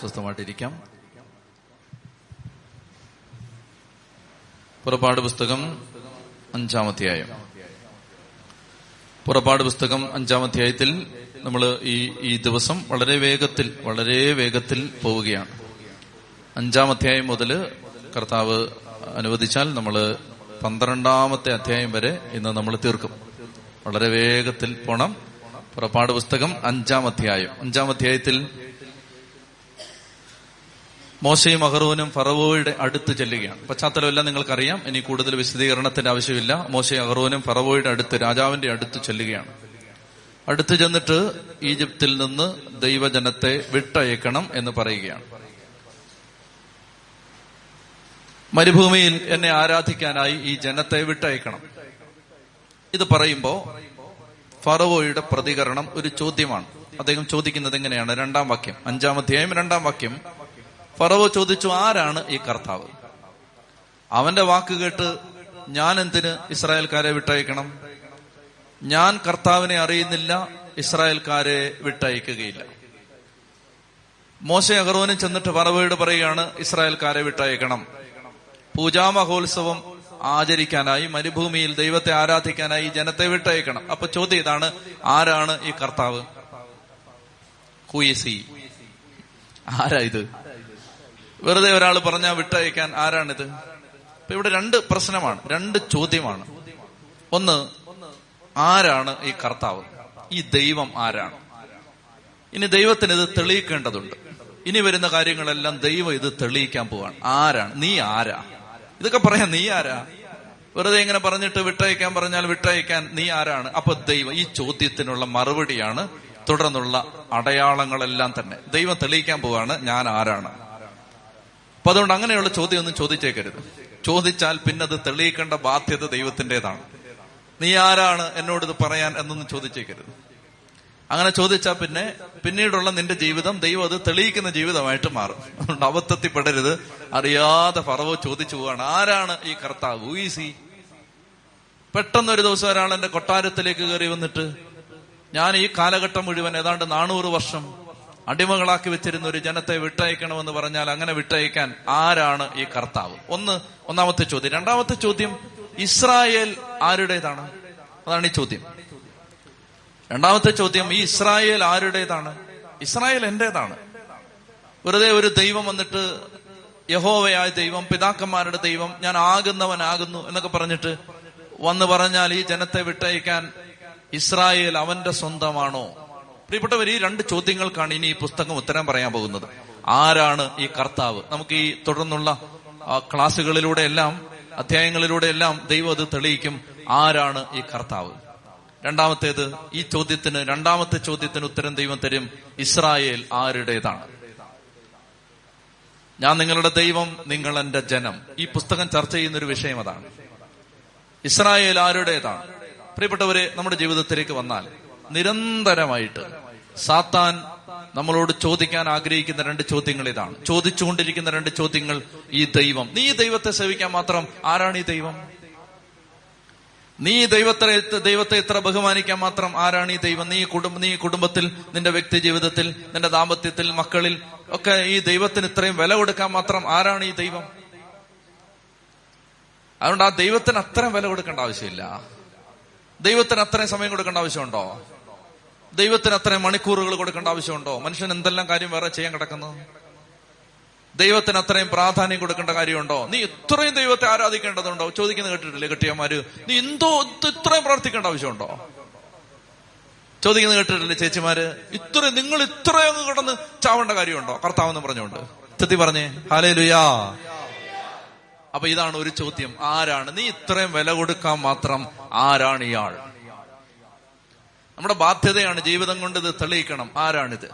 സ്വസ്ഥമായിട്ടിരിക്കാം. പുറപ്പാട് പുസ്തകം അഞ്ചാമധ്യായം. പുറപ്പാട് പുസ്തകം അഞ്ചാമധ്യായത്തിൽ നമ്മൾ ഈ ഈ ദിവസം വളരെ വേഗത്തിൽ വളരെ വേഗത്തിൽ പോവുകയാണ്. അഞ്ചാമധ്യായം മുതൽ കർത്താവ് അനുവദിച്ചാൽ നമ്മൾ പന്ത്രണ്ടാമത്തെ അധ്യായം വരെ ഇന്ന് നമ്മൾ തീർക്കും. വളരെ വേഗത്തിൽ പോണം. പുറപ്പാട് പുസ്തകം അഞ്ചാം അധ്യായം അഞ്ചാം അധ്യായത്തിൽ മോശയും അഹറോനും ഫറവോയുടെ അടുത്ത് ചെല്ലുകയാണ്. പശ്ചാത്തലമെല്ലാം നിങ്ങൾക്കറിയാം. ഇനി കൂടുതൽ വിശദീകരണത്തിന്റെ ആവശ്യമില്ല. മോശയും അഹറോനും ഫറവോയുടെ അടുത്ത് രാജാവിന്റെ അടുത്ത് ചെല്ലുകയാണ്. അടുത്ത് ചെന്നിട്ട് ഈജിപ്തിൽ നിന്ന് ദൈവജനത്തെ വിട്ടയക്കണം എന്ന് പറയുകയാണ്. മരുഭൂമിയിൽ എന്നെ ആരാധിക്കാനായി ഈ ജനത്തെ വിട്ടയക്കണം. ഇത് പറയുമ്പോ ഫറവോയുടെ പ്രതികരണം ഒരു ചോദ്യമാണ്. അദ്ദേഹം ചോദിക്കുന്നത് എങ്ങനെയാണ്? രണ്ടാം വാക്യം. അഞ്ചാം അധ്യായം രണ്ടാം വാക്യം. ഫറവോ ചോദിച്ചു ആരാണ് ഈ കർത്താവ്? അവന്റെ വാക്ക് കേട്ട് ഞാൻ എന്തിന് ഇസ്രായേൽക്കാരെ വിട്ടയക്കണം? ഞാൻ കർത്താവിനെ അറിയുന്നില്ല ഇസ്രായേൽക്കാരെ വിട്ടയക്കുകയില്ല. മോശ അഹറോനും ചെന്നിട്ട് പറവയോട് പറയുകയാണ് ഇസ്രായേൽക്കാരെ വിട്ടയക്കണം. പൂജാമഹോത്സവം ആചരിക്കാനായി മരുഭൂമിയിൽ ദൈവത്തെ ആരാധിക്കാനായി ജനത്തെ വിട്ടയക്കണം. അപ്പൊ ചോദ്യം ഇതാണ് ആരാണ് ഈ കർത്താവ്? ആരാ ഇത്? വെറുതെ ഒരാൾ പറഞ്ഞാൽ വിട്ടയക്കാൻ ആരാണിത്? ഇപ്പൊ ഇവിടെ രണ്ട് പ്രശ്നമാണ് രണ്ട് ചോദ്യമാണ്. ഒന്ന് ആരാണ് ഈ കർത്താവ്? ഈ ദൈവം ആരാണ്? ഇനി ദൈവത്തിന് ഇത് തെളിയിക്കേണ്ടതുണ്ട്. ഇനി വരുന്ന കാര്യങ്ങളെല്ലാം ദൈവം ഇത് തെളിയിക്കാൻ പോവാണ്. ആരാണ്? നീ ആരാ? ഇതൊക്കെ പറയാം നീ ആരാ? വെറുതെ ഇങ്ങനെ പറഞ്ഞിട്ട് വിട്ടയക്കാൻ പറഞ്ഞാൽ വിട്ടയക്കാൻ നീ ആരാണ്? അപ്പൊ ദൈവം ഈ ചോദ്യത്തിനുള്ള മറുപടിയാണ് തുടർന്നുള്ള അടയാളങ്ങളെല്ലാം തന്നെ. ദൈവം തെളിയിക്കാൻ പോവാണ് ഞാൻ ആരാണ്? അപ്പൊ അതുകൊണ്ട് അങ്ങനെയുള്ള ചോദ്യം ഒന്നും ചോദിച്ചേക്കരുത്. ചോദിച്ചാൽ പിന്നെ അത് തെളിയിക്കേണ്ട ബാധ്യത ദൈവത്തിന്റെതാണ്. നീ ആരാണ് എന്നോട് ഇത് പറയാൻ എന്നൊന്നും ചോദിച്ചേക്കരുത്. അങ്ങനെ ചോദിച്ചാൽ പിന്നെ പിന്നീടുള്ള നിന്റെ ജീവിതം ദൈവം അത് തെളിയിക്കുന്ന ജീവിതമായിട്ട് മാറും. അതുകൊണ്ട് അബദ്ധത്തിൽ അറിയാതെ പറവോ ചോദിച്ചു പോവാണ്. ആരാണ് ഈ കർത്താവ്? ഊസി പെട്ടെന്ന് ഒരു ദിവസം ഒരാൾ എന്റെ കൊട്ടാരത്തിലേക്ക് കയറി വന്നിട്ട് ഞാൻ ഈ കാലഘട്ടം മുഴുവൻ ഏതാണ്ട് നാനൂറ് വർഷം അടിമകളാക്കി വെച്ചിരുന്ന ഒരു ജനത്തെ വിട്ടയക്കണമെന്ന് പറഞ്ഞാൽ അങ്ങനെ വിട്ടയക്കാൻ ആരാണ് ഈ കർത്താവ്? ഒന്ന് ഒന്നാമത്തെ ചോദ്യം. രണ്ടാമത്തെ ചോദ്യം ഇസ്രായേൽ ആരുടേതാണ്? അതാണ് ഈ ചോദ്യം. രണ്ടാമത്തെ ചോദ്യം ഈ ഇസ്രായേൽ ആരുടേതാണ്? ഇസ്രായേൽ എന്റേതാണ്? വെറുതെ ഒരു ദൈവം വന്നിട്ട് യഹോവയായ ദൈവം പിതാക്കന്മാരുടെ ദൈവം ഞാൻ ആകുന്നവനാകുന്നു എന്നൊക്കെ പറഞ്ഞിട്ട് വന്ന് പറഞ്ഞാൽ ഈ ജനത്തെ വിട്ടയക്കാൻ ഇസ്രായേൽ അവന്റെ സ്വന്തമാണോ? പ്രിയപ്പെട്ടവർ ഈ രണ്ട് ചോദ്യങ്ങൾക്കാണ് ഇനി ഈ പുസ്തകം ഉത്തരം പറയാൻ പോകുന്നത്. ആരാണ് ഈ കർത്താവ്? നമുക്ക് ഈ തുടർന്നുള്ള ക്ലാസ്സുകളിലൂടെ എല്ലാം അധ്യായങ്ങളിലൂടെ എല്ലാം ദൈവം അത് തെളിയിക്കും. ആരാണ് ഈ കർത്താവ്? രണ്ടാമത്തേത് ഈ ചോദ്യത്തിന് രണ്ടാമത്തെ ചോദ്യത്തിന് ഉത്തരം ദൈവം തരും ഇസ്രായേൽ ആരുടേതാണ്? ഞാൻ നിങ്ങളുടെ ദൈവം നിങ്ങൾ എന്റെ ജനം. ഈ പുസ്തകം ചർച്ച ചെയ്യുന്ന ഒരു വിഷയം അതാണ്. ഇസ്രായേൽ ആരുടേതാണ്? പ്രിയപ്പെട്ടവരെ നമ്മുടെ ജീവിതത്തിലേക്ക് വന്നാൽ നിരന്തരമായിട്ട് സാത്താൻ നമ്മളോട് ചോദിക്കാൻ ആഗ്രഹിക്കുന്ന രണ്ട് ചോദ്യങ്ങൾ ഇതാണ്. ചോദിച്ചുകൊണ്ടിരിക്കുന്ന രണ്ട് ചോദ്യങ്ങൾ ഈ ദൈവം. നീ ദൈവത്തെ സേവിക്കാൻ മാത്രം ആരാണ് ഈ ദൈവം? നീ ദൈവത്തെ ദൈവത്തെ ഇത്ര ബഹുമാനിക്കാൻ മാത്രം ആരാണ് ഈ ദൈവം? നീ കുടുംബ നീ കുടുംബത്തിൽ നിന്റെ വ്യക്തി ജീവിതത്തിൽ നിന്റെ ദാമ്പത്യത്തിൽ മക്കളിൽ ഒക്കെ ഈ ദൈവത്തിന് ഇത്രയും വില കൊടുക്കാൻ മാത്രം ആരാണ് ഈ ദൈവം? അതുകൊണ്ട് ആ ദൈവത്തിന് അത്രയും വില കൊടുക്കേണ്ട ആവശ്യമില്ല. ദൈവത്തിന് അത്രയും സമയം കൊടുക്കേണ്ട ആവശ്യമുണ്ടോ? ദൈവത്തിന് അത്രയും മണിക്കൂറുകൾ കൊടുക്കേണ്ട ആവശ്യമുണ്ടോ? മനുഷ്യൻ എന്തെല്ലാം കാര്യം വേറെ ചെയ്യാൻ കിടക്കുന്നത് ദൈവത്തിന് അത്രയും പ്രാധാന്യം കൊടുക്കേണ്ട കാര്യമുണ്ടോ? നീ ഇത്രയും ദൈവത്തെ ആരാധിക്കേണ്ടതുണ്ടോ? ചോദിക്കുന്നത് കേട്ടിട്ടില്ലേ കെട്ടിയമാര് നീ എന്തോ ഇത്രയും പ്രാർത്ഥിക്കേണ്ട ആവശ്യമുണ്ടോ? ചോദിക്കുന്നത് കേട്ടിട്ടില്ലേ ചേച്ചിമാര്? ഇത്രയും നിങ്ങൾ ഇത്രയും കിടന്ന് ചാവേണ്ട കാര്യമുണ്ടോ? കർത്താവെന്ന് പറഞ്ഞുകൊണ്ട്. ചെത്തി പറഞ്ഞേ. ഹാലേ ലുയാ അപ്പൊ ഇതാണ് ഒരു ചോദ്യം. ആരാണ്? നീ ഇത്രയും വില കൊടുക്കാൻ മാത്രം ആരാണ് ഇയാൾ? നമ്മുടെ ബാധ്യതയാണ് ജീവിതം കൊണ്ട് ഇത് തെളിയിക്കണം. ആരാണിത്?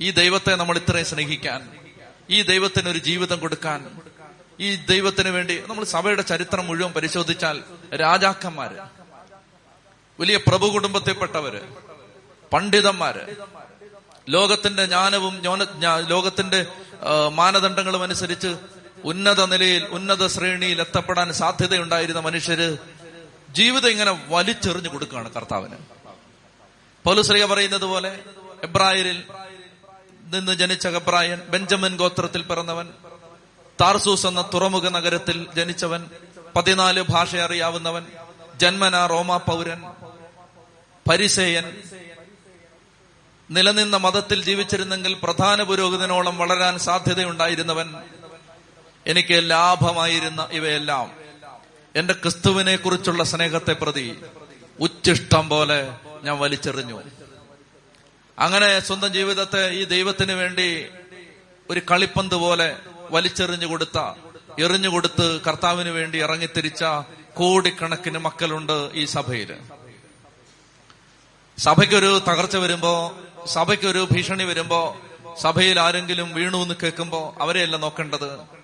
ഈ ദൈവത്തെ നമ്മൾ ഇത്രയും സ്നേഹിക്കാൻ ഈ ദൈവത്തിന് ഒരു ജീവിതം കൊടുക്കാൻ ഈ ദൈവത്തിന് വേണ്ടി നമ്മൾ സഭയുടെ ചരിത്രം മുഴുവൻ പരിശോധിച്ചാൽ രാജാക്കന്മാര് വലിയ പ്രഭു കുടുംബത്തിൽപ്പെട്ടവര് പണ്ഡിതന്മാര് ലോകത്തിന്റെ ജ്ഞാനവും ലോകത്തിന്റെ മാനദണ്ഡങ്ങളും അനുസരിച്ച് ഉന്നത നിലയിൽ ഉന്നത ശ്രേണിയിൽ എത്തപ്പെടാൻ സാധ്യതയുണ്ടായിരുന്ന മനുഷ്യര് ജീവിതം ഇങ്ങനെ വലിച്ചെറിഞ്ഞു കൊടുക്കുകയാണ് കർത്താവിന്. പൗലുശ്രീക പറയുന്നത് പോലെ എബ്രായരിൽ നിന്ന് ജനിച്ച ഗബ്രായൻ ബെഞ്ചമിൻ ഗോത്രത്തിൽ പിറന്നവൻ താർസൂസ് എന്ന തുറമുഖ നഗരത്തിൽ ജനിച്ചവൻ പതിനാല് ഭാഷ അറിയാവുന്നവൻ ജന്മന റോമ പൗരൻ പരിസേയൻ നിലനിന്ന മതത്തിൽ ജീവിച്ചിരുന്നെങ്കിൽ പ്രധാന പുരോഗതിനോളം വളരാൻ സാധ്യതയുണ്ടായിരുന്നവൻ എനിക്ക് ലാഭമായിരുന്ന ഇവയെല്ലാം. എന്റെ ക്രിസ്തുവിനെ കുറിച്ചുള്ള സ്നേഹത്തെ പ്രതി ഉച്ചിഷ്ടം പോലെ ഞാൻ വലിച്ചെറിഞ്ഞു. അങ്ങനെ സ്വന്തം ജീവിതത്തെ ഈ ദൈവത്തിന് വേണ്ടി ഒരു കളിപ്പന്ത് പോലെ വലിച്ചെറിഞ്ഞു കൊടുത്ത എറിഞ്ഞുകൊടുത്ത് കർത്താവിന് വേണ്ടി ഇറങ്ങിത്തിരിച്ച കോടിക്കണക്കിന് മക്കളുണ്ട് ഈ സഭയിൽ. സഭയ്ക്കൊരു തകർച്ച വരുമ്പോ സഭയ്ക്കൊരു ഭീഷണി വരുമ്പോ സഭയിൽ ആരെങ്കിലും വീണു എന്ന് കേൾക്കുമ്പോ അവരെയല്ല നോക്കേണ്ടത്.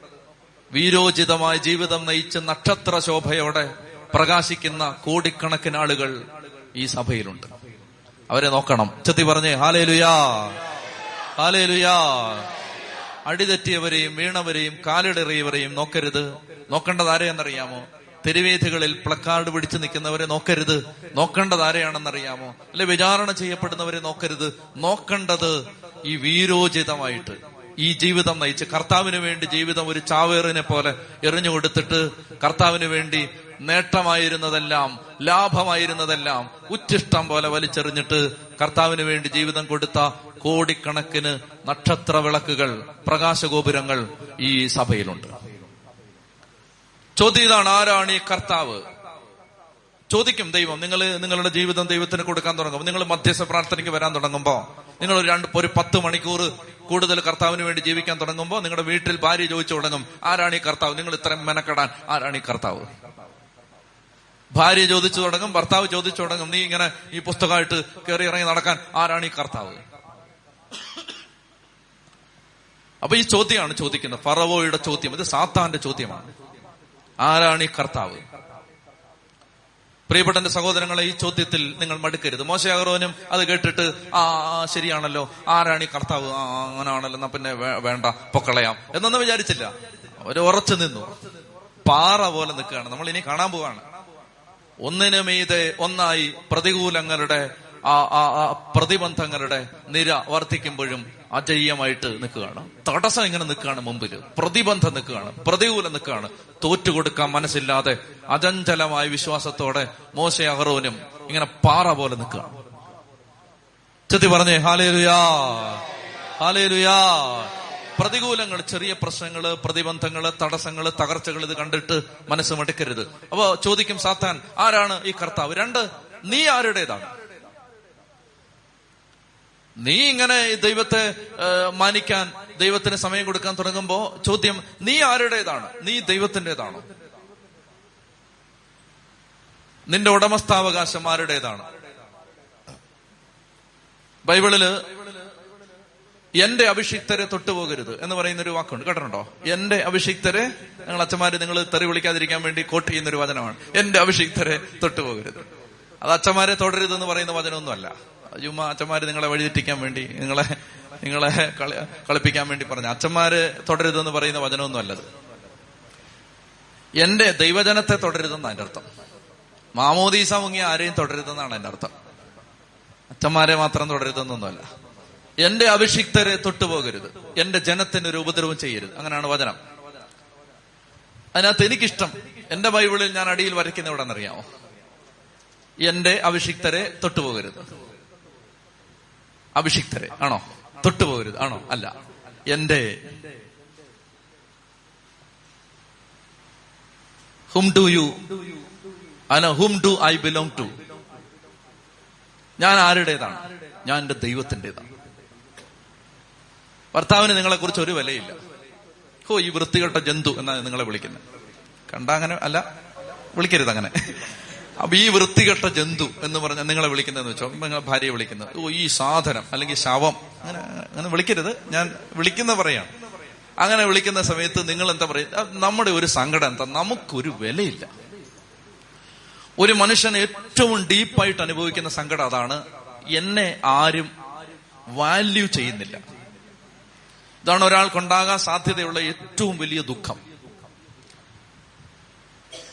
വീരോചിതമായ ജീവിതം നയിച്ച് നക്ഷത്ര ശോഭയോടെ പ്രകാശിക്കുന്ന കോടിക്കണക്കിന് ആളുകൾ ഈ സഭയിലുണ്ട്. അവരെ നോക്കണം. ചെത്തി പറഞ്ഞേ ഹാലേ ലുയാ ഹാലേ ലുയാ അടിതെറ്റിയവരെയും വീണവരെയും കാലിടറിയവരെയും നോക്കരുത്. നോക്കേണ്ടത് ആരെയെന്നറിയാമോ തെരുവേദികളിൽ പ്ലക്കാർഡ് പിടിച്ചു നിൽക്കുന്നവരെ നോക്കരുത്. നോക്കേണ്ടത് ആരെയാണെന്നറിയാമോ അല്ലെ വിചാരണ ചെയ്യപ്പെടുന്നവരെ നോക്കരുത്. നോക്കേണ്ടത് ഈ വീരോചിതമായിട്ട്. ഈ ജീവിതം നയിച്ച് കർത്താവിന് വേണ്ടി ജീവിതം ഒരു ചാവേറിനെ പോലെ എറിഞ്ഞു കൊടുത്തിട്ട് കർത്താവിന് വേണ്ടി നേട്ടമായിരുന്നതെല്ലാം ലാഭമായിരുന്നതെല്ലാം ഉച്ചിഷ്ടം പോലെ വലിച്ചെറിഞ്ഞിട്ട് കർത്താവിന് വേണ്ടി ജീവിതം കൊടുത്ത കോടിക്കണക്കിന് നക്ഷത്ര വിളക്കുകൾ പ്രകാശഗോപുരങ്ങൾ ഈ സഭയിലുണ്ട്. ചോദ്യം ഇതാണ് ആരാണ് ഈ കർത്താവ്? ചോദിക്കും ദൈവം നിങ്ങൾ നിങ്ങളുടെ ജീവിതം ദൈവത്തിന് കൊടുക്കാൻ തുടങ്ങും. നിങ്ങൾ മധ്യസ്ഥ പ്രാർത്ഥനയ്ക്ക് വരാൻ തുടങ്ങുമ്പോൾ നിങ്ങൾ രണ്ട് ഒരു പത്ത് മണിക്കൂർ കൂടുതൽ കർത്താവിന് വേണ്ടി ജീവിക്കാൻ തുടങ്ങുമ്പോൾ നിങ്ങളുടെ വീട്ടിൽ ഭാര്യ ചോദിച്ചു തുടങ്ങും ആരാണ് ഈ കർത്താവ്? നിങ്ങൾ ഇത്രയും മെനക്കെടാൻ ആരാണ് ഈ കർത്താവ്? ഭാര്യ ചോദിച്ചു തുടങ്ങും ഭർത്താവ് ചോദിച്ചു തുടങ്ങും നീ ഇങ്ങനെ ഈ പുസ്തകമായിട്ട് കയറി ഇറങ്ങി നടക്കാൻ ആരാണ് ഈ കർത്താവ്? അപ്പൊ ഈ ചോദ്യമാണ് ചോദിക്കുന്നത്. ഫറവോയുടെ ചോദ്യം ഇത് സാത്താന്റെ ചോദ്യമാണ്. ആരാണ് ഈ കർത്താവ്? പ്രിയപ്പെട്ട സഹോദരങ്ങളെ ഈ ചോദ്യത്തിൽ നിങ്ങൾ മടുക്കരുത്. മോശയാകറോനും അത് കേട്ടിട്ട് ആ ശരിയാണല്ലോ. ആരാണ് ഈ കർത്താവ്? ആ അങ്ങനാണല്ലോ. എന്നാ പിന്നെ വേണ്ട. പൊക്കളയാം. എന്നൊന്നും വിചാരിച്ചില്ല. അവർ ഉറച്ചു നിന്നു. പാറ പോലെ നിൽക്കുകയാണ്. നമ്മൾ ഇനി കാണാൻ പോവാണ്. ഒന്നിനു മീതെ ഒന്നായി പ്രതികൂലങ്ങളുടെ ആ പ്രതിബന്ധങ്ങളുടെ നിര വർദ്ധിക്കുമ്പോഴും അജയ്യമായിട്ട് നിൽക്കുകയാണ്. തടസ്സം ഇങ്ങനെ നിൽക്കുകയാണ് മുമ്പിൽ പ്രതിബന്ധം നിൽക്കുകയാണ്. പ്രതികൂലം നിൽക്കുകയാണ്. തോറ്റുകൊടുക്കാൻ മനസ്സില്ലാതെ അചഞ്ചലമായ വിശ്വാസത്തോടെ മോശ അഹറോനും ഇങ്ങനെ പാറ പോലെ നിൽക്കുകയാണ്. ചെത്തി പറഞ്ഞേ ഹാലേലുയാ ഹാലേലുയാ. പ്രതികൂലങ്ങൾ ചെറിയ പ്രശ്നങ്ങൾ പ്രതിബന്ധങ്ങൾ തടസ്സങ്ങൾ തകർച്ചകൾ ഇത് കണ്ടിട്ട് മനസ്സ് മടുക്കരുത്. അപ്പോ ചോദിക്കും സാത്താൻ ആരാണ് ഈ കർത്താവ്? രണ്ട് നീ ആരുടേതാണ്? നീ ഇങ്ങനെ ദൈവത്തെ മാനിക്കാൻ ദൈവത്തിന് സമയം കൊടുക്കാൻ തുടങ്ങുമ്പോ ചോദ്യം നീ ആരുടേതാണ്? നീ ദൈവത്തിന്റെതാണോ? നിന്റെ ഉടമസ്ഥാവകാശം ആരുടേതാണ്? ബൈബിളിൽ എന്റെ അഭിഷിക്തരെ തൊട്ടുപോകരുത് എന്ന് പറയുന്ന ഒരു വാക്കുണ്ട്. കേട്ടിട്ടുണ്ടോ? എന്റെ അഭിഷിക്തരെ ഞങ്ങൾ അച്ഛന്മാര് നിങ്ങൾ തെറി വിളിക്കാതിരിക്കാൻ വേണ്ടി കോട്ട് ചെയ്യുന്ന ഒരു വചനമാണ്. എന്റെ അഭിഷിക്തരെ തൊട്ടുപോകരുത്. അത് അച്ഛന്മാരെ തൊടരുത് എന്ന് പറയുന്ന വചനമൊന്നുമല്ല. ചുമ്മാ അച്ഛന്മാര് നിങ്ങളെ വഴിതെറ്റിക്കാൻ വേണ്ടി നിങ്ങളെ നിങ്ങളെ കളി കളിപ്പിക്കാൻ വേണ്ടി പറഞ്ഞു. അച്ഛന്മാര് തുടരുതെന്ന് പറയുന്ന വചനമൊന്നും അല്ലത്. എന്റെ ദൈവജനത്തെ തുടരുതെന്നാണ് എന്റെ അർത്ഥം. മാമോദീസ മുങ്ങിയ ആരെയും തുടരുതെന്നാണ് എന്റെ അർത്ഥം. അച്ഛന്മാരെ മാത്രം തുടരുതെന്നൊന്നുമല്ല. എന്റെ അഭിഷിക്തരെ തൊട്ടുപോകരുത്. എന്റെ ജനത്തിന് ഒരു ഉപദ്രവം ചെയ്യരുത്. അങ്ങനെയാണ് വചനം. അതിനകത്ത് എനിക്കിഷ്ടം. എന്റെ ബൈബിളിൽ ഞാൻ അടിയിൽ വരയ്ക്കുന്ന ഇവിടെ അറിയാമോ എന്റെ അഭിഷിക്തരെ തൊട്ടുപോകരുത്. അഭിഷിക്തരെ ആണോ? തൊട്ടുപോകരുത് ആണോ? അല്ല. എന്റെ ഹും ഡു യു അന whom do I belong to ഞാൻ ആരുടേതാണ്? ഞാൻ എന്റെ ദൈവത്തിന്റെതാണ്. ഭർത്താവിന് നിങ്ങളെ കുറിച്ച് ഒരു വിലയില്ല. ഹോ ഈ വൃത്തികെട്ട ജന്തു എന്നാണ് നിങ്ങളെ വിളിക്കുന്നത്. കണ്ട അങ്ങനെ അല്ല വിളിക്കരുത് അങ്ങനെ. അപ്പൊ ഈ വൃത്തികെട്ട ജന്തു എന്ന് പറഞ്ഞാൽ നിങ്ങളെ വിളിക്കുന്നതെന്ന് വെച്ചോ നിങ്ങളെ ഭാര്യയെ വിളിക്കുന്നത്. ഓ ഈ സാധനം അല്ലെങ്കിൽ ശവം. അങ്ങനെ അങ്ങനെ വിളിക്കരുത്. ഞാൻ വിളിക്കുന്ന പറയാണ്. അങ്ങനെ വിളിക്കുന്ന സമയത്ത് നിങ്ങൾ എന്താ പറയുക നമ്മുടെ ഒരു സങ്കടം എന്താ? നമുക്കൊരു വിലയില്ല. ഒരു മനുഷ്യൻ ഏറ്റവും ഡീപ്പായിട്ട് അനുഭവിക്കുന്ന സങ്കടം അതാണ് എന്നെ ആരും വാല്യൂ ചെയ്യുന്നില്ല. ഇതാണ് ഒരാൾക്കുണ്ടാകാൻ സാധ്യതയുള്ള ഏറ്റവും വലിയ ദുഃഖം.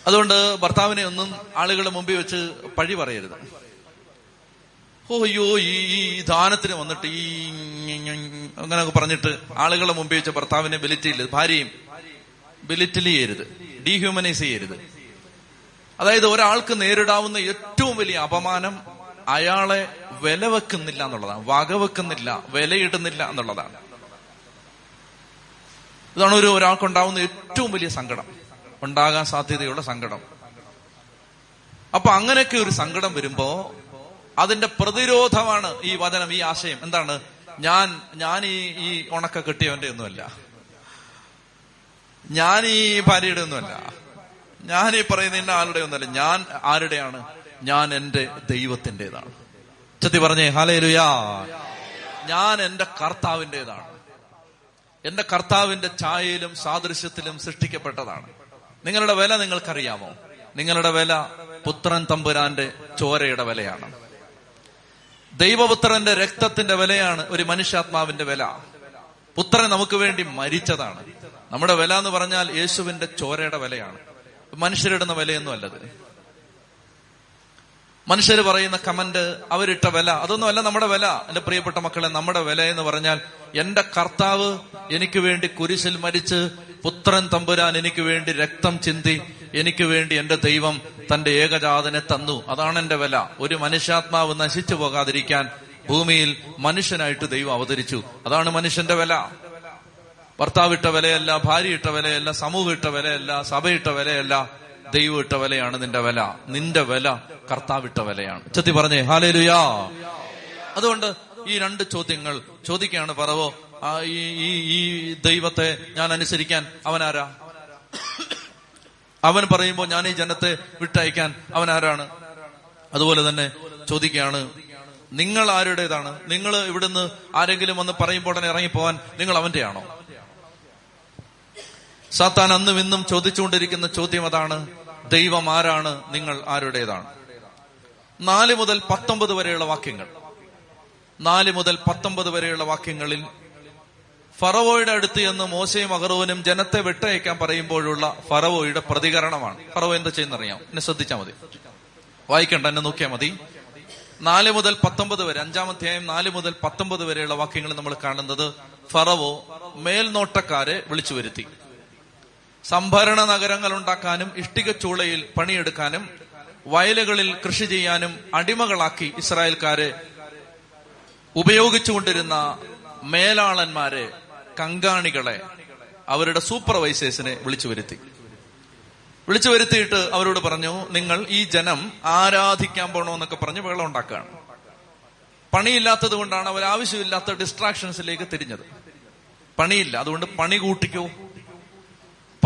അതുകൊണ്ട് ഭർത്താവിനെ ഒന്നും ആളുകളുടെ മുമ്പിൽ വെച്ച് പഴി പറയരുത്. ഓ അയ്യോ ഈ ദാനത്തിന് വന്നിട്ട് ഈ അങ്ങനെയൊക്കെ പറഞ്ഞിട്ട് ആളുകളെ മുമ്പിൽ വെച്ച് ഭർത്താവിനെ ബെലിറ്റില്ല. ഭാര്യയും ബെലിറ്റിൽ ചെയ്യരുത് ഡീഹ്യൂമനൈസ് ചെയ്യരുത്. അതായത് ഒരാൾക്ക് നേരിടാവുന്ന ഏറ്റവും വലിയ അപമാനം അയാളെ വില വെക്കുന്നില്ല എന്നുള്ളതാണ്. വകവെക്കുന്നില്ല വിലയിടുന്നില്ല എന്നുള്ളതാണ്. ഇതാണ് ഒരു ഒരാൾക്കുണ്ടാവുന്ന ഏറ്റവും വലിയ സങ്കടം. ഉണ്ടാകാൻ സാധ്യതയുള്ള സങ്കടം. അപ്പൊ അങ്ങനെയൊക്കെ ഒരു സങ്കടം വരുമ്പോ അതിന്റെ പ്രതിരോധമാണ് ഈ വചനം ഈ ആശയം. എന്താണ്? ഞാൻ ഞാൻ ഈ ഈ ഉണക്ക കെട്ടിയവന്റെ ഒന്നുമല്ല. ഞാൻ ഈ ഭാര്യയുടെ ഒന്നുമല്ല. ഞാൻ ഈ പറയുന്ന ഇന്ന ആരുടെ ഒന്നുമല്ല. ഞാൻ ആരുടെയാണ്? ഞാൻ എന്റെ ദൈവത്തിന്റെതാണ് ചത്തി പറഞ്ഞേ ഹാലേലുയാ ഞാൻ എന്റെ കർത്താവിന്റെതാണ് എന്റെ കർത്താവിന്റെ ഛായയിലും സാദൃശ്യത്തിലും സൃഷ്ടിക്കപ്പെട്ടതാണ്. നിങ്ങളുടെ വില നിങ്ങൾക്കറിയാമോ? നിങ്ങളുടെ വില പുത്രൻ തമ്പുരാന്റെ ചോരയുടെ വിലയാണ്. ദൈവപുത്രന്റെ രക്തത്തിന്റെ വിലയാണ് ഒരു മനുഷ്യാത്മാവിന്റെ വില. പുത്രൻ നമുക്ക് വേണ്ടി മരിച്ചതാണ്. നമ്മുടെ വില എന്ന് പറഞ്ഞാൽ യേശുവിന്റെ ചോരയുടെ വിലയാണ്. മനുഷ്യരിടുന്ന വിലയൊന്നും അല്ലത്. മനുഷ്യർ പറയുന്ന കമന്റ് അവരിട്ട വില അതൊന്നും അല്ല നമ്മുടെ വില. എന്റെ പ്രിയപ്പെട്ട മക്കളെ നമ്മുടെ വില എന്ന് പറഞ്ഞാൽ എന്റെ കർത്താവ് എനിക്ക് വേണ്ടി കുരിശിൽ മരിച്ച് പുത്രൻ തമ്പുരാൻ എനിക്ക് വേണ്ടി രക്തം ചിന്തി എനിക്ക് വേണ്ടി എന്റെ ദൈവം തന്റെ ഏകജാതനെ തന്നു. അതാണ് എന്റെ വില. ഒരു മനുഷ്യാത്മാവ് നശിച്ചു പോകാതിരിക്കാൻ ഭൂമിയിൽ മനുഷ്യനായിട്ട് ദൈവം അവതരിച്ചു. അതാണ് മനുഷ്യന്റെ വില. ഭർത്താവിട്ട വിലയല്ല ഭാര്യ ഇട്ട വിലയല്ല സമൂഹം ഇട്ട വിലയല്ല സഭയിട്ട വിലയല്ല ദൈവം ഇട്ട വിലയാണ് നിന്റെ വില. നിന്റെ വില കർത്താവിട്ട വിലയാണ്. ചെത്തി പറഞ്ഞേ ഹാലേലുയാ. അതുകൊണ്ട് ഈ രണ്ട് ചോദ്യങ്ങൾ ചോദിക്കുകയാണ് പറവോ ഈ ഈ ദൈവത്തെ ഞാൻ അനുസരിക്കാൻ അവനാരാ? അവൻ പറയുമ്പോൾ ഞാൻ ഈ ജനത്തെ വിട്ടയക്കാൻ അവനാരാണ്? അതുപോലെ തന്നെ ചോദിക്കുകയാണ് നിങ്ങൾ ആരുടേതാണ്? നിങ്ങൾ ഇവിടുന്ന് ആരെങ്കിലും വന്ന് പറയുമ്പോൾ ഉടനെ ഇറങ്ങിപ്പോവാൻ നിങ്ങൾ അവന്റെയാണോ? സാത്താൻ അന്നും ഇന്നും ചോദിച്ചുകൊണ്ടിരിക്കുന്ന ചോദ്യം അതാണ് ദൈവം ആരാണ്? നിങ്ങൾ ആരുടേതാണ്? നാല് മുതൽ പത്തൊമ്പത് വരെയുള്ള വാക്യങ്ങൾ. നാല് മുതൽ പത്തൊമ്പത് വരെയുള്ള വാക്യങ്ങളിൽ ഫറവോയുടെ അടുത്ത് എന്ന് മോശയും അഹറോവനും ജനത്തെ വിട്ടയക്കാൻ പറയുമ്പോഴുള്ള ഫറവോയുടെ പ്രതികരണമാണ്. ഫറവോ എന്താ ചെയ്യുന്നറിയാം? എന്നെ ശ്രദ്ധിച്ചാൽ മതി. വായിക്കണ്ട എന്നെ നോക്കിയാൽ മതി. നാല് മുതൽ പത്തൊമ്പത് വരെ അഞ്ചാം അധ്യായം നാല് മുതൽ പത്തൊമ്പത് വരെയുള്ള വാക്യങ്ങൾ നമ്മൾ കാണുന്നത് ഫറവോ മേൽനോട്ടക്കാരെ വിളിച്ചു വരുത്തി. സംഭരണ നഗരങ്ങൾ ഉണ്ടാക്കാനും ഇഷ്ടിക ചൂളയിൽ പണിയെടുക്കാനും വയലുകളിൽ കൃഷി ചെയ്യാനും അടിമകളാക്കി ഇസ്രായേൽക്കാരെ ഉപയോഗിച്ചുകൊണ്ടിരുന്ന മേലാളന്മാരെ കങ്കാണികളെ അവരുടെ സൂപ്പർവൈസേഴ്സിനെ വിളിച്ചു വരുത്തി. വിളിച്ചു വരുത്തിയിട്ട് അവരോട് പറഞ്ഞു നിങ്ങൾ ഈ ജനം ആരാധിക്കാൻ പോണോന്നൊക്കെ പറഞ്ഞ് വെള്ളം ഉണ്ടാക്കുകയാണ്. പണിയില്ലാത്തത് കൊണ്ടാണ് അവർ ആവശ്യമില്ലാത്ത ഡിസ്ട്രാക്ഷൻസിലേക്ക് തിരിഞ്ഞത്. പണിയില്ല അതുകൊണ്ട് പണി കൂട്ടിക്കോ.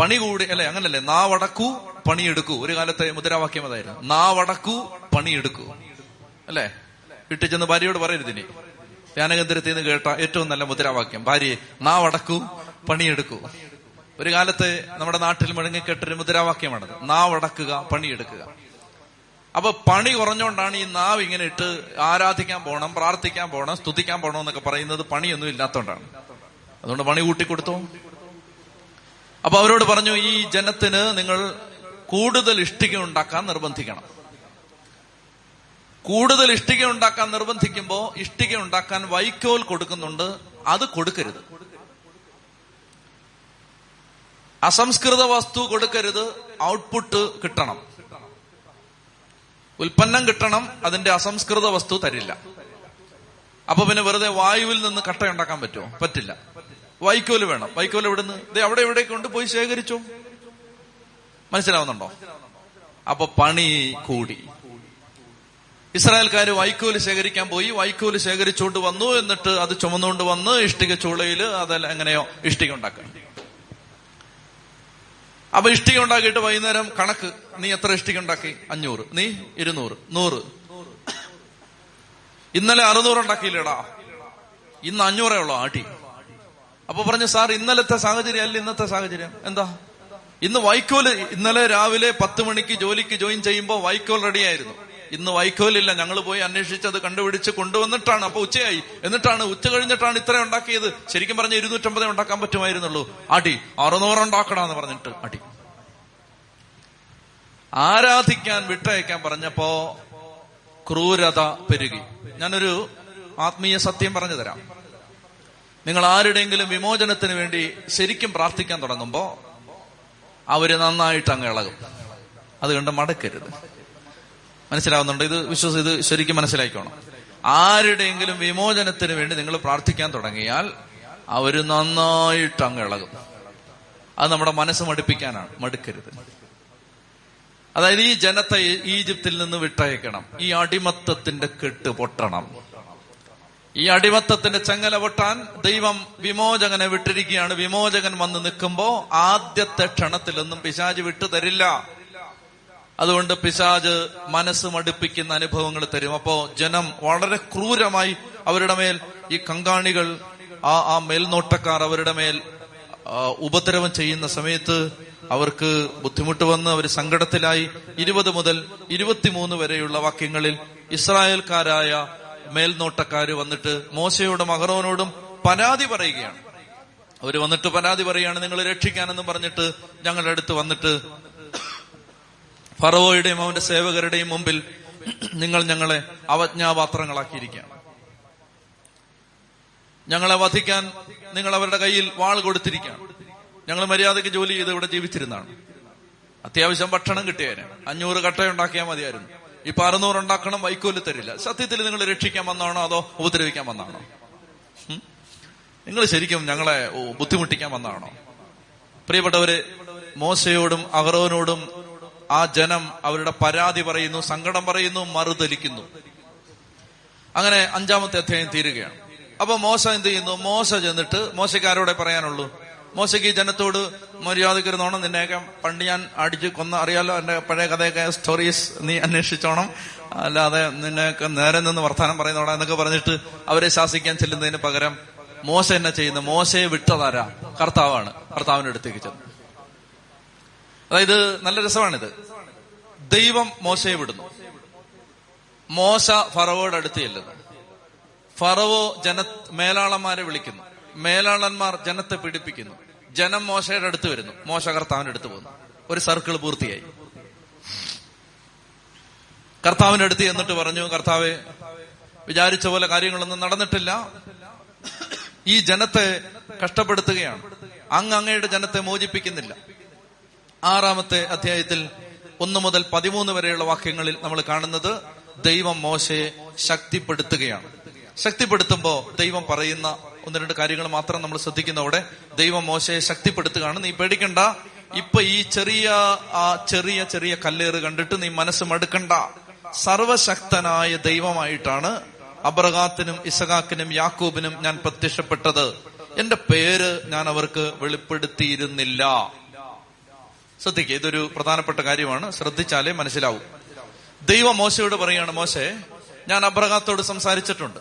പണി കൂടി അല്ലെ അങ്ങനല്ലേ നാവടക്കൂ പണിയെടുക്കൂ. ഒരു കാലത്തെ മുദ്രാവാക്യം അതായിരുന്നു നാവടക്കൂ പണിയെടുക്കൂ. അല്ലെ? വീട്ടിൽ ചെന്ന് ഭാര്യയോട് പറയരുത് ഇനി ധ്യാനകേന്ദ്രത്തിൽ നിന്ന് കേട്ട ഏറ്റവും നല്ല മുദ്രാവാക്യം. ഭാര്യയെ നാവടക്കൂ പണിയെടുക്കൂ. ഒരു കാലത്ത് നമ്മുടെ നാട്ടിൽ മുഴങ്ങിക്കെട്ടൊരു മുദ്രാവാക്യമാണത്. നാവടക്കുക പണിയെടുക്കുക. അപ്പൊ പണി കുറഞ്ഞുകൊണ്ടാണ് ഈ നാവ് ഇങ്ങനെ ഇട്ട് ആരാധിക്കാൻ പോകണം പ്രാർത്ഥിക്കാൻ പോകണം സ്തുതിക്കാൻ പോകണം എന്നൊക്കെ പറയുന്നത് പണിയൊന്നും ഇല്ലാത്തതുകൊണ്ടാണ് അതുകൊണ്ട് പണി കൂട്ടിക്കൊടുത്തു. അപ്പൊ അവരോട് പറഞ്ഞു ഈ ജനത്തിന് നിങ്ങൾ കൂടുതൽ ഇഷ്ടിക ഉണ്ടാക്കാൻ നിർബന്ധിക്കണം. കൂടുതൽ ഇഷ്ടിക ഉണ്ടാക്കാൻ നിർബന്ധിക്കുമ്പോ ഇഷ്ടിക ഉണ്ടാക്കാൻ വൈക്കോൽ കൊടുക്കുന്നുണ്ട് അത് കൊടുക്കരുത്. അസംസ്കൃത വസ്തു കൊടുക്കരുത് ഔട്ട്പുട്ട് കിട്ടണം. ഉൽപ്പന്നം കിട്ടണം അതിന്റെ അസംസ്കൃത വസ്തു തരില്ല. അപ്പൊ പിന്നെ വെറുതെ വായുവിൽ നിന്ന് കട്ട ഉണ്ടാക്കാൻ പറ്റുമോ? പറ്റില്ല. വൈക്കോൽ വേണം. വൈക്കോൽ എവിടുന്ന്? ഇത് അവിടെ എവിടെ കൊണ്ട് പോയി ശേഖരിച്ചു. മനസ്സിലാവുന്നുണ്ടോ? അപ്പൊ പണി കൂടി. ഇസ്രായേൽക്കാര് വൈക്കോൽ ശേഖരിക്കാൻ പോയി. വൈക്കോൽ ശേഖരിച്ചുകൊണ്ട് വന്നു. എന്നിട്ട് അത് ചുമന്നുകൊണ്ട് വന്ന് ഇഷ്ടിക ചൂളയിൽ അതെല്ലാം എങ്ങനെയോ ഇഷ്ടിക ഉണ്ടാക്കുക. അപ്പൊ ഇഷ്ടിക ഉണ്ടാക്കിയിട്ട് വൈകുന്നേരം കണക്ക്. നീ എത്ര ഇഷ്ടിക ഉണ്ടാക്കി? അഞ്ഞൂറ്. നീ ഇരുന്നൂറ്. നൂറ്. ഇന്നലെ അറുന്നൂറ് ഉണ്ടാക്കിയില്ലടാ. ഇന്ന് അഞ്ഞൂറേ ഉള്ളൂ ആട്ടി. അപ്പൊ പറഞ്ഞു സാർ ഇന്നലത്തെ സാഹചര്യം അല്ല ഇന്നത്തെ സാഹചര്യം. എന്താ? ഇന്ന് വൈക്കോൽ ഇന്നലെ രാവിലെ പത്ത് മണിക്ക് ജോലിക്ക് ജോയിൻ ചെയ്യുമ്പോൾ വൈക്കോൽ റെഡിയായിരുന്നു. ഇന്ന് വൈക്കോലില്ല. ഞങ്ങൾ പോയി അന്വേഷിച്ച് അത് കണ്ടുപിടിച്ച് കൊണ്ടുവന്നിട്ടാണ്. അപ്പൊ ഉച്ചയായി. എന്നിട്ടാണ് ഉച്ച കഴിഞ്ഞിട്ടാണ് ഇത്ര ഉണ്ടാക്കിയത്. ശരിക്കും പറഞ്ഞ ഇരുന്നൂറ്റമ്പതേ ഉണ്ടാക്കാൻ പറ്റുമായിരുന്നുള്ളൂ. അടി അറുന്നൂറ് ഉണ്ടാക്കണമെന്ന് പറഞ്ഞിട്ട് അടി. ആരാധിക്കാൻ വിട്ടയക്കാൻ പറഞ്ഞപ്പോ ക്രൂരത പെരുകി. ഞാനൊരു ആത്മീയ സത്യം പറഞ്ഞു തരാം. നിങ്ങൾ ആരുടെയെങ്കിലും വിമോചനത്തിന് വേണ്ടി ശരിക്കും പ്രാർത്ഥിക്കാൻ തുടങ്ങുമ്പോ അവർ നന്നായിട്ട് അങ്ങ് ഇളകും. അതുകൊണ്ട് കണ്ട് മടക്കരുത്. മനസ്സിലാവുന്നുണ്ട്. ഇത് വിശ്വസം ഇത് ശരിക്കും മനസ്സിലാക്കിക്കോണം ആരുടെയെങ്കിലും വിമോചനത്തിന് വേണ്ടി നിങ്ങൾ പ്രാർത്ഥിക്കാൻ തുടങ്ങിയാൽ അവർ നന്നായിട്ട് അങ്ങ് ഇളകും. അത് നമ്മുടെ മനസ്സ് മടുപ്പിക്കാനാണ്. മടുക്കരുത്. അതായത് ഈ ജനത്തെ ഈജിപ്തിൽ നിന്ന് വിട്ടയക്കണം. ഈ അടിമത്തത്തിന്റെ കെട്ട് പൊട്ടണം. ഈ അടിമത്തത്തിന്റെ ചങ്ങല പൊട്ടാൻ ദൈവം വിമോചകനെ വിട്ടിരിക്കുകയാണ്. വിമോചകൻ വന്ന് നിൽക്കുമ്പോ ആദ്യത്തെ ക്ഷണത്തിലൊന്നും പിശാജ് വിട്ടു തരില്ല. അതുകൊണ്ട് പിശാജ് മനസ്സ് മടുപ്പിക്കുന്ന അനുഭവങ്ങൾ തരും. അപ്പോ ജനം വളരെ ക്രൂരമായി അവരുടെ മേൽ ഈ കങ്കാണികൾ ആ ആ മേൽനോട്ടക്കാർ അവരുടെ മേൽ ഉപദ്രവം ചെയ്യുന്ന സമയത്ത് അവർക്ക് ബുദ്ധിമുട്ട് വന്ന് അവർ സങ്കടത്തിലായി. ഇരുപത് മുതൽ ഇരുപത്തിമൂന്ന് വരെയുള്ള വാക്യങ്ങളിൽ ഇസ്രായേൽക്കാരായ മേൽനോട്ടക്കാര് വന്നിട്ട് മോശയോടും അഹറോനോടും പരാതി പറയുകയാണ്. അവർ വന്നിട്ട് പരാതി പറയുകയാണ് നിങ്ങൾ രക്ഷിക്കാനെന്ന് പറഞ്ഞിട്ട് ഞങ്ങളുടെ അടുത്ത് വന്നിട്ട് ഫറവോയുടെയും അവന്റെ സേവകരുടെയും മുമ്പിൽ നിങ്ങൾ ഞങ്ങളെ അവജ്ഞാപാത്രങ്ങളാക്കിയിരിക്കുകയാണ്. ഞങ്ങളെ വധിക്കാൻ നിങ്ങൾ അവരുടെ കയ്യിൽ വാൾ കൊടുത്തിരിക്കുകയാണ്. ഞങ്ങൾ മര്യാദയ്ക്ക് ജോലി ചെയ്ത് ഇവിടെ ജീവിച്ചിരുന്നാണ് അത്യാവശ്യം ഭക്ഷണം കിട്ടിയേനെ. അഞ്ഞൂറ് കട്ട ഉണ്ടാക്കിയാൽ മതിയായിരുന്നു. ഇപ്പൊ അറുന്നൂറ് ഉണ്ടാക്കണം വൈക്കോൽ തരില്ല. സത്യത്തിൽ നിങ്ങൾ രക്ഷിക്കാൻ വന്നാണോ അതോ ഉപദ്രവിക്കാൻ വന്നാണോ നിങ്ങൾ ശരിക്കും ഞങ്ങളെ ബുദ്ധിമുട്ടിക്കാൻ വന്നാണോ പ്രിയപ്പെട്ടവര് മോശയോടും അഹറോനോടും ആ ജനം അവരുടെ പരാതി പറയുന്നു സങ്കടം പറയുന്നു മറുതലിക്കുന്നു. അങ്ങനെ അഞ്ചാമത്തെ അധ്യായം തീരുകയാണ്. അപ്പൊ മോശ എന്ത് ചെയ്യുന്നു? മോശ ചെന്നിട്ട് മോശക്കാരോടെ പറയാനുള്ളൂ? മോശയ്ക്ക് ഈ ജനത്തോട് മര്യാദയ്ക്ക് ഇരുന്നോണം നിന്നെയൊക്കെ പണ്ട് ഞാൻ അടിച്ച് കൊന്ന അറിയാലോ എന്റെ പഴയ കഥയൊക്കെ സ്റ്റോറീസ് നീ അന്വേഷിച്ചോണം. അല്ലാതെ നിന്നെയൊക്കെ നേരെ നിന്ന് വർത്താനം പറയുന്നോടാ എന്നൊക്കെ പറഞ്ഞിട്ട് അവരെ ശാസിക്കാൻ ചെല്ലുന്നതിന് പകരം മോശ എന്നെ ചെയ്യുന്നു മോശയെ വിട്ടതാരാ? കർത്താവാണ്. കർത്താവിന്റെ അടുത്തേക്ക് ചെന്നു. അതായത് നല്ല രസമാണിത്. ദൈവം മോശയെ വിടുന്നു. മോശ ഫറവോയുടെ അടുത്ത് ചെല്ലുന്നു. ഫറവോ ജന മേലാളന്മാരെ വിളിക്കുന്നു. മേലാളന്മാർ ജനത്തെ പീഡിപ്പിക്കുന്നു. ജനം മോശയുടെ അടുത്ത് വരുന്നു. മോശ കർത്താവിന്റെ അടുത്ത് പോകുന്നു. ഒരു സർക്കിൾ പൂർത്തിയായി. കർത്താവിന്റെ അടുത്ത് എന്നിട്ട് പറഞ്ഞു കർത്താവെ വിചാരിച്ച പോലെ കാര്യങ്ങളൊന്നും നടന്നിട്ടില്ല. ഈ ജനത്തെ കഷ്ടപ്പെടുത്തുകയാണ്. അങ്ങ് അങ്ങയുടെ ജനത്തെ മോചിപ്പിക്കുന്നില്ല. ആറാമത്തെ അധ്യായത്തിൽ ഒന്ന് മുതൽ പതിമൂന്ന് വരെയുള്ള വാക്യങ്ങളിൽ നമ്മൾ കാണുന്നത് ദൈവം മോശയെ ശക്തിപ്പെടുത്തുകയാണ്. ശക്തിപ്പെടുത്തുമ്പോൾ ദൈവം പറയുന്ന ഒന്ന് രണ്ട് കാര്യങ്ങൾ മാത്രം നമ്മൾ ശ്രദ്ധിക്കുന്നവിടെ ദൈവം മോശയെ ശക്തിപ്പെടുത്തുകയാണ്. നീ പേടിക്കണ്ട. ഇപ്പൊ ഈ ചെറിയ ആ ചെറിയ ചെറിയ കല്ലേറ് കണ്ടിട്ട് നീ മനസ്സ് മടുക്കണ്ട. സർവശക്തനായ ദൈവമായിട്ടാണ് അബ്രഹാത്തിനും ഇസഹാക്കിനും യാക്കൂബിനും ഞാൻ പ്രത്യക്ഷപ്പെട്ടത്. എന്റെ പേര് ഞാൻ അവർക്ക് വെളിപ്പെടുത്തിയിരുന്നില്ല. ശ്രദ്ധിക്കുക. ഇതൊരു പ്രധാനപ്പെട്ട കാര്യമാണ്. ശ്രദ്ധിച്ചാലേ മനസ്സിലാവും. ദൈവം മോശയോട് പറയാണ് മോശെ ഞാൻ അബ്രഹാത്തോട് സംസാരിച്ചിട്ടുണ്ട്.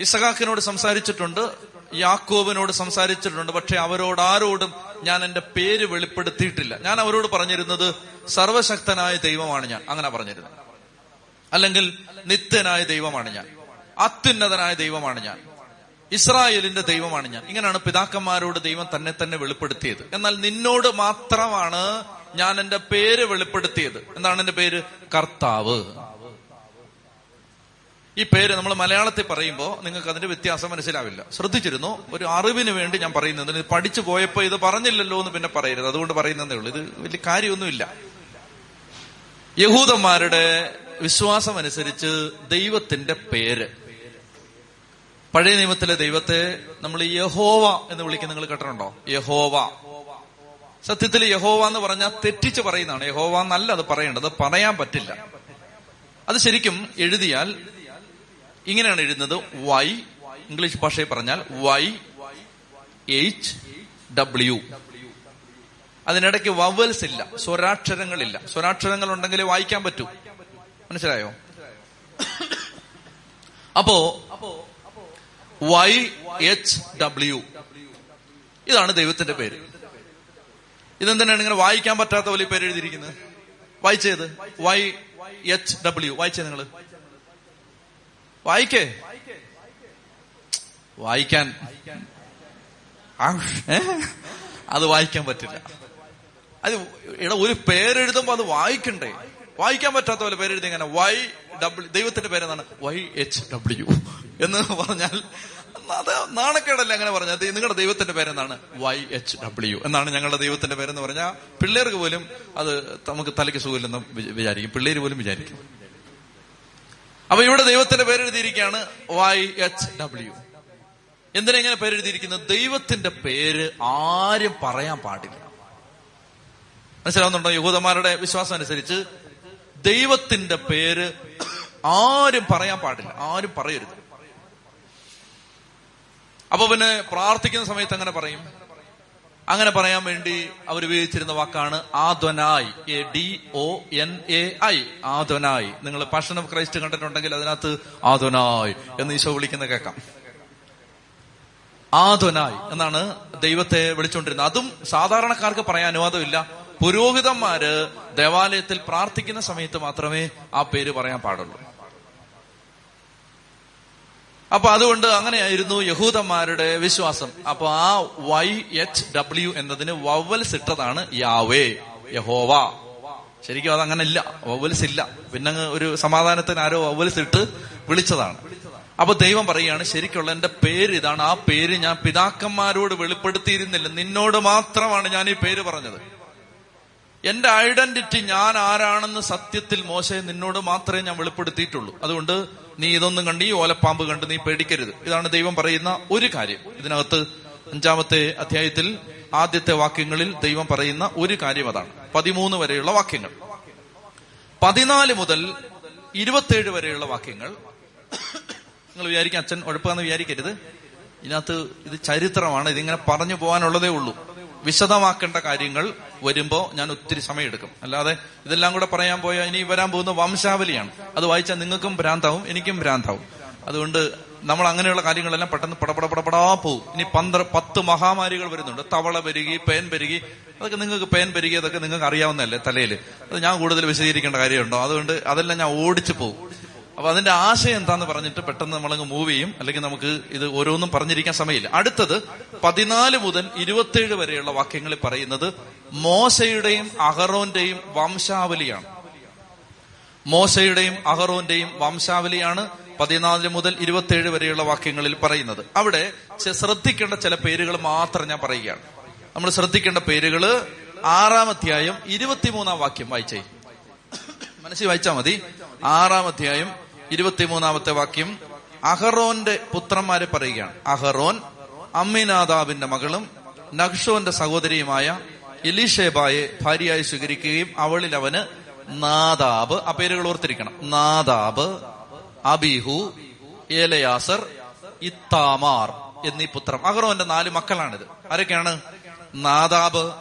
ഇസഹാക്കിനോട് സംസാരിച്ചിട്ടുണ്ട്. യാക്കോബിനോട് സംസാരിച്ചിട്ടുണ്ട്. പക്ഷെ അവരോട് ആരോടും ഞാൻ എന്റെ പേര് വെളിപ്പെടുത്തിയിട്ടില്ല. ഞാൻ അവരോട് പറഞ്ഞിരുന്നത് സർവശക്തനായ ദൈവമാണ് ഞാൻ. അങ്ങനെ പറഞ്ഞിരുന്നത് അല്ലെങ്കിൽ നിത്യനായ ദൈവമാണ് ഞാൻ. അത്യുന്നതനായ ദൈവമാണ് ഞാൻ. ഇസ്രായേലിന്റെ ദൈവമാണ് ഞാൻ. ഇങ്ങനെയാണ് പിതാക്കന്മാരോട് ദൈവം തന്നെ തന്നെ വെളിപ്പെടുത്തിയത്. എന്നാൽ നിന്നോട് മാത്രമാണ് ഞാൻ എന്റെ പേര് വെളിപ്പെടുത്തിയത്. എന്താണ് എന്റെ പേര്? കർത്താവ്. ഈ പേര് നമ്മൾ മലയാളത്തിൽ പറയുമ്പോൾ നിങ്ങൾക്ക് അതിന്റെ വ്യത്യാസം മനസ്സിലാവില്ല. ശ്രദ്ധിച്ചിരുന്നു ഒരു അറിവിന് വേണ്ടി ഞാൻ പറയുന്നത്. പഠിച്ചു പോയപ്പോ ഇത് പറഞ്ഞില്ലല്ലോ എന്ന് പിന്നെ പറയരുത്. അതുകൊണ്ട് പറയുന്നതേ ഉള്ളൂ. ഇത് വലിയ കാര്യമൊന്നുമില്ല. യഹൂദന്മാരുടെ വിശ്വാസം അനുസരിച്ച് ദൈവത്തിന്റെ പേര് പഴയ നിയമത്തിലെ ദൈവത്തെ നമ്മൾ യഹോവ എന്ന് വിളിക്കുന്ന നിങ്ങൾ കേട്ടിട്ടുണ്ടോ? യഹോവ. സത്യത്തിൽ യഹോവ എന്ന് പറഞ്ഞാൽ തെറ്റിച്ച് പറയുന്നതാണ്. യഹോവ എന്നല്ല അത് പറയേണ്ടത്. പറയാൻ പറ്റില്ല. അത് ശരിക്കും എഴുതിയാൽ ഇങ്ങനെയാണ് എഴുതുന്നത്. വൈ ഇംഗ്ലീഷ് ഭാഷയിൽ പറഞ്ഞാൽ വൈ എച്ച് ഡബ്ല്യു. അതിനിടയ്ക്ക് വവൽസ് ഇല്ല. സ്വരാക്ഷരങ്ങളില്ല. സ്വരാക്ഷരങ്ങൾ ഉണ്ടെങ്കിൽ വായിക്കാൻ പറ്റൂ. മനസ്സിലായോ? അപ്പോ വൈ എച്ച് ഡബ്ല്യു ഇതാണ് ദൈവത്തിന്റെ പേര്. ഇതെന്തിനാണ് ഇങ്ങനെ വായിക്കാൻ പറ്റാത്ത പോലെ പേര് എഴുതിയിരിക്കുന്നത്? വായിച്ചത് വൈ എച്ച് ഡബ്ല്യു വായിച്ചേ നിങ്ങൾ വായിക്കേ. വായിക്കാൻ. അത് വായിക്കാൻ പറ്റില്ല. അത് ഇവിടെ ഒരു പേരെഴുതുമ്പോ അത് വായിക്കണ്ടേ? വായിക്കാൻ പറ്റാത്ത പോലെ പേരെഴുതി എങ്ങനെ വൈ ഡബ്ല്യു ദൈവത്തിന്റെ പേരെന്താണ് വൈ എച്ച് ഡബ്ല്യു എന്ന് പറഞ്ഞാൽ അത് നാണക്കേടല്ല അങ്ങനെ പറഞ്ഞാൽ? നിങ്ങളുടെ ദൈവത്തിന്റെ പേരെന്താണ്? വൈ എച്ച് ഡബ്ല്യു എന്നാണ് ഞങ്ങളുടെ ദൈവത്തിന്റെ പേരെന്ന് പറഞ്ഞാൽ പിള്ളേർക്ക് പോലും അത് നമുക്ക് തലയ്ക്ക് സുഖമില്ലെന്ന് വിചാരിക്കും. പിള്ളേര് പോലും വിചാരിക്കും. അപ്പൊ ഇവിടെ ദൈവത്തിന്റെ പേരെഴുതിയിരിക്കുകയാണ് വൈ എച്ച് ഡബ്ല്യു എന്തിനാ ഇങ്ങനെ പേരെഴുതിയിരിക്കുന്നത്? ദൈവത്തിന്റെ പേര് ആരും പറയാൻ പാടില്ല. മനസ്സിലാവുന്നുണ്ടോ? യഹൂദന്മാരുടെ വിശ്വാസം അനുസരിച്ച് ദൈവത്തിന്റെ പേര് ആരും പറയാൻ പാടില്ല. ആരും പറയരുത്. അപ്പൊ പിന്നെ പ്രാർത്ഥിക്കുന്ന സമയത്ത് അങ്ങനെ പറയും. അങ്ങനെ പറയാൻ വേണ്ടി അവർ ഉപയോഗിച്ചിരുന്ന വാക്കാണ് ആധ്വനായി A D O N A I ആധ്വനായി നിങ്ങൾ പാഷൻ ഓഫ് ക്രൈസ്റ്റ് കണ്ടിട്ടുണ്ടെങ്കിൽ അതിനകത്ത് ആധ്വനായി എന്ന് ഈശോ വിളിക്കുന്ന കേൾക്കാം. ആധ്വനായി എന്നാണ് ദൈവത്തെ വിളിച്ചുകൊണ്ടിരുന്നത്. അതും സാധാരണക്കാർക്ക് പറയാൻ അനുവാദമില്ല. പുരോഹിതന്മാര് ദേവാലയത്തിൽ പ്രാർത്ഥിക്കുന്ന സമയത്ത് മാത്രമേ ആ പേര് പറയാൻ പാടുള്ളൂ. അപ്പൊ അതുകൊണ്ട് അങ്ങനെയായിരുന്നു യഹൂദന്മാരുടെ വിശ്വാസം. അപ്പൊ ആ വൈ എച്ച് ഡബ്ല്യു എന്നതിന് വവൽസ് ഇട്ടതാണ് യാവേ യഹോവ. ശരിക്കും അത് അങ്ങനെ ഇല്ല വവൽസ് ഇല്ല. പിന്നെ ഒരു സമാധാനത്തിന് ആരോ വവൽസ് ഇട്ട് വിളിച്ചതാണ്. അപ്പൊ ദൈവം പറയുകയാണ് ശരിക്കുള്ള എന്റെ പേര് ഇതാണ്. ആ പേര് ഞാൻ പിതാക്കന്മാരോട് വെളിപ്പെടുത്തിയിരുന്നില്ല. നിന്നോട് മാത്രമാണ് ഞാൻ ഈ പേര് പറഞ്ഞത്. എന്റെ ഐഡന്റിറ്റി ഞാൻ ആരാണെന്ന് സത്യത്തിൽ മോശയെ നിന്നോട് മാത്രമേ ഞാൻ വെളിപ്പെടുത്തിയിട്ടുള്ളൂ. അതുകൊണ്ട് നീ ഇതൊന്നും കണ്ട് ഈ ഓലപ്പാമ്പ് കണ്ട് നീ പേടിക്കരുത്. ഇതാണ് ദൈവം പറയുന്ന ഒരു കാര്യം. ഇതിനകത്ത് അഞ്ചാമത്തെ അധ്യായത്തിൽ ആദ്യത്തെ വാക്യങ്ങളിൽ ദൈവം പറയുന്ന ഒരു കാര്യം അതാണ്. പതിമൂന്ന് വരെയുള്ള വാക്യങ്ങൾ. പതിനാല് മുതൽ ഇരുപത്തേഴ് വരെയുള്ള വാക്യങ്ങൾ. നിങ്ങൾ വിചാരിക്കും അച്ഛൻ ഉഴപ്പാന്ന് വിചാരിക്കരുത്. ഇതിനകത്ത് ഇത് ചരിത്രമാണ്. ഇതിങ്ങനെ പറഞ്ഞു പോകാനുള്ളതേ ഉള്ളൂ. വിശദമാക്കേണ്ട കാര്യങ്ങൾ വരുമ്പോൾ ഞാൻ ഒത്തിരി സമയമെടുക്കും. അല്ലാതെ ഇതെല്ലാം കൂടെ പറയാൻ പോയാൽ ഇനി വരാൻ പോകുന്ന വംശാവലിയാണ്. അത് വായിച്ചാൽ നിങ്ങൾക്കും ഭ്രാന്താവും എനിക്കും ഭ്രാന്താവും. അതുകൊണ്ട് നമ്മൾ അങ്ങനെയുള്ള കാര്യങ്ങളെല്ലാം പെട്ടെന്ന് പടപട പടപടാ പോവും. ഇനി പന്ത്ര പത്ത് മഹാമാരികൾ വരുന്നുണ്ട്. തവള പെരുകി പേൻ പെരുകി അതൊക്കെ നിങ്ങൾക്ക് പേൻ പെരുകി അതൊക്കെ നിങ്ങൾക്ക് അറിയാവുന്നതല്ലേ തലയിൽ അത് ഞാൻ കൂടുതൽ വിശദീകരിക്കേണ്ട കാര്യമുണ്ടോ? അതുകൊണ്ട് അതെല്ലാം ഞാൻ ഓടിച്ചു പോകും അപ്പൊ അതിന്റെ ആശയം എന്താന്ന് പറഞ്ഞിട്ട് പെട്ടെന്ന് നമ്മളങ്ങ് മൂവ് ചെയ്യും. അല്ലെങ്കിൽ നമുക്ക് ഇത് ഓരോന്നും പറഞ്ഞിരിക്കാൻ സമയമില്ല. അടുത്തത് പതിനാല് മുതൽ ഇരുപത്തിയേഴ് വരെയുള്ള വാക്യങ്ങളിൽ പറയുന്നത് മോശയുടെയും അഹറോന്റെയും വംശാവലിയാണ്. മോശയുടെയും അഹറോന്റെയും വംശാവലിയാണ് പതിനാല് മുതൽ ഇരുപത്തിയേഴ് വരെയുള്ള വാക്യങ്ങളിൽ പറയുന്നത്. അവിടെ ശ്രദ്ധിക്കേണ്ട ചില പേരുകൾ മാത്രം ഞാൻ പറയുകയാണ്. നമ്മൾ ശ്രദ്ധിക്കേണ്ട പേരുകൾ ആറാം അധ്യായം ഇരുപത്തിമൂന്നാം വാക്യം വായിച്ചേ. മനസ്സിൽ വായിച്ചാൽ മതി. ആറാം അധ്യായം ഇരുപത്തിമൂന്നാമത്തെ വാക്യം അഹറോന്റെ പുത്രന്മാരെ പറയുകയാണ്. അഹറോൻ അമ്മിനാദാബിന്റെ മകളും നഖ്ഷോന്റെ സഹോദരിയുമായ എലിഷേബായെ ഭാര്യയായി സ്വീകരിക്കുകയും അവളിൽ അവന് നാദാബ് ആ പേരുകൾ ഓർത്തിരിക്കണം. നാദാബ് അബിഹു ഏലയാസർ ഇത്താമാർ എന്നീ പുത്രം. അഹറോന്റെ നാല് മക്കളാണിത്. ആരൊക്കെയാണ്? Nadab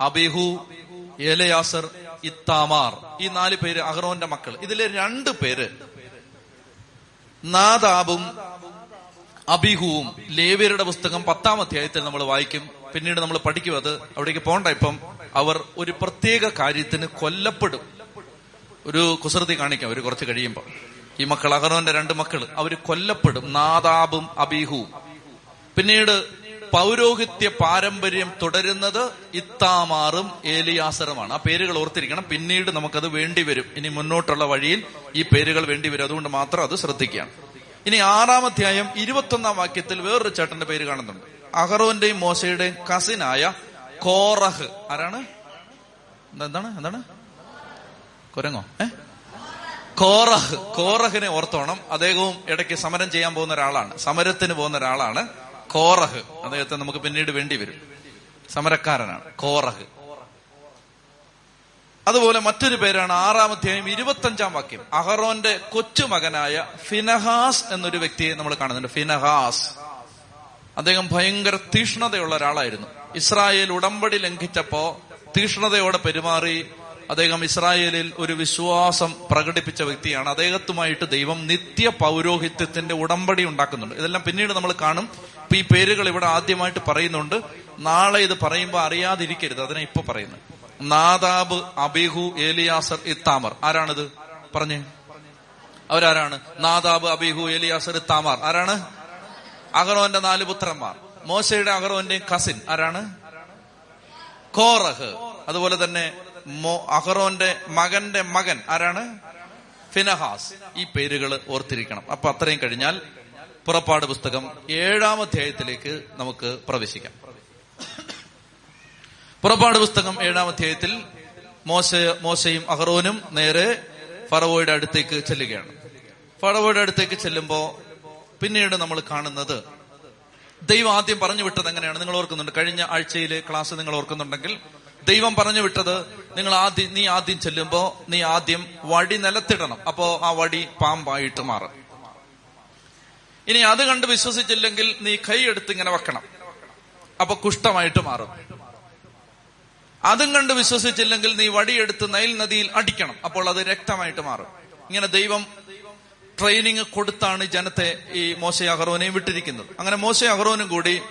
Abihu Eleazar Ithamar. ഈ നാല് പേര് അഹ്റോന്റെ മക്കൾ ഇതിലെ രണ്ട് പേര് നാദാബും അബിഹുവും ലേവിയരുടെ പുസ്തകം പത്താം അധ്യായത്തിൽ നമ്മൾ വായിക്കും. പിന്നീട് നമ്മൾ പഠിക്കും അത്. അവിടേക്ക് പോണ്ട ഇപ്പം. അവർ ഒരു പ്രത്യേക കാര്യത്തിന് കൊല്ലപ്പെടും. ഒരു കുസൃതി കാണിക്കാം. ഒരു കുറച്ച് കഴിയുമ്പോൾ ഈ മക്കൾ അഹറോന്റെ രണ്ട് മക്കൾ അവർ കൊല്ലപ്പെടും നാദാബും അബീഹുവും. പിന്നീട് പൗരോഹിത്യ പാരമ്പര്യം തുടരുന്നത് ഇത്താമാറും ഏലിയാസറുമാണ്. ആ പേരുകൾ ഓർത്തിരിക്കണം. പിന്നീട് നമുക്കത് വേണ്ടി വരും. ഇനി മുന്നോട്ടുള്ള വഴിയിൽ ഈ പേരുകൾ വേണ്ടി വരും. അതുകൊണ്ട് മാത്രം അത് ശ്രദ്ധിക്കുകയാണ്. ഇനി ആറാം അധ്യായം ഇരുപത്തൊന്നാം വാക്യത്തിൽ വേറൊരു ചേട്ടന്റെ പേര് കാണുന്നുണ്ട്. അഹറോന്റെയും മോശയുടെയും കസിനായ കോറഹ്. ആരാണ്? എന്താണ് എന്താണ്? കുരങ്ങോ? ഏ? കോറഹ്. കോറഹിനെ ഓർത്തോണം. അദ്ദേഹവും ഇടയ്ക്ക് സമരം ചെയ്യാൻ പോകുന്ന ഒരാളാണ്. സമരത്തിന് പോകുന്ന ഒരാളാണ്. കോറഹ്. അദ്ദേഹത്തെ നമുക്ക് പിന്നീട് വേണ്ടി വരും. സമരക്കാരനാണ്. കോറഹ്. അതുപോലെ മറ്റൊരു പേരാണ് ആറാം അധ്യായം ഇരുപത്തഞ്ചാം വാക്യം. അഹറോന്റെ കൊച്ചുമകനായ ഫിനഹാസ് എന്നൊരു വ്യക്തിയെ നമ്മൾ കാണുന്നുണ്ട്. ഫിനഹാസ്. അദ്ദേഹം ഭയങ്കര തീഷ്ണതയുള്ള ഒരാളായിരുന്നു. ഇസ്രായേൽ ഉടമ്പടി ലംഘിച്ചപ്പോ തീഷ്ണതയോടെ പെരുമാറി അദ്ദേഹം ഇസ്രായേലിൽ ഒരു വിശ്വാസം പ്രകടിപ്പിച്ച വ്യക്തിയാണ്. അദ്ദേഹത്തുമായിട്ട് ദൈവം നിത്യ പൗരോഹിത്യത്തിന്റെ ഉടമ്പടി ഉണ്ടാക്കുന്നുണ്ട്. ഇതെല്ലാം പിന്നീട് നമ്മൾ കാണും. ഇപ്പൊ ഈ പേരുകൾ ഇവിടെ ആദ്യമായിട്ട് പറയുന്നുണ്ട്. നാളെ ഇത് പറയുമ്പോൾ അറിയാതിരിക്കരുത്. അതിനെ ഇപ്പൊ പറയുന്നു. Nadab Abihu Eleazar Ithamar. ആരാണിത്? പറഞ്ഞു. അവരാരാണ്? Nadab Abihu Eleazar Ithamar. ആരാണ്? അഹറോന്റെ നാല് പുത്രന്മാർ. മോശയുടെ അഹറോന്റെയും കസിൻ. ആരാണ്? കോറഹ്. അതുപോലെ തന്നെ അഹറോന്റെ മകന്റെ മകൻ. ആരാണ്? ഫിനഹാസ്. ഈ പേരുകൾ ഓർത്തിരിക്കണം. അപ്പൊ അത്രയും കഴിഞ്ഞാൽ പുറപ്പാട് പുസ്തകം ഏഴാം അധ്യായത്തിലേക്ക് നമുക്ക് പ്രവേശിക്കാം. പുറപ്പാട് പുസ്തകം ഏഴാം അധ്യായത്തിൽ മോശ മോശയും അഹറോനും നേരെ ഫറവോയുടെ അടുത്തേക്ക് ചെല്ലുകയാണ്. ഫറവോയുടെ അടുത്തേക്ക് ചെല്ലുമ്പോ പിന്നീട് നമ്മൾ കാണുന്നത് ദൈവം ആദ്യം പറഞ്ഞു വിട്ടത് എങ്ങനെയാണ്? നിങ്ങൾ ഓർക്കുന്നുണ്ട്. കഴിഞ്ഞ ആഴ്ചയിലെ ക്ലാസ് നിങ്ങൾ ഓർക്കുന്നുണ്ടെങ്കിൽ ദൈവം പറഞ്ഞു വിട്ടത് നിങ്ങൾ ആദ്യം നീ ആദ്യം ചെല്ലുമ്പോ നീ ആദ്യം വടി നിലത്തിടണം. അപ്പോ ആ വടി പാമ്പായിട്ട് മാറും. ഇനി അത് കണ്ട് വിശ്വസിച്ചില്ലെങ്കിൽ നീ കൈ എടുത്ത് ഇങ്ങനെ വെക്കണം. അപ്പൊ കുഷ്ഠമായിട്ട് മാറും. അതും കണ്ട് വിശ്വസിച്ചില്ലെങ്കിൽ നീ വടിയെടുത്ത് നൈൽ നദിയിൽ അടിക്കണം. അപ്പോൾ അത് രക്തമായിട്ട് മാറും. ഇങ്ങനെ ദൈവം ട്രെയിനിങ് കൊടുത്താണ് ജനത്തെ ഈ മോശ അഹറോനെയും വിട്ടിരിക്കുന്നത്. അങ്ങനെ മോശ അഹറോനും കൂടി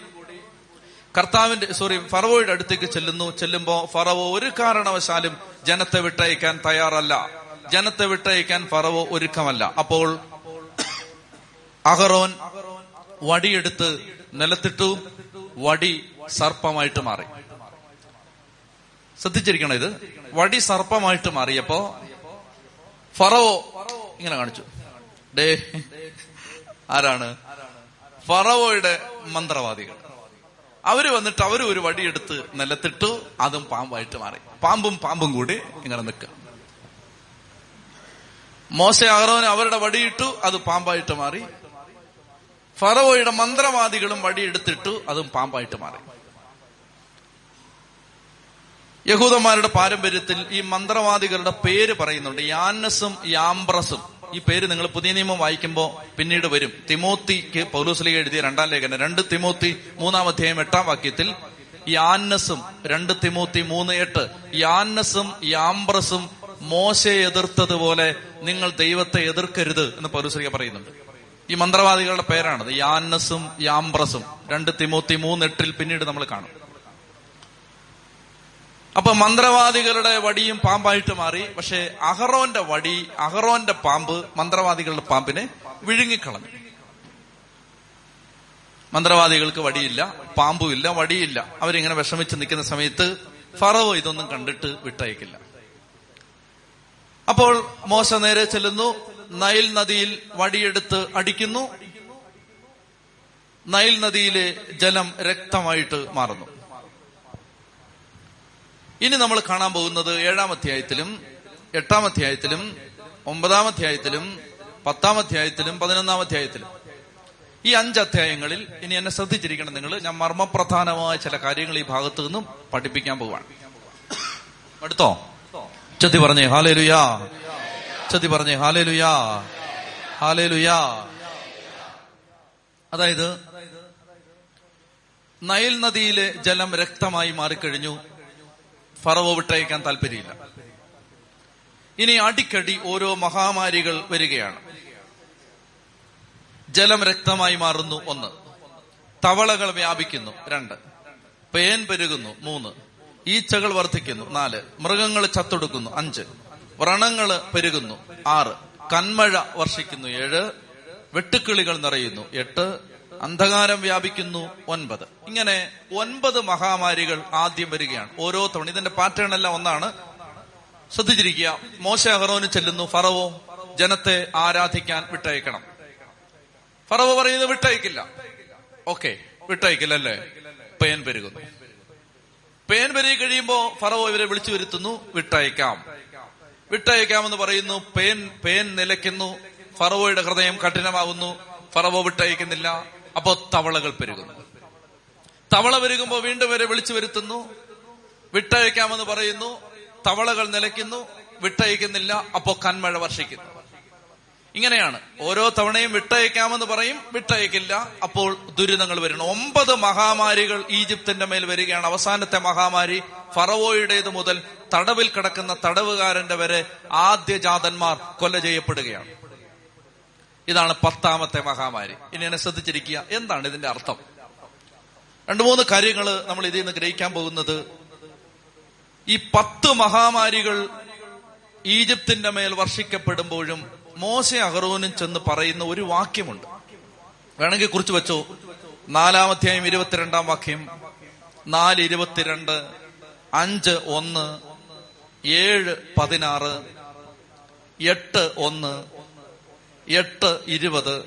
കർത്താവിന്റെ സോറി ഫറവോയുടെ അടുത്തേക്ക് ചെല്ലുന്നു. ചെല്ലുമ്പോ ഫറവോ ഒരു കാരണവശാലും ജനത്തെ വിട്ടയക്കാൻ തയ്യാറല്ല. ജനത്തെ വിട്ടയക്കാൻ ഫറവോ ഒരുക്കമല്ല. അപ്പോൾ അഹറോൻ വടിയെടുത്ത് നിലത്തിട്ടു. വടി സർപ്പമായിട്ട് മാറി. ശ്രദ്ധിച്ചിരിക്കണം ഇത്? വടി സർപ്പമായിട്ട് മാറിയപ്പോ ഫറവോ ഇങ്ങനെ കാണിച്ചു. ഡേ ആരാണ്? ഫറവോയുടെ മന്ത്രവാദികൾ. അവർ വന്നിട്ട് അവർ ഒരു വടിയെടുത്ത് നിലത്തിട്ടു അതും പാമ്പായിട്ട് മാറി. പാമ്പും പാമ്പും കൂടി ഇങ്ങനെ നിൽക്കുക മോശ അഹ്റോന് അവരുടെ വടിയിട്ടു അത് പാമ്പായിട്ട് മാറി. ഫറവോയുടെ മന്ത്രവാദികളും വടിയെടുത്തിട്ടു അതും പാമ്പായിട്ട് മാറി. യഹൂദന്മാരുടെ പാരമ്പര്യത്തിൽ ഈ മന്ത്രവാദികളുടെ പേര് പറയുന്നുണ്ട്. യാന്നസും യാംബ്രസും ഈ പേര് നിങ്ങൾ പുതിയ നിയമം വായിക്കുമ്പോൾ പിന്നീട് വരും. തിമോത്തിക്ക് പൗലോസ്ലിക എഴുതിയ രണ്ടാം ലേഖനം. രണ്ട് തിമോത്തി മൂന്നാം അധ്യായം എട്ടാം വാക്യത്തിൽ യാന്നസും രണ്ട് തിമോത്തി മൂന്ന് എട്ട്. യാന്നസും യാംബ്രസും മോശയെ എതിർത്തതുപോലെ നിങ്ങൾ ദൈവത്തെ എതിർക്കരുത് എന്ന് പൗലോസ്ലിക പറയുന്നുണ്ട്. ഈ മന്ത്രവാദികളുടെ പേരാണത്. യാന്നസും യാംബ്രസും രണ്ട് തിമോത്തി മൂന്ന് എട്ടിൽ പിന്നീട് നമ്മൾ കാണും. അപ്പൊ മന്ത്രവാദികളുടെ വടിയും പാമ്പായിട്ട് മാറി. പക്ഷെ അഹറോന്റെ വടി അഹറോന്റെ പാമ്പ് മന്ത്രവാദികളുടെ പാമ്പിനെ വിഴുങ്ങിക്കളഞ്ഞു. മന്ത്രവാദികൾക്ക് വടിയില്ല പാമ്പുമില്ല വടിയില്ല. അവരിങ്ങനെ വിഷമിച്ച് നിൽക്കുന്ന സമയത്ത് ഫറവോ ഇതൊന്നും കണ്ടിട്ട് വിട്ടയക്കില്ല. അപ്പോൾ മോശ നേരെ ചെല്ലുന്നു. നൈൽ നദിയിൽ വടിയെടുത്ത് അടിക്കുന്നു. നൈൽ നദിയിലെ ജലം രക്തമായിട്ട് മാറുന്നു. ഇനി നമ്മൾ കാണാൻ പോകുന്നത് ഏഴാം അധ്യായത്തിലും എട്ടാം അധ്യായത്തിലും ഒമ്പതാം അധ്യായത്തിലും പത്താം അധ്യായത്തിലും പതിനൊന്നാം അധ്യായത്തിലും. ഈ അഞ്ച് അധ്യായങ്ങളിൽ ഇനി എന്നെ ശ്രദ്ധിച്ചിരിക്കണം നിങ്ങൾ. ഞാൻ മർമ്മപ്രധാനമായ ചില കാര്യങ്ങൾ ഈ ഭാഗത്തു നിന്നും പഠിപ്പിക്കാൻ പോവാണ്. അടുത്തോ? ചതി പറഞ്ഞേ ഹാലേലുയാ. ചതി പറഞ്ഞേ ഹാലേലുയാ. ഹാലേലുയാ. അതായത് നയൽ നദിയിലെ ജലം രക്തമായി മാറിക്കഴിഞ്ഞു. ഫറവോ വിട്ടയക്കാൻ താല്പര്യമില്ല. ഇനി അടിക്കടി ഓരോ മഹാമാരികൾ വരികയാണ്. ജലം രക്തമായി മാറുന്നു ഒന്ന്. തവളകൾ വ്യാപിക്കുന്നു രണ്ട്. പേൻ പെരുകുന്നു മൂന്ന്. ഈച്ചകൾ വർദ്ധിക്കുന്നു നാല്. മൃഗങ്ങൾ ചത്തൊടുക്കുന്നു അഞ്ച്. വ്രണങ്ങൾ പെരുകുന്നു ആറ്. കന്മഴ വർഷിക്കുന്നു ഏഴ്. വെട്ടുക്കിളികൾ നിറയുന്നു എട്ട്. അന്ധകാരം വ്യാപിക്കുന്നു ഒൻപത്. ഇങ്ങനെ ഒൻപത് മഹാമാരികൾ ആദ്യം വരികയാണ്. ഓരോ തവണ ഇതിന്റെ പാറ്റേൺ എല്ലാം ഒന്നാണ്. ശ്രദ്ധിച്ചിരിക്കുക. മോശ അഹറോന് ചെല്ലുന്നു. ഫറവോ ജനത്തെ ആരാധിക്കാൻ വിട്ടയക്കണം. ഫറവോ പറയുന്നത് വിട്ടയക്കില്ല. ഓക്കെ വിട്ടയക്കില്ല അല്ലേ? പേൻ പെരുകുന്നു. പേൻ പെരുകി കഴിയുമ്പോ ഫറവോ ഇവരെ വിളിച്ചു വരുത്തുന്നു. വിട്ടയക്കാം. വിട്ടയക്കാമെന്ന് പറയുന്നു. പേൻ പേൻ നിലയ്ക്കുന്നു. ഫറവോയുടെ ഹൃദയം കഠിനമാകുന്നു. ഫറവോ വിട്ടയക്കുന്നില്ല. അപ്പോ തവളകൾ പെരുകുന്നു. തവള പെരുകുമ്പോ വീണ്ടും വരെ വിളിച്ചു വരുത്തുന്നു. വിട്ടയക്കാമെന്ന് പറയുന്നു. തവളകൾ നിലയ്ക്കുന്നു. വിട്ടയക്കുന്നില്ല. അപ്പോ കന്മഴ വർഷിക്കുന്നു. ഇങ്ങനെയാണ്. ഓരോ തവണയും വിട്ടയക്കാമെന്ന് പറയും. വിട്ടയക്കില്ല. അപ്പോൾ ദുരിതങ്ങൾ വരുന്നു. ഒമ്പത് മഹാമാരികൾ ഈജിപ്തിന്റെ മേൽ വരികയാണ്. അവസാനത്തെ മഹാമാരി ഫറവോയുടേത് മുതൽ തടവിൽ കിടക്കുന്ന തടവുകാരന്റെ വരെ ആദ്യ ജാതന്മാർ കൊല ചെയ്യപ്പെടുകയാണ്. ഇതാണ് പത്താമത്തെ മഹാമാരി. ഇനി എന്നെ ശ്രദ്ധിച്ചിരിക്കുക. എന്താണ് ഇതിന്റെ അർത്ഥം? രണ്ടു മൂന്ന് കാര്യങ്ങൾ നമ്മൾ ഇതിൽ നിന്ന് ഗ്രഹിക്കാൻ പോകുന്നത്. ഈ പത്ത് മഹാമാരികൾ ഈജിപ്തിന്റെ മേൽ വർഷിക്കപ്പെടുമ്പോഴും മോശ അഹറോനും ചെന്ന് പറയുന്ന ഒരു വാക്യമുണ്ട്. വേണമെങ്കിൽ കുറിച്ച് വെച്ചോ. നാലാമധ്യായം ഇരുപത്തിരണ്ടാം വാക്യം. നാല് ഇരുപത്തിരണ്ട് അഞ്ച് ഒന്ന് ഏഴ് പതിനാറ് എട്ട് ഒന്ന് എട്ട് ഇരുപത്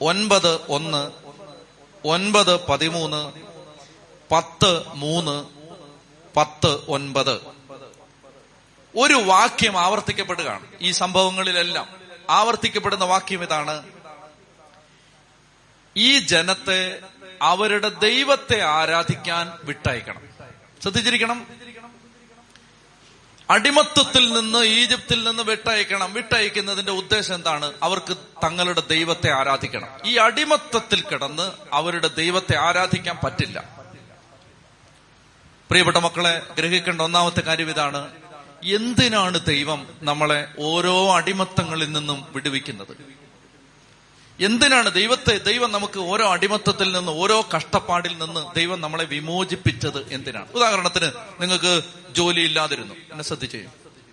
ഒൻപത് ഒന്ന് ഒൻപത് പതിമൂന്ന് പത്ത് മൂന്ന് പത്ത് ഒൻപത്. ഒരു വാക്യം ആവർത്തിക്കപ്പെടുകയാണ്. ഈ സംഭവങ്ങളിലെല്ലാം ആവർത്തിക്കപ്പെടുന്ന വാക്യം ഇതാണ്. ഈ ജനത്തെ അവരുടെ ദൈവത്തെ ആരാധിക്കാൻ വിട്ടയക്കണം. ശ്രദ്ധിച്ചിരിക്കണം. അടിമത്വത്തിൽ നിന്ന് ഈജിപ്തിൽ നിന്ന് വിട്ടയക്കണം. വിട്ടയക്കുന്നതിന്റെ ഉദ്ദേശം എന്താണ്? അവർക്ക് തങ്ങളുടെ ദൈവത്തെ ആരാധിക്കണം. ഈ അടിമത്വത്തിൽ കിടന്ന് അവരുടെ ദൈവത്തെ ആരാധിക്കാൻ പറ്റില്ല. പ്രിയപ്പെട്ട മക്കളെ ഗ്രഹിക്കേണ്ട ഒന്നാമത്തെ കാര്യം ഇതാണ്. എന്തിനാണ് ദൈവം നമ്മളെ ഓരോ അടിമത്തങ്ങളിൽ നിന്നും വിടുവിക്കുന്നത്? എന്തിനാണ് ദൈവത്തെ ദൈവം നമുക്ക് ഓരോ അടിമത്തത്തിൽ നിന്ന് ഓരോ കഷ്ടപ്പാടിൽ നിന്ന് ദൈവം നമ്മളെ വിമോചിപ്പിച്ചത് എന്തിനാണ്? ഉദാഹരണത്തിന് നിങ്ങൾക്ക് ജോലി ഇല്ലാതിരുന്നു എന്നെ ശ്രദ്ധിച്ചു.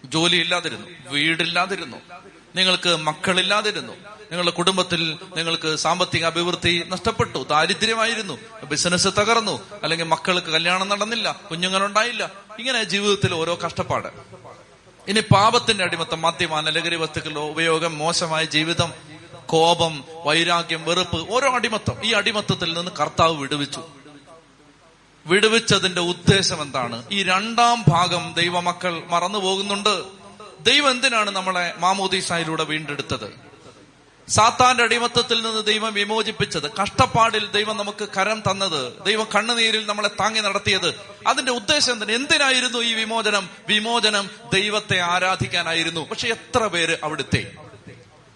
ജോലി ഇല്ലാതിരുന്നു വീടില്ലാതിരുന്നു. നിങ്ങൾക്ക് മക്കളില്ലാതിരുന്നു. നിങ്ങളുടെ കുടുംബത്തിൽ നിങ്ങൾക്ക് സാമ്പത്തിക അഭിവൃദ്ധി നഷ്ടപ്പെട്ടു ദാരിദ്ര്യമായിരുന്നു ബിസിനസ് തകർന്നു അല്ലെങ്കിൽ മക്കൾക്ക് കല്യാണം നടന്നില്ല കുഞ്ഞുങ്ങളുണ്ടായില്ല. ഇങ്ങനെ ജീവിതത്തിൽ ഓരോ കഷ്ടപ്പാട്. ഇനി പാപത്തിന്റെ അടിമത്തം മദ്യപാന ലഹരി വസ്തുക്കളുടെ ഉപയോഗം മോശമായ ജീവിതം കോപം വൈരാഗ്യം വെറുപ്പ് ഓരോ അടിമത്തം. ഈ അടിമത്തത്തിൽ നിന്ന് കർത്താവ് വിടുവിച്ചു. വിടുവിച്ചതിന്റെ ഉദ്ദേശം എന്താണ്? ഈ രണ്ടാം ഭാഗം ദൈവമക്കൾ മറന്നു പോകുന്നുണ്ട്. ദൈവം എന്തിനാണ് നമ്മളെ മാമോദീസായിലൂടെ വീണ്ടെടുത്തത്? സാത്താന്റെ അടിമത്തത്തിൽ നിന്ന് ദൈവം വിമോചിപ്പിച്ചത്. കഷ്ടപ്പാടിൽ ദൈവം നമുക്ക് കരം തന്നത്. ദൈവം കണ്ണുനീരിൽ നമ്മളെ താങ്ങി നടത്തിയത്. അതിന്റെ ഉദ്ദേശം തന്നെ എന്തിനായിരുന്നു ഈ വിമോചനം? വിമോചനം ദൈവത്തെ ആരാധിക്കാനായിരുന്നു. പക്ഷെ എത്ര പേര് അവിടുത്തെ?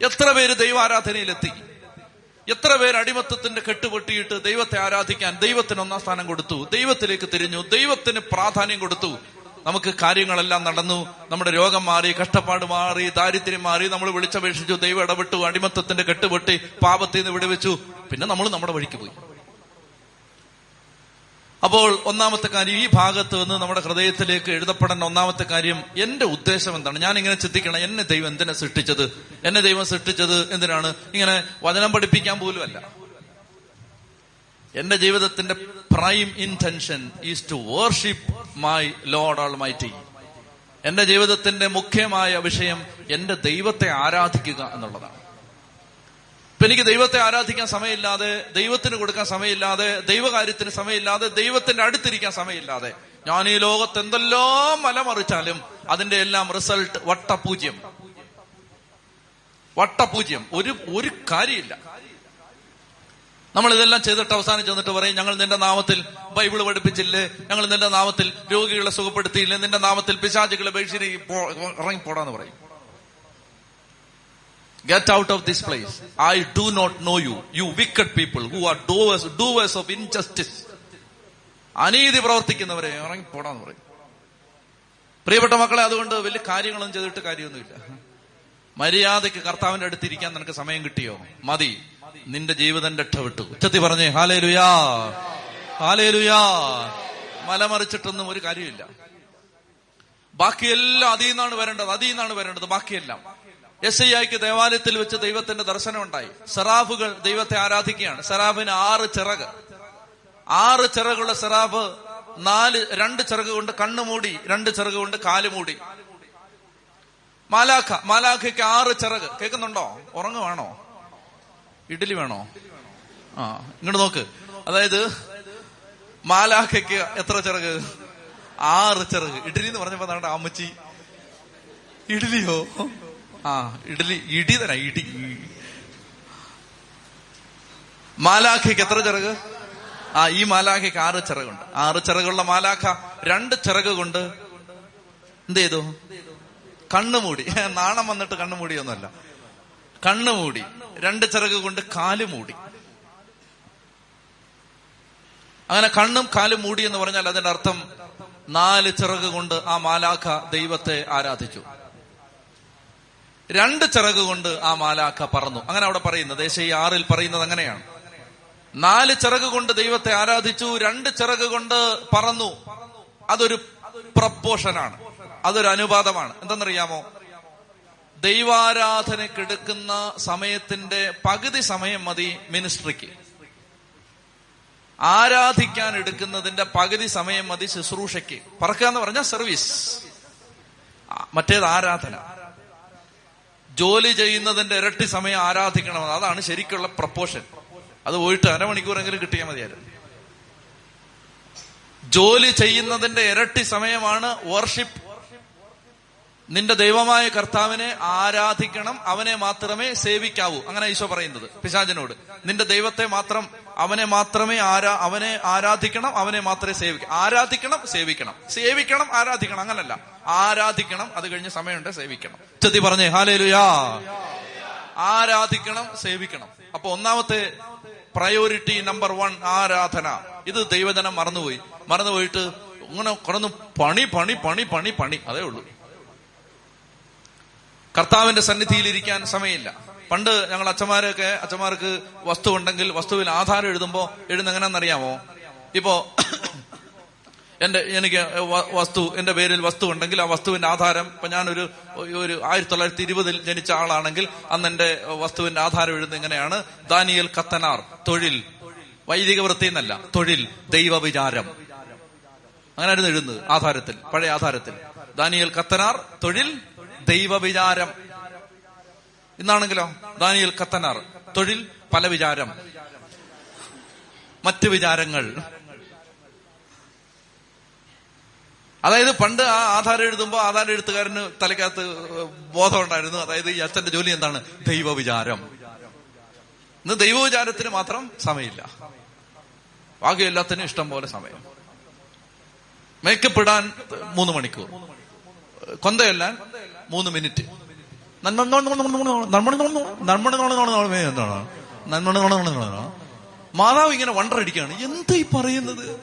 എത്ര പേര് ദൈവാരാധനയിലെത്തി? എത്ര പേര് അടിമത്തത്തിന്റെ കെട്ടുപൊട്ടിയിട്ട് ദൈവത്തെ ആരാധിക്കാൻ ദൈവത്തിന് ഒന്നാം സ്ഥാനം കൊടുത്തു ദൈവത്തിലേക്ക് തിരിഞ്ഞു ദൈവത്തിന് പ്രാധാന്യം കൊടുത്തു. നമുക്ക് കാര്യങ്ങളെല്ലാം നടന്നു. നമ്മുടെ രോഗം മാറി കഷ്ടപ്പാട് മാറി ദാരിദ്ര്യം മാറി. നമ്മൾ വിളിച്ചപേക്ഷിച്ചു ദൈവം ഇടപെട്ടു അടിമത്തത്തിന്റെ കെട്ടുപൊട്ടി പാപത്തിൽ നിന്ന് വിടുവിച്ചു. പിന്നെ നമ്മൾ നമ്മുടെ വഴിക്ക് പോയി. അപ്പോൾ ഒന്നാമത്തെ കാര്യം ഈ ഭാഗത്ത് നിന്ന് നമ്മുടെ ഹൃദയത്തിലേക്ക് എഴുതപ്പെടേണ്ട ഒന്നാമത്തെ കാര്യം എന്റെ ഉദ്ദേശം എന്താണ്? ഞാൻ ഇങ്ങനെ ചിന്തിക്കണം എന്നെ ദൈവം എന്തിനെ സൃഷ്ടിച്ചത്? എന്നെ ദൈവം സൃഷ്ടിച്ചത് എന്തിനാണ്? ഇങ്ങനെ വചനം പഠിപ്പിക്കാൻ പോലുമല്ല. എന്റെ ജീവിതത്തിന്റെ prime intention is to worship my lord almighty എന്റെ ജീവിതത്തിന്റെ മുഖ്യമായ വിഷയം എന്റെ ദൈവത്തെ ആരാധിക്കുക എന്നുള്ളതാണ്. ഇപ്പൊ എനിക്ക് ദൈവത്തെ ആരാധിക്കാൻ സമയമില്ലാതെ ദൈവത്തിന് കൊടുക്കാൻ സമയമില്ലാതെ ദൈവകാര്യത്തിന് സമയമില്ലാതെ ദൈവത്തിന്റെ അടുത്തിരിക്കാൻ സമയമില്ലാതെ ഞാൻ ഈ ലോകത്ത് എന്തെല്ലാം മലമറിച്ചാലും അതിന്റെ എല്ലാം റിസൾട്ട് വട്ടപൂജ്യം. വട്ടപൂജ്യം. ഒരു ഒരു കാര്യമില്ല. നമ്മൾ ഇതെല്ലാം ചെയ്തിട്ട് അവസാനം ചെന്നിട്ട് പറയും ഞങ്ങൾ നിന്റെ നാമത്തിൽ ബൈബിൾ പഠിപ്പിച്ചില്ലേ? ഞങ്ങൾ നിന്റെ നാമത്തിൽ രോഗികളെ സുഖപ്പെടുത്തിയില്ലേ? നിന്റെ നാമത്തിൽ പിശാചുകളെ ബേഷിരി ഇറങ്ങിപ്പോടാന്ന് പറയും. Get out of this place I do not know you you wicked people who are doers doers of injustice അനീതി പ്രവർത്തിക്കുന്നവരെ ഇറങ്ങി പോടാന്ന് പറയും. പ്രിയപ്പെട്ട മക്കളെ അതുകൊണ്ട് വലിയ കാര്യങ്ങളൊന്നും ചെയ്തിട്ട് കാര്യമൊന്നുമില്ല. മര്യാദയ്ക്ക് കർത്താവിന്റെ അടുത്തിരിക്കാൻ നിനക്ക് സമയം കിട്ടിയോ? മതി. നിന്റെ ജീവിതം രക്ഷപ്പെട്ടു ഉച്ചത്തി പറഞ്ഞേ ഹാലേ ലുയാ മലമറിച്ചിട്ടൊന്നും ഒരു കാര്യമില്ല ബാക്കിയെല്ലാം അതിൽ നിന്നാണ് വരേണ്ടത് അതിൽ നിന്നാണ് വരേണ്ടത് ബാക്കിയെല്ലാം. എസ് ഐ ആയിക്ക് ദേവാലയത്തിൽ വെച്ച് ദൈവത്തിന്റെ ദർശനം ഉണ്ടായി. സെറാഫുകൾ ദൈവത്തെ ആരാധിക്കുകയാണ്. സെറാഫിന് ആറ് ചിറക്. ആറ് ചിറകുള്ള സെറാഫ് നാല് രണ്ട് ചിറക് കൊണ്ട് കണ്ണു മൂടി രണ്ട് ചിറക് കൊണ്ട് കാൽ മൂടി. മാലാഖ മാലാഖയ്ക്ക് ആറ് ചിറക്. കേൾക്കുന്നുണ്ടോ? ഉറങ്ങുവാണോ? ഇഡ്ഡലി വേണോ? ആ ഇങ്ങോട്ട് നോക്ക്. അതായത് മാലാഖയ്ക്ക് എത്ര ചിറക്? ആറ് ചിറക്. ഇഡ്ഡലി എന്ന് പറഞ്ഞപ്പോ നമ്മുടെ അമ്മച്ചി? ഇഡ്ഡലിയോ? ആ ഇഡലി ഇടി തരാ ഇടി. മാലാഖയ്ക്ക് എത്ര ചിറക്? ആ ഈ മാലാഖയ്ക്ക് ആറ് ചിറകുണ്ട്. ആറ് ചിറകുള്ള മാലാഖ രണ്ട് ചിറക് കൊണ്ട് എന്ത് ചെയ്തു? കണ്ണുമൂടി നാണം വന്നിട്ട് കണ്ണുമൂടിയൊന്നുമല്ല കണ്ണുമൂടി രണ്ട് ചിറക് കൊണ്ട് കാൽ മൂടി. അങ്ങനെ കണ്ണും കാലും മൂടി എന്ന് പറഞ്ഞാൽ അതിന്റെ അർത്ഥം നാല് ചിറക് കൊണ്ട് ആ മാലാഖ ദൈവത്തെ ആരാധിച്ചു. രണ്ട് ചിറക് കൊണ്ട് ആ മാലാഖ പറന്നു. അങ്ങനെ അവിടെ പറയുന്നത് ദേശീയ ആറിൽ പറയുന്നത് അങ്ങനെയാണ്. നാല് ചിറക് കൊണ്ട് ദൈവത്തെ ആരാധിച്ചു രണ്ട് ചിറക് കൊണ്ട് പറന്നു. അതൊരു പ്രപ്പോഷനാണ്. അതൊരു അനുപാതമാണ് എന്തെന്നറിയാമോ? ദൈവാരാധനക്കെടുക്കുന്ന സമയത്തിന്റെ പകുതി സമയം മതി മിനിസ്ട്രിക്ക്. ആരാധിക്കാൻ എടുക്കുന്നതിന്റെ പകുതി സമയം മതി ശുശ്രൂഷയ്ക്ക്. പറക്കുക എന്ന് പറഞ്ഞാൽ സർവീസ് മറ്റേത് ആരാധന. ജോലി ചെയ്യുന്നതിന്റെ ഇരട്ടി സമയം ആരാധിക്കണമെന്ന്. അതാണ് ശരിക്കുള്ള പ്രപ്പോഷൻ. അത് പോയിട്ട് അരമണിക്കൂറെങ്കിലും കിട്ടിയാൽ മതിയായിരുന്നു. ജോലി ചെയ്യുന്നതിന്റെ ഇരട്ടി സമയമാണ് വർഷിപ്പ് നിന്റെ ദൈവമായ കർത്താവിനെ ആരാധിക്കണം അവനെ മാത്രമേ സേവിക്കാവൂ. അങ്ങനെ ഈശോ പറയുന്നത് പിശാചനോട്. നിന്റെ ദൈവത്തെ മാത്രം അവനെ മാത്രമേ ആരാ അവനെ ആരാധിക്കണം അവനെ മാത്രമേ സേവിക്കണം ആരാധിക്കണം സേവിക്കണം. സേവിക്കണം ആരാധിക്കണം അങ്ങനല്ല. ആരാധിക്കണം അത് കഴിഞ്ഞ് സമയമുണ്ട് സേവിക്കണം. ചെത്തി പറഞ്ഞേ ഹാലേലുയാ. ആരാധിക്കണം സേവിക്കണം. അപ്പൊ ഒന്നാമത്തെ പ്രയോറിറ്റി നമ്പർ വൺ ആരാധന. ഇത് ദൈവജനം മറന്നുപോയി. മറന്നുപോയിട്ട് ഇങ്ങനെ കുറന്ന് പണി പണി പണി പണി പണി. അതേ ഉള്ളൂ. കർത്താവിന്റെ സന്നിധിയിൽ ഇരിക്കാൻ സമയമില്ല. പണ്ട് ഞങ്ങൾ അച്ഛന്മാരൊക്കെ അച്ഛന്മാർക്ക് വസ്തു ഉണ്ടെങ്കിൽ വസ്തുവിൽ ആധാരം എഴുതുമ്പോ എഴുതുന്ന എങ്ങനെയാണെന്നറിയാമോ ഇപ്പോ എന്റെ എനിക്ക് വസ്തു എന്റെ പേരിൽ വസ്തു ഉണ്ടെങ്കിൽ ആ വസ്തുവിന്റെ ആധാരം ഇപ്പൊ ഞാനൊരു ഒരു ആയിരത്തി തൊള്ളായിരത്തി ഇരുപതിൽ ജനിച്ച ആളാണെങ്കിൽ അന്ന് എന്റെ വസ്തുവിന്റെ ആധാരം എഴുതുന്നത് എങ്ങനെയാണ്? ദാനിയൽ കത്തനാർ തൊഴിൽ. വൈദിക വൃത്തി എന്നല്ല തൊഴിൽ ദൈവവിചാരം. അങ്ങനെയായിരുന്നു എഴുതുന്നത് ആധാരത്തിൽ പഴയ ആധാരത്തിൽ. ദാനിയൽ കത്തനാർ തൊഴിൽ ദൈവവിചാരം. ഇന്നാണെങ്കിലോ? ദാനിയൽ കത്തനാർ തൊഴിൽ പല വിചാരം. മറ്റ് വിചാരങ്ങൾ. അതായത് പണ്ട് ആ ആധാരം എഴുതുമ്പോൾ ആധാരം എഴുത്തുകാരന് തലക്കകത്ത് ബോധം ഉണ്ടായിരുന്നു അതായത് ഈ അച്ഛന്റെ ജോലി എന്താണ്? ദൈവവിചാരം. ഇന്ന് ദൈവവിചാരത്തിന് മാത്രം സമയമില്ല. ബാക്കി എല്ലാത്തിനും ഇഷ്ടം പോലെ സമയം. മേക്കപ്പ് ഇടാൻ മൂന്ന് മണിക്കൂർ. കൊന്തയെല്ലാൻ മൂന്ന് മിനിറ്റ്. മാതാവ് ഇങ്ങനെ വണ്ടറടിക്കാണ് എന്താ ഈ പറയുന്നത്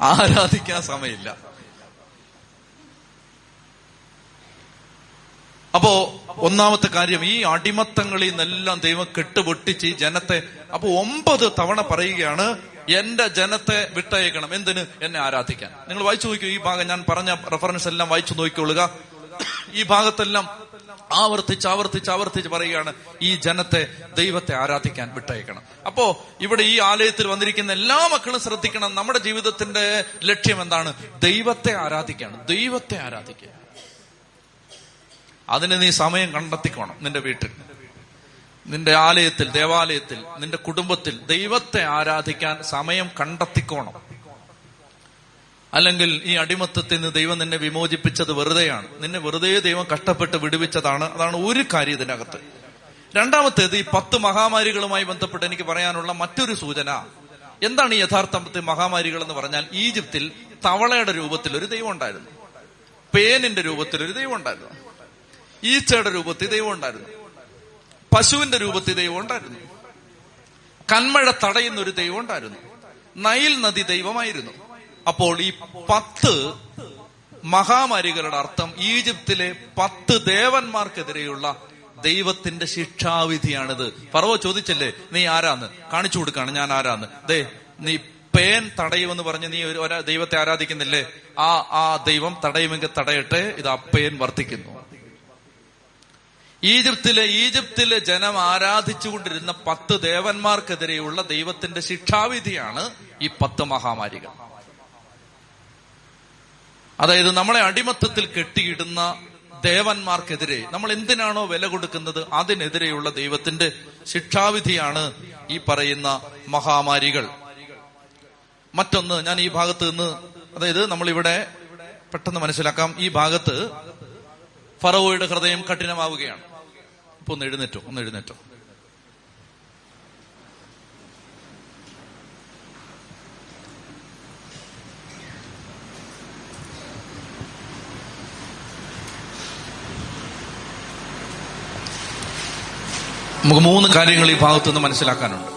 ആരാധിക്കാൻ സമയമില്ല അപ്പോ ഒന്നാമത്തെ കാര്യം ഈ അടിമത്തങ്ങളിൽ നിന്നെല്ലാം ദൈവം കെട്ടുപൊട്ടിച്ച് ജനത്തെ അപ്പൊ ഒമ്പത് തവണ പറയുകയാണ് എന്റെ ജനത്തെ വിട്ടയക്കണം. എന്തിന്? എന്നെ ആരാധിക്കാൻ. നിങ്ങൾ വായിച്ചു നോക്കൂ ഈ ഭാഗം ഞാൻ പറഞ്ഞ റെഫറൻസ് എല്ലാം വായിച്ചു നോക്കിക്കൊള്ളുക. ഈ ഭാഗത്തെല്ലാം ആവർത്തിച്ച് ആവർത്തിച്ച് ആവർത്തിച്ച് പറയുകയാണ് ഈ ജനത്തെ ദൈവത്തെ ആരാധിക്കാൻ വിട്ടയക്കണം. അപ്പോ ഇവിടെ ഈ ആലയത്തിൽ വന്നിരിക്കുന്ന എല്ലാ മക്കളും ശ്രദ്ധിക്കണം. നമ്മുടെ ജീവിതത്തിന്റെ ലക്ഷ്യം എന്താണ്? ദൈവത്തെ ആരാധിക്കാണ്. ദൈവത്തെ ആരാധിക്കുക. അതിന് നീ സമയം കണ്ടെത്തിക്കോണം നിന്റെ വീട്ടിൽ. നിന്റെ ആലയത്തിൽ ദേവാലയത്തിൽ നിന്റെ കുടുംബത്തിൽ ദൈവത്തെ ആരാധിക്കാൻ സമയം കണ്ടെത്തിക്കോണം. അല്ലെങ്കിൽ ഈ അടിമത്തത്തിൽ നിന്ന് ദൈവം നിന്നെ വിമോചിപ്പിച്ചത് വെറുതെയാണ്. നിന്നെ വെറുതെ ദൈവം കഷ്ടപ്പെട്ട് വിടുവിച്ചതാണ്. അതാണ് ഒരു കാര്യം ഇതിനകത്ത്. രണ്ടാമത്തേത് ഈ പത്ത് മഹാമാരികളുമായി ബന്ധപ്പെട്ട് എനിക്ക് പറയാനുള്ള മറ്റൊരു സൂചന. എന്താണ് ഈ യഥാർത്ഥത്തിൽ മഹാമാരികൾ എന്ന് പറഞ്ഞാൽ? ഈജിപ്തിൽ തവളയുടെ രൂപത്തിൽ ഒരു ദൈവം ഉണ്ടായിരുന്നു. പേനിന്റെ രൂപത്തിൽ ഒരു ദൈവം ഉണ്ടായിരുന്നു. ഈച്ചയുടെ രൂപത്തിൽ ദൈവം ഉണ്ടായിരുന്നു. പശുവിന്റെ രൂപത്തിൽ ദൈവം ഉണ്ടായിരുന്നു. കന്മഴ തടയുന്ന ഒരു ദൈവം ഉണ്ടായിരുന്നു. നൈൽ നദി ദൈവമായിരുന്നു. അപ്പോൾ ഈ പത്ത് മഹാമാരികളുടെ അർത്ഥം ഈജിപ്തിലെ പത്ത് ദേവന്മാർക്കെതിരെയുള്ള ദൈവത്തിന്റെ ശിക്ഷാവിധിയാണിത്. പറവോ ചോദിച്ചല്ലേ നീ ആരാന്ന്? കാണിച്ചു കൊടുക്കാണ് ഞാൻ ആരാന്ന്? ദേ നീ പേൻ തടയുമെന്ന് പറഞ്ഞ് നീ ഒരു ദൈവത്തെ ആരാധിക്കുന്നില്ലേ? ആ ആ ദൈവം തടയുമെങ്കിൽ തടയട്ടെ ഇത് ആ പേൻ വർദ്ധിക്കുന്നു. ഈജിപ്തിലെ ഈജിപ്തിലെ ജനം ആരാധിച്ചുകൊണ്ടിരുന്ന പത്ത് ദേവന്മാർക്കെതിരെയുള്ള ദൈവത്തിന്റെ ശിക്ഷാവിധിയാണ് ഈ പത്ത് മഹാമാരികൾ. അതായത് നമ്മളെ അടിമത്തത്തിൽ കെട്ടിയിടുന്ന ദേവന്മാർക്കെതിരെ നമ്മൾ എന്തിനാണോ വില കൊടുക്കുന്നത്? അതിനെതിരെയുള്ള ദൈവത്തിന്റെ ശിക്ഷാവിധിയാണ് ഈ പറയുന്ന മഹാമാരികൾ. മറ്റൊന്ന് ഞാൻ ഈ ഭാഗത്ത് നിന്ന് അതായത് നമ്മളിവിടെ പെട്ടെന്ന് മനസ്സിലാക്കാം. ഈ ഭാഗത്ത് ഫറവോയുടെ ഹൃദയം കഠിനമാവുകയാണ്. ഇപ്പൊ ഒന്ന് എഴുന്നേറ്റോ ഒന്ന് എഴുന്നേറ്റോ. നമുക്ക് മൂന്ന് കാര്യങ്ങൾ ഈ ഭാഗത്തു നിന്ന് മനസ്സിലാക്കാനുണ്ട്.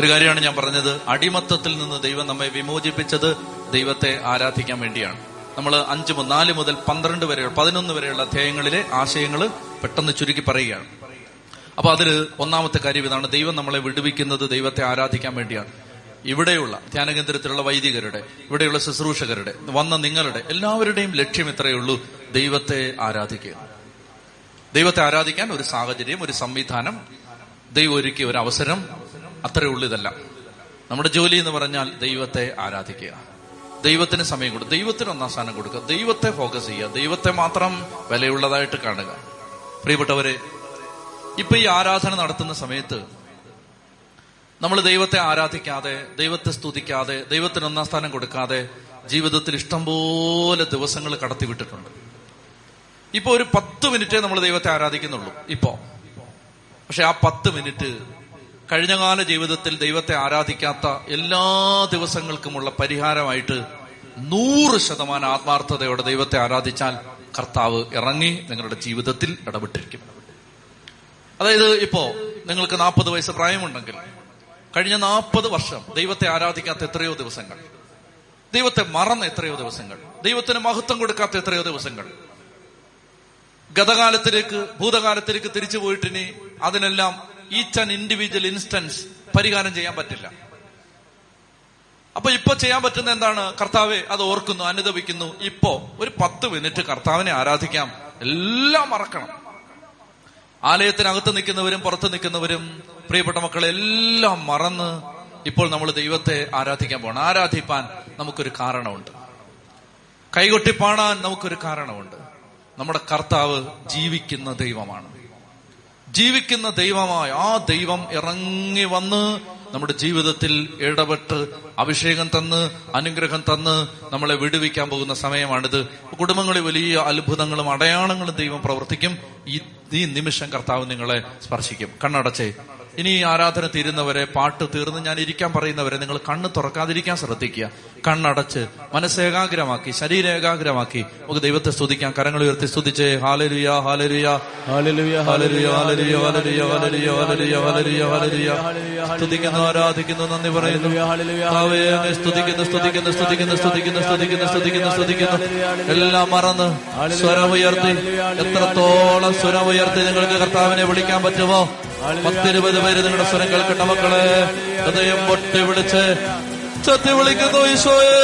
ഒരു കാര്യമാണ് ഞാൻ പറഞ്ഞത് അടിമത്തത്തിൽ നിന്ന് ദൈവം നമ്മെ വിമോചിപ്പിച്ചത് ദൈവത്തെ ആരാധിക്കാൻ വേണ്ടിയാണ്. നമ്മൾ അഞ്ച് നാല് മുതൽ പന്ത്രണ്ട് വരെ പതിനൊന്ന് വരെയുള്ള അധ്യായങ്ങളിലെ ആശയങ്ങൾ പെട്ടെന്ന് ചുരുക്കി പറയുകയാണ്. അപ്പൊ അതിൽ ഒന്നാമത്തെ കാര്യം ഇതാണ്. ദൈവം നമ്മളെ വിടുവിക്കുന്നത് ദൈവത്തെ ആരാധിക്കാൻ വേണ്ടിയാണ്. ഇവിടെയുള്ള ധ്യാനകേന്ദ്രത്തിലുള്ള വൈദികരുടെ ഇവിടെയുള്ള ശുശ്രൂഷകരുടെ വന്ന നിങ്ങളുടെ എല്ലാവരുടെയും ലക്ഷ്യം ഇത്രയേ ഉള്ളൂ ദൈവത്തെ ആരാധിക്കുക. ദൈവത്തെ ആരാധിക്കാൻ ഒരു സാഹചര്യം ഒരു സംവിധാനം ദൈവം ഒരുക്കിയ ഒരു അവസരം അത്രയേ ഉള്ളൂ ഇതല്ല. നമ്മുടെ ജോലി എന്ന് പറഞ്ഞാൽ ദൈവത്തെ ആരാധിക്കുക. ദൈവത്തിന് സമയം കൊടുക്കുക ദൈവത്തിന് ഒന്നാം സ്ഥാനം കൊടുക്കുക ദൈവത്തെ ഫോക്കസ് ചെയ്യുക ദൈവത്തെ മാത്രം വിലയുള്ളതായിട്ട് കാണുക. പ്രിയപ്പെട്ടവരെ ഇപ്പൊ ഈ ആരാധന നടത്തുന്ന സമയത്ത് നമ്മൾ ദൈവത്തെ ആരാധിക്കാതെ ദൈവത്തെ സ്തുതിക്കാതെ ദൈവത്തിന് ഒന്നാം സ്ഥാനം കൊടുക്കാതെ ജീവിതത്തിൽ ഇഷ്ടംപോലെ ദിവസങ്ങൾ കടത്തിവിട്ടിട്ടുണ്ട് ഇപ്പൊ ഒരു പത്ത് മിനിറ്റേ നമ്മൾ ദൈവത്തെ ആരാധിക്കുന്നുള്ളൂ ഇപ്പോ. പക്ഷെ ആ പത്ത് മിനിറ്റ് കഴിഞ്ഞകാല ജീവിതത്തിൽ ദൈവത്തെ ആരാധിക്കാത്ത എല്ലാ ദിവസങ്ങൾക്കുമുള്ള പരിഹാരമായിട്ട് നൂറ് ശതമാനം ആത്മാർത്ഥതയോടെ ദൈവത്തെ ആരാധിച്ചാൽ കർത്താവ് ഇറങ്ങി നിങ്ങളുടെ ജീവിതത്തിൽ ഇടപെട്ടിരിക്കും. അതായത് ഇപ്പോ നിങ്ങൾക്ക് നാൽപ്പത് വയസ്സ് പ്രായമുണ്ടെങ്കിൽ കഴിഞ്ഞ നാൽപ്പത് വർഷം ദൈവത്തെ ആരാധിക്കാത്ത എത്രയോ ദിവസങ്ങൾ. ദൈവത്തെ മറന്ന എത്രയോ ദിവസങ്ങൾ. ദൈവത്തിന് മഹത്വം കൊടുക്കാത്ത എത്രയോ ദിവസങ്ങൾ. ഗതകാലത്തിലേക്ക് ഭൂതകാലത്തിലേക്ക് തിരിച്ചു പോയിട്ടിനി അതിനെല്ലാം ഈച്ച് ആൻഡ് ഇൻഡിവിജ്വൽ ഇൻസ്റ്റൻസ് പരിഹാരം ചെയ്യാൻ പറ്റില്ല. അപ്പൊ ഇപ്പൊ ചെയ്യാൻ പറ്റുന്ന എന്താണ്? കർത്താവെ അത് ഓർക്കുന്നു അനുദപിക്കുന്നു. ഇപ്പോ ഒരു പത്ത് മിനിറ്റ് കർത്താവിനെ ആരാധിക്കാം. എല്ലാം മറക്കണം. ആലയത്തിനകത്ത് നിൽക്കുന്നവരും പുറത്ത് നിൽക്കുന്നവരും പ്രിയപ്പെട്ട മക്കളെ എല്ലാം മറന്ന് ഇപ്പോൾ നമ്മൾ ദൈവത്തെ ആരാധിക്കാൻ പോകണം ആരാധിപ്പാൻ നമുക്കൊരു കാരണമുണ്ട്. കൈകൊട്ടിപ്പാടാൻ നമുക്കൊരു കാരണമുണ്ട്. നമ്മുടെ കർത്താവ് ജീവിക്കുന്ന ദൈവമാണ്. ജീവിക്കുന്ന ദൈവമായ ആ ദൈവം ഇറങ്ങി വന്ന് നമ്മുടെ ജീവിതത്തിൽ ഇടപെട്ട് അഭിഷേകം തന്ന് അനുഗ്രഹം തന്ന് നമ്മളെ വിടുവിക്കാൻ പോകുന്ന സമയമാണിത്. കുടുംബങ്ങളിൽ വലിയ അത്ഭുതങ്ങളും അടയാളങ്ങളും ദൈവം പ്രവർത്തിക്കും. ഈ നിമിഷം കർത്താവ് നിങ്ങളെ സ്പർശിക്കും. കണ്ണടച്ചേ. ഇനി ഈ ആരാധന തീരുന്നവരെ പാട്ട് തീർന്ന് ഞാൻ ഇരിക്കാൻ പറയുന്നവരെ നിങ്ങൾ കണ്ണ് തുറക്കാതിരിക്കാൻ ശ്രദ്ധിക്കുക കണ്ണടച്ച് മനസ്സ് ഏകാഗ്രമാക്കി ശരീരം ഏകാഗ്രമാക്കി നമുക്ക് ദൈവത്തെ സ്തുതിക്കാം കരങ്ങൾ ഉയർത്തി സ്തുതിച്ച് hallelujah hallelujah hallelujah hallelujah hallelujah hallelujah hallelujah hallelujah ഹാലരുയ സ്തുതിക്കുന്നു ആരാധിക്കുന്നു നന്ദി പറയുന്നു സ്തുതിക്കുന്നു സ്തുതിക്കുന്നു സ്തുതിക്കുന്നു സ്തുതിക്കുന്നു സ്തുതിക്കുന്നു സ്തുതിക്കുന്നു സ്തുതിക്കുന്നു എല്ലാം മറന്ന് സ്വരമുയർത്തി എത്രത്തോളം സ്വരമുയർത്തി നിങ്ങൾക്ക് കർത്താവിനെ വിളിക്കാൻ പറ്റുമോ പത്തിരുപത് പേര് നിങ്ങളുടെ സ്വരം കേൾക്കട്ടെ മക്കളെ. ഹൃദയം പൊട്ടി വിളിച്ച് ചത്തി വിളിക്കുന്നു ഈശോയെ.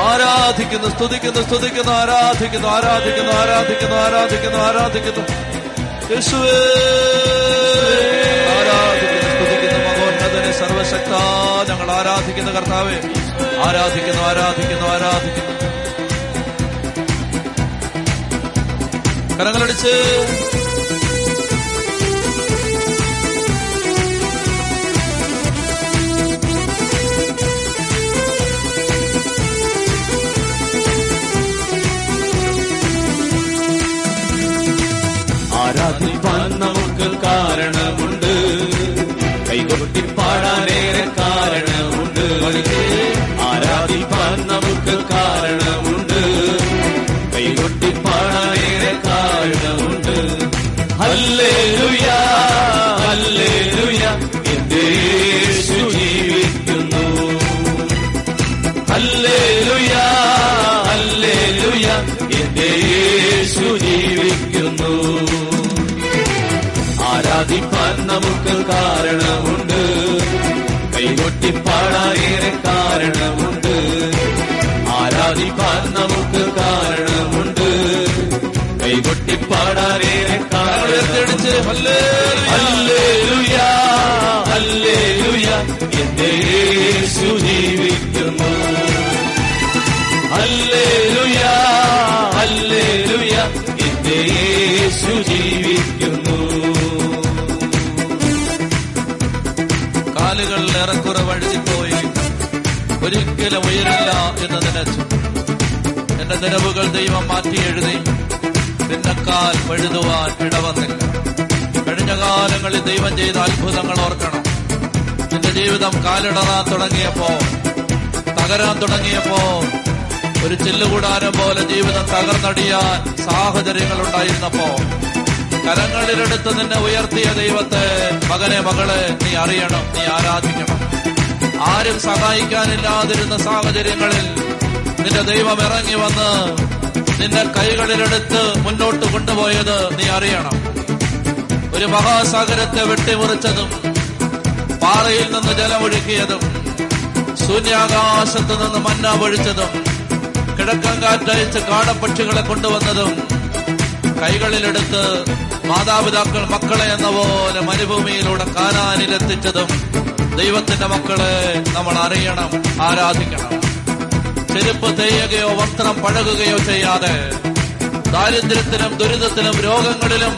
ആരാധിക്കുന്നു സ്തുതിക്കുന്നു സ്തുതിക്കുന്നു ആരാധിക്കുന്നു ആരാധിക്കുന്നു ആരാധിക്കുന്നു ആരാധിക്കുന്നു ആരാധിക്കുന്നു. യേശുവേ. ആരാധിക്കുന്നു സ്തുതിക്കുന്നു മകോന്നതന് സർവശക്ത ഞങ്ങൾ ആരാധിക്കുന്ന കർത്താവേ. ആരാധിക്കുന്നു ആരാധിക്കുന്നു ആരാധിക്കുന്നു. കരങ്ങളടിച്ച് ആരാധിപ്പാൻ നമുക്ക് കാരണമുണ്ട് കൈകൊട്ടി പാടാനേറെ കാരണമുണ്ട് ആരാധിപ്പാൻ നമുക്ക് കാരണമുണ്ട് പാടാനേറെ കാരണമുണ്ട് ഹല്ലേലൂയ ഹല്ലേലൂയ എന്റെ യേശു ജീവിക്കുന്നു. ഹല്ലേലൂയ ഹല്ലേലൂയ എന്റെ യേശു ജീവിക്കുന്നു. ആരാധിപ്പാൻ നമുക്ക് കാരണമുണ്ട്. കൈകൊട്ടി പാടാനേറെ കാരണമുണ്ട്. ആരാധിപ്പാൻ നമുക്ക് കാരണമുണ്ട്. യേശു ജീവിക്കുന്നു യേശു ജീവിക്കുന്നു ഒരിക്കലും ഉയരില്ല എന്ന് നനച്ചു എന്റെ നിലവുകൾ ദൈവം മാറ്റി എഴുതി പിന്നക്കാൽ പഴുതുവാൻ ഇടവന്നില്ല. കഴിഞ്ഞ കാലങ്ങളിൽ ദൈവം ചെയ്ത അത്ഭുതങ്ങൾ ഓർക്കണം. നിന്റെ ജീവിതം കാലിടറാൻ തുടങ്ങിയപ്പോ തകരാൻ തുടങ്ങിയപ്പോ ഒരു ചില്ലുകൂടാരം പോലെ ജീവിതം തകർന്നടിയാൻ സാഹചര്യങ്ങൾ ഉണ്ടായിരുന്നപ്പോ കരങ്ങളിലെടുത്ത് നിന്നെ ഉയർത്തിയ ദൈവത്തെ മകനെ മകളെ നീ അറിയണം നീ ആരാധിക്കണം. ആരും സഹായിക്കാനില്ലാതിരുന്ന സാഹചര്യങ്ങളിൽ നിന്റെ ദൈവം ഇറങ്ങി വന്ന് നിന്റെ കൈകളിലെടുത്ത് മുന്നോട്ട് കൊണ്ടുപോയത് നീ അറിയണം. ഒരു മഹാസാഗരത്തെ വെട്ടിമുറിച്ചതും പാറയിൽ നിന്ന് ജലമൊഴുക്കിയതും ശൂന്യാകാശത്ത് നിന്ന് മന്ന പൊഴിച്ചതും കിഴക്കൻ കാറ്റയച്ച് കാടപ്പക്ഷികളെ കൊണ്ടുവന്നതും കൈകളിലെടുത്ത് മാതാപിതാക്കൾ മക്കളെ എന്ന പോലെ മരുഭൂമിയിലൂടെ കാനാനിലെത്തിച്ചതും ദൈവത്തിന്റെ മക്കളെ നമ്മൾ അറിയണം ആരാധിക്കണം. ചെരുപ്പ് തേയുകയോ വസ്ത്രം പഴകുകയോ ചെയ്യാതെ ദാരിദ്ര്യത്തിലും ദുരിതത്തിലും രോഗങ്ങളിലും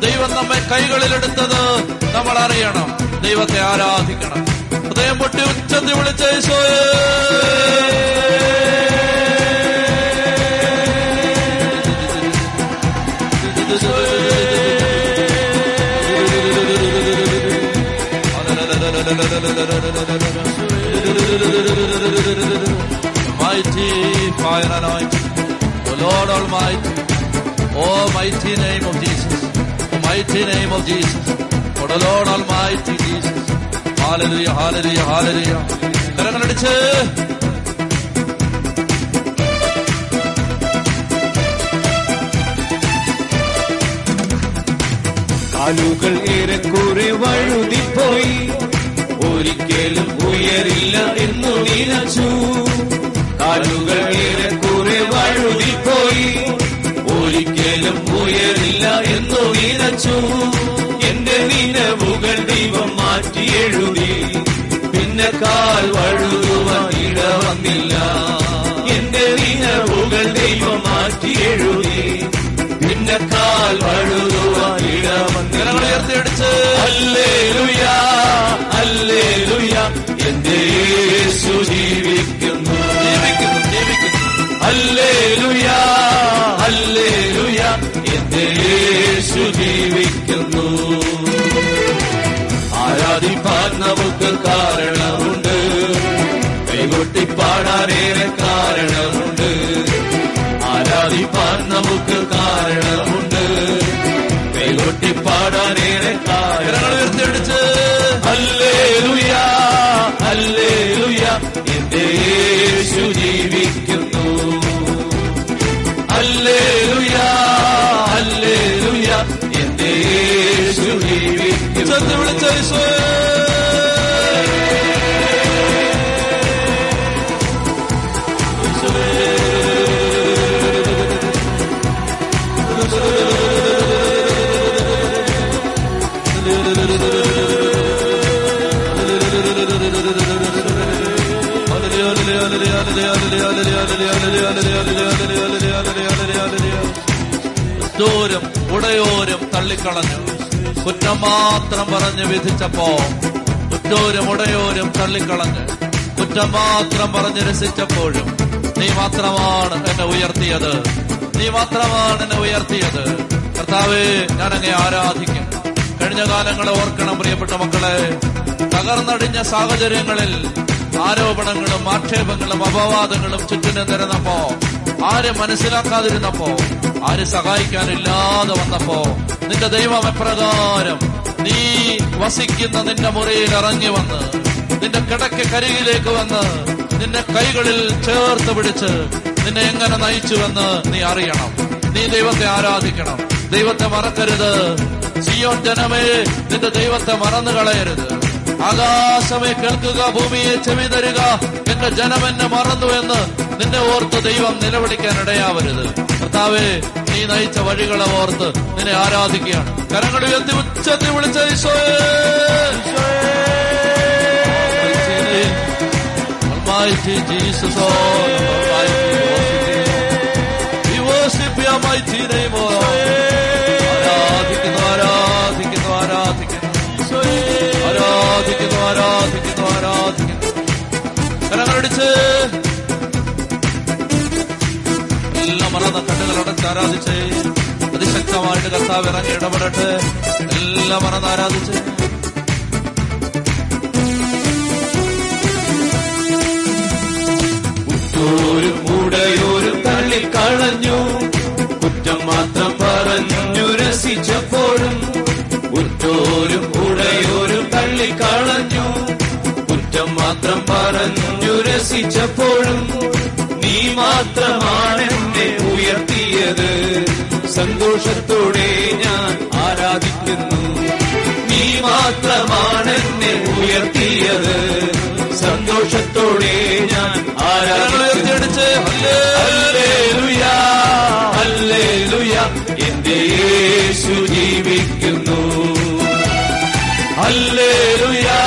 ദൈവം നമ്മെ കൈകളിലെടുത്തത് നമ്മൾ അറിയണം ദൈവത്തെ ആരാധിക്കണം. ഹൃദയം പൊട്ടി ഉച്ചത്തിൽ വിളിച്ച കരങ്ങളടിച്ച് കാലുകൾ ഏറെക്കുറെ വഴുതിപ്പോയി. ഒരിക്കലും ഉയരില്ല എന്നു നിലച്ചു. കാലുകൾ ഏറെക്കുറെ വഴുതിപ്പോയി. ഒരിക്കലും ഉയരില്ല എന്നു നിലച്ചു. എന്റെ നിലവുകൾ ദൈവം മാറ്റി എഴുതി. പിന്നെ കാൽ വഴുതുവാൻ ഇട വന്നില്ല. എന്റെ നിലവുകൾ ദൈവം മാറ്റി എഴുതി. പിന്നെ കാൽ വഴുതുവാൻ ഇട വന്നില്ല. അല്ലേ ഉയർത്തിയടിച്ച് ഹല്ലേലൂയ ഹല്ലേലൂയ എന്റെ യേശു ജീവിക്കുന്നു. ജീവിക്കുന്നു ജീവിക്കുന്നു. ഹല്ലേലൂയ ഹല്ലേലൂയ എന്റെ യേശു ജീവിക്കുന്നു. ആരാധിപ്പാൻ നമുക്ക് കാരണമുണ്ട്. കൈകൊട്ടി പാടാനേറെ കാരണമുണ്ട്. ആരാധിപ്പാൻ നമുക്ക് കാരണമുണ്ട്. കൈകൊട്ടി പാടാനേറെ കരങ്ങൾ അല്ലേ ഉയർത്തിയടിച്ച് അല്ലേ എന്റെ യേശു ജീവിക്കുന്നു. അല്ലേ ഹല്ലേലൂയ. എന്റെ യേശു ജീവിക്കുന്നു. വിളിച്ച തള്ളിക്കളഞ്ഞു കുറ്റം മാത്രം പറഞ്ഞ് വിധിച്ചപ്പോ ഉറ്റോരും ഉടയോരും തള്ളിക്കളഞ്ഞ്. കുറ്റം മാത്രം പറഞ്ഞ് രസിച്ചപ്പോഴും നീ മാത്രമാണ് എന്നെ ഉയർത്തിയത്. നീ മാത്രമാണ് എന്നെ ഉയർത്തിയത്. കർത്താവേ ഞാൻ അങ്ങേ ആരാധിക്കും. കഴിഞ്ഞ കാലങ്ങളെ ഓർക്കണം പ്രിയപ്പെട്ട മക്കളെ. തകർന്നടിഞ്ഞ സാഹചര്യങ്ങളിൽ ആരോപണങ്ങളും ആക്ഷേപങ്ങളും അപവാദങ്ങളും ചുറ്റിനെ നിരന്നപ്പോ ആരെ മനസ്സിലാക്കാതിരുന്നപ്പോ ആര് സഹായിക്കാനില്ലാതെ വന്നപ്പോ നിന്റെ ദൈവം എപ്രകാരം നീ വസിക്കുന്ന നിന്റെ മുറിയിൽ ഇറങ്ങി വന്ന് നിന്റെ കിടക്ക കരികിലേക്ക് വന്ന് നിന്റെ കൈകളിൽ ചേർത്ത് പിടിച്ച് നിന്നെ എങ്ങനെ നയിച്ചുവെന്ന് നീ അറിയണം. നീ ദൈവത്തെ ആരാധിക്കണം. ദൈവത്തെ മറക്കരുത്. സിയോ ജനമേ നിന്റെ ദൈവത്തെ മറന്നു കളയരുത്. ആകാശമേ കേൾക്കുക ഭൂമിയെ ചെവി തരിക എന്റെ ജനം എന്നെ മറന്നു എന്ന് നിന്നെ ഓർത്ത് ദൈവം നിലവിളിക്കാൻ ഇടയാവരുത്. കർത്താവേ നീ നയിച്ച വഴികളെ ഓർത്ത് നിന്നെ ആരാധിക്കുകയാണ്. കരങ്ങൾ ഉയർത്തി ഉച്ചത്തിൽ വിളിച്ച ആരാധിക്കുന്നു ആരാധിക്കുന്നു ആരാധിക്കുന്നു. കരങ്ങളടിച്ച്. എല്ലാം മറന്ന ആരാധിച്ചേ അതിശക്തമായിട്ട് കർത്താവ് ഇറങ്ങി ഇടപെടട്ടെ. എല്ലാം മറന്ന് ആരാധിച്ച്. ഉറ്റോരും ഉടയോരും തള്ളിക്കളഞ്ഞു കുറ്റം മാത്രം പറഞ്ഞു രസിച്ചപ്പോഴും ഉറ്റോരും ഉടയോരും തള്ളിക്കളഞ്ഞു കുറ്റം മാത്രം പറഞ്ഞു രസിച്ചപ്പോഴും നീ മാത്രമാണ് ഉയർത്തിയത് സന്തോഷത്തോടെ ഞാൻ ആരാധിക്കുന്നു. നീ മാത്രമാണ് എന്നെ ഉയർത്തിയത്. സന്തോഷത്തോടെ ഞാൻ ആരാധിച്ചടിച്ച് എന്റെ യേശു ജീവിക്കുന്നു. അല്ലേ ലുയാ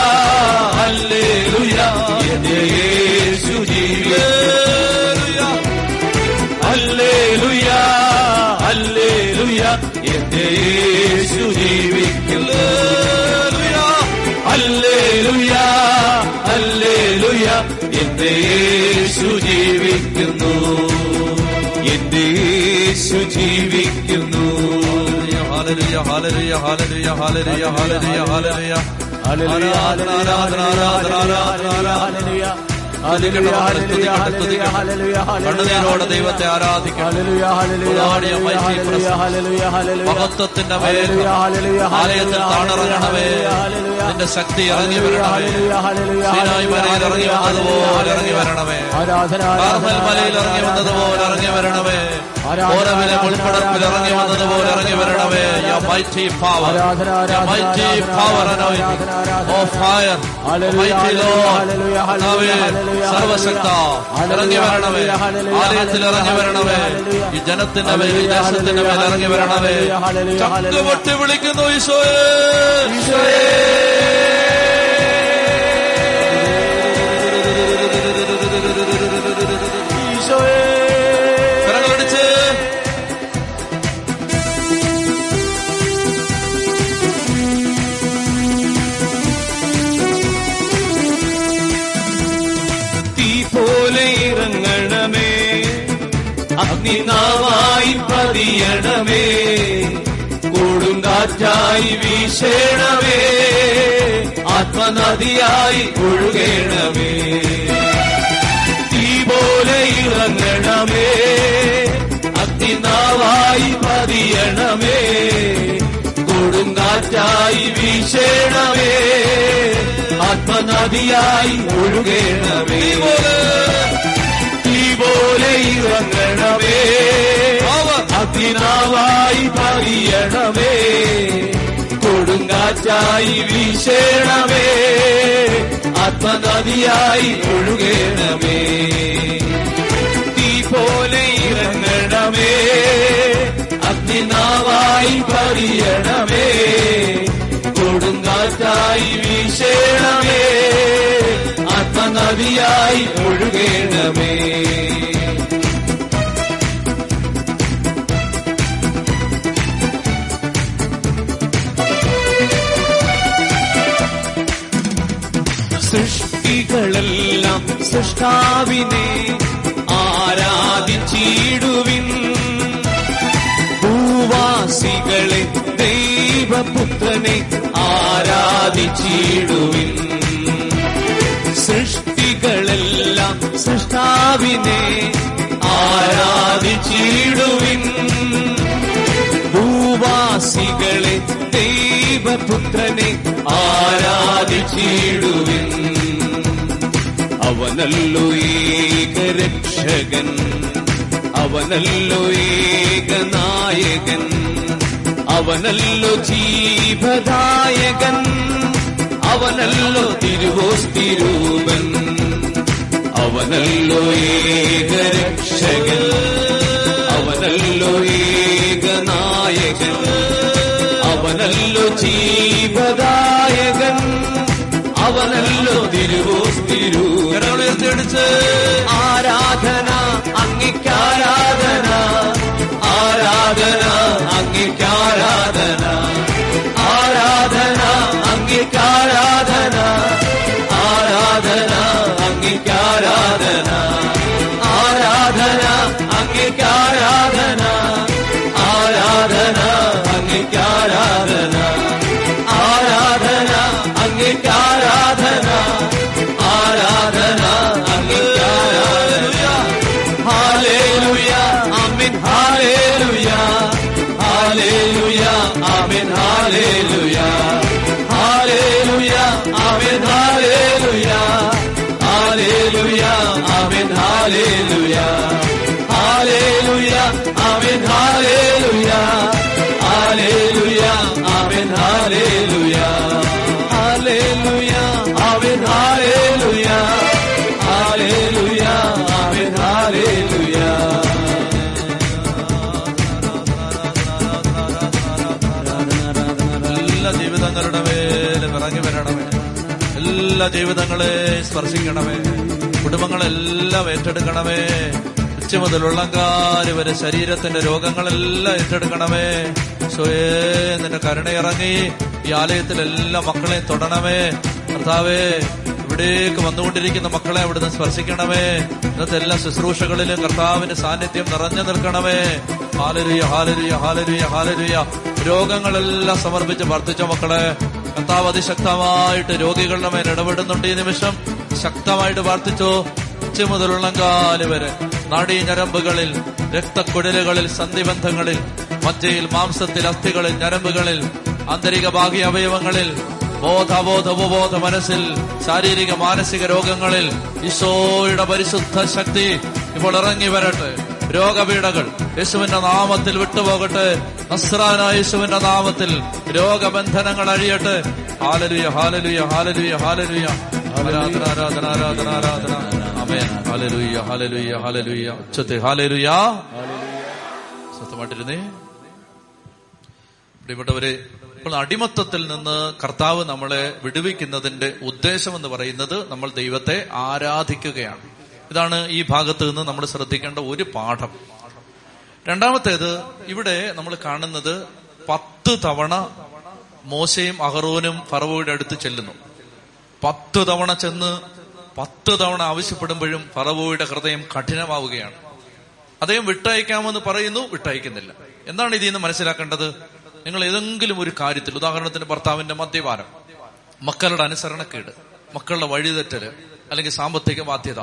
അല്ലേ ലുയാ എന്റെ യേശു ജീവിക്കുന്നു. എന്റെ യേശു ജീവിക്കുന്നു അല്ലേ ലുയാ അല്ലേ ലുയാ എന്റെ യേശു ജീവിക്കുന്നു എന്റെ യേശു ജീവിക്കുന്നു hallelujah hallelujah hallelujah hallelujah hallelujah hallelujah hallelujah ആരാധന ആരാധന ആരാധന ആരാധന ആരാധന കണ്ണുനീരോടെ ദൈവത്തെ ആരാധിക്കണം. മഹത്വത്തിന്റെ ആലയത്തിൽ താണിറങ്ങണമേ. നിന്റെ ശക്തി ഇറങ്ങി വരണമേ. സീനായി മലയിൽ ഇറങ്ങി വന്നതുപോലെ ഇറങ്ങി വരണമേ. മലയിൽ ഇറങ്ങി വന്നതുപോലെ ഇറങ്ങി വരണമേ. ഓരവിലെ മുൾപ്പടപ്പിൽ ഇറങ്ങി വന്നതുപോലെ ഇറങ്ങി വരണമേ. Your mighty power Your mighty power anointing Oh fire Mighty Lord. കർത്താവേ, സർവശക്ത. ഇറങ്ങി വരണമേ. ആലയത്തിൽ ഇറങ്ങി വരണമേ. ഈ ജനത്തിന്റെ മേൽ ഈ ദേശത്തിന്റെ മേൽ ഇറങ്ങി വരണമേ. ചക്കുപൊട്ടി വിളിക്കുന്നു ഈശോയെ. ഈശോയെ. അഗ്നിനാവായി പതിയണമേ. കൊടുങ്കാറ്റായി വീശേണമേ. ആത്മനദിയായി ഒഴുകേണമേ. തീ പോലെ ഇറങ്ങണമേ അഗ്നിനാവായി പതിയണമേ. കൊടുങ്കാറ്റായി വീശേണമേ. ആത്മനദിയായി ഒഴുകേണമേ. ഇറങ്ങണമേ അഗ്നിനാവായി പതിയണമേ കൊടുങ്കാറ്റായി വീശേണമേ ആത്മനദിയായി ഒഴുകേണമേ. തീ പോലെ ഇറങ്ങണമേ അഗ്നിനാവായി പറിയണമേ കൊടുങ്കാറ്റായി വീശേണമേ ആത്മനദിയായി ഒഴുകേണമേ. സൃഷ്ടാവിനെ ആരാധിച്ചിടുവിൻ. ഭൂവാസികളെ ദൈവപുത്രനെ ആരാധിച്ചിടുവിൻ. സൃഷ്ടികളെല്ലാം സൃഷ്ടാവിനെ ആരാധിച്ചിടുവിൻ. ഭൂവാസികളെ ദൈവപുത്രനെ ആരാധിച്ചിടുവിൻ. അവനല്ലു ഏക രക്ഷകൻ അവനല്ലു ഏക നായകൻ അവനല്ലോ ജീവദായകൻ. അവനല്ലോ തിരുവോസ്തിരൂപൻ. അവനല്ലു ഏക രക്ഷകൻ അവനല്ലു ഏക നായകൻ അവനല്ലോ ജീവദായകൻ. അവനല്ലു തിരുവോ ഉയർത്തിയടിച്ച് ആരാധന അങ്ങിക്കാരാധന. ആരാധന അങ്ങിക്കാരാധന. ആരാധന അങ്ങിക്കാരാധന. ആരാധന അങ്ങിക്കാരാധന. ആരാധന അങ്ങിക്കാരാധന. ആരാധന അങ്ങിക്കാരാധന. Hallelujah, Hallelujah, Amen, Hallelujah, Hallelujah, Amen, Hallelujah. എല്ലാ ജീവിതങ്ങളെ സ്പർശിക്കണമേ. കുടുംബങ്ങളെല്ലാം ഏറ്റെടുക്കണമേ. ഉച്ച മുതൽ കാൽ വരെ ശരീരത്തിന്റെ രോഗങ്ങളെല്ലാം ഏറ്റെടുക്കണമേ. സ്വയേ നിന്റെ കരുണയിറങ്ങി ഈ ആലയത്തിൽ എല്ലാ മക്കളെയും തൊടണമേ. കർത്താവേ ഇവിടേക്ക് വന്നുകൊണ്ടിരിക്കുന്ന മക്കളെ അവിടുന്ന് സ്പർശിക്കണമേ. ഇന്നത്തെ എല്ലാ ശുശ്രൂഷകളിലും കർത്താവിന്റെ സാന്നിധ്യം നിറഞ്ഞു നിൽക്കണമേ. ഹാലരുയ ഹാലരുയ ഹാലരുയ ഹാലരുയ രോഗങ്ങളെല്ലാം സമർപ്പിച്ച് വർദ്ധിച്ച മക്കളെ. കർത്താവ് അതിശക്തമായിട്ട് രോഗികളുടെ മേൽ ഇടപെടുന്നുണ്ട് ഈ നിമിഷം. ശക്തമായിട്ട് പ്രാർത്ഥിച്ചോ ഉച്ച മുതലുള്ള കാൽ വരെ. നാടീ ഞരമ്പുകളിൽ രക്തക്കുഴലുകളിൽ സന്ധിബന്ധങ്ങളിൽ മജ്ജയിൽ മാംസത്തിൽ അസ്ഥികളിൽ ഞരമ്പുകളിൽ ആന്തരിക ബാഹ്യ അവയവങ്ങളിൽ ബോധ ബോധബോധ ഉപബോധ മനസ്സിൽ ശാരീരിക മാനസിക രോഗങ്ങളിൽ ഈശോയുടെ പരിശുദ്ധ ശക്തി ഇപ്പോൾ ഇറങ്ങി വരട്ടെ. രോഗപീഠകൾ. യേശുവിന്റെ നാമത്തിൽ വിട്ടുപോകട്ടെ. നസ്രാന യേശുവിന്റെ നാമത്തിൽ രോഗബന്ധനങ്ങൾ അഴിയട്ടെ. ഹാലലുയ ഹാലലുയ ഹാലലുയ ഹാലലുയ. ആരാധന ആരാധന ആരാധന ആരാധന. ആമേൻ. ഹാലലുയ ഹാലലുയ ഹാലലുയ. ഉച്ചത്തെ ഹാലലുയ. സ്വസ്ഥമായിട്ടിരുന്നേ. പ്രിയപ്പെട്ടവരെ ഇപ്പോൾ അടിമത്തത്തിൽ നിന്ന് കർത്താവ് നമ്മളെ വിടുവിക്കുന്നതിന്റെ ഉദ്ദേശം എന്ന് പറയുന്നത് നമ്മൾ ദൈവത്തെ ആരാധിക്കുകയാണ്. ഇതാണ് ഈ ഭാഗത്ത് നിന്ന് നമ്മൾ ശ്രദ്ധിക്കേണ്ട ഒരു പാഠം. രണ്ടാമത്തേത് ഇവിടെ നമ്മൾ കാണുന്നത് പത്ത് തവണ മോശയും അഹറോനും ഫറവോയുടെ അടുത്ത് ചെല്ലുന്നു. പത്ത് തവണ ചെന്ന് പത്ത് തവണ ആവശ്യപ്പെടുമ്പോഴും ഫറവോയുടെ ഹൃദയം കഠിനമാവുകയാണ്. അദ്ദേഹം വിട്ടയക്കാമെന്ന് പറയുന്നു വിട്ടയക്കുന്നില്ല. എന്താണ് ഇതിൽ നിന്ന് മനസ്സിലാക്കേണ്ടത്? നിങ്ങൾ ഏതെങ്കിലും ഒരു കാര്യത്തിൽ ഉദാഹരണത്തിന് ഭർത്താവിന്റെ മദ്യപാനം മക്കളുടെ അനുസരണക്കേട് മക്കളുടെ വഴിതെറ്റൽ അല്ലെങ്കിൽ സാമ്പത്തിക ബാധ്യത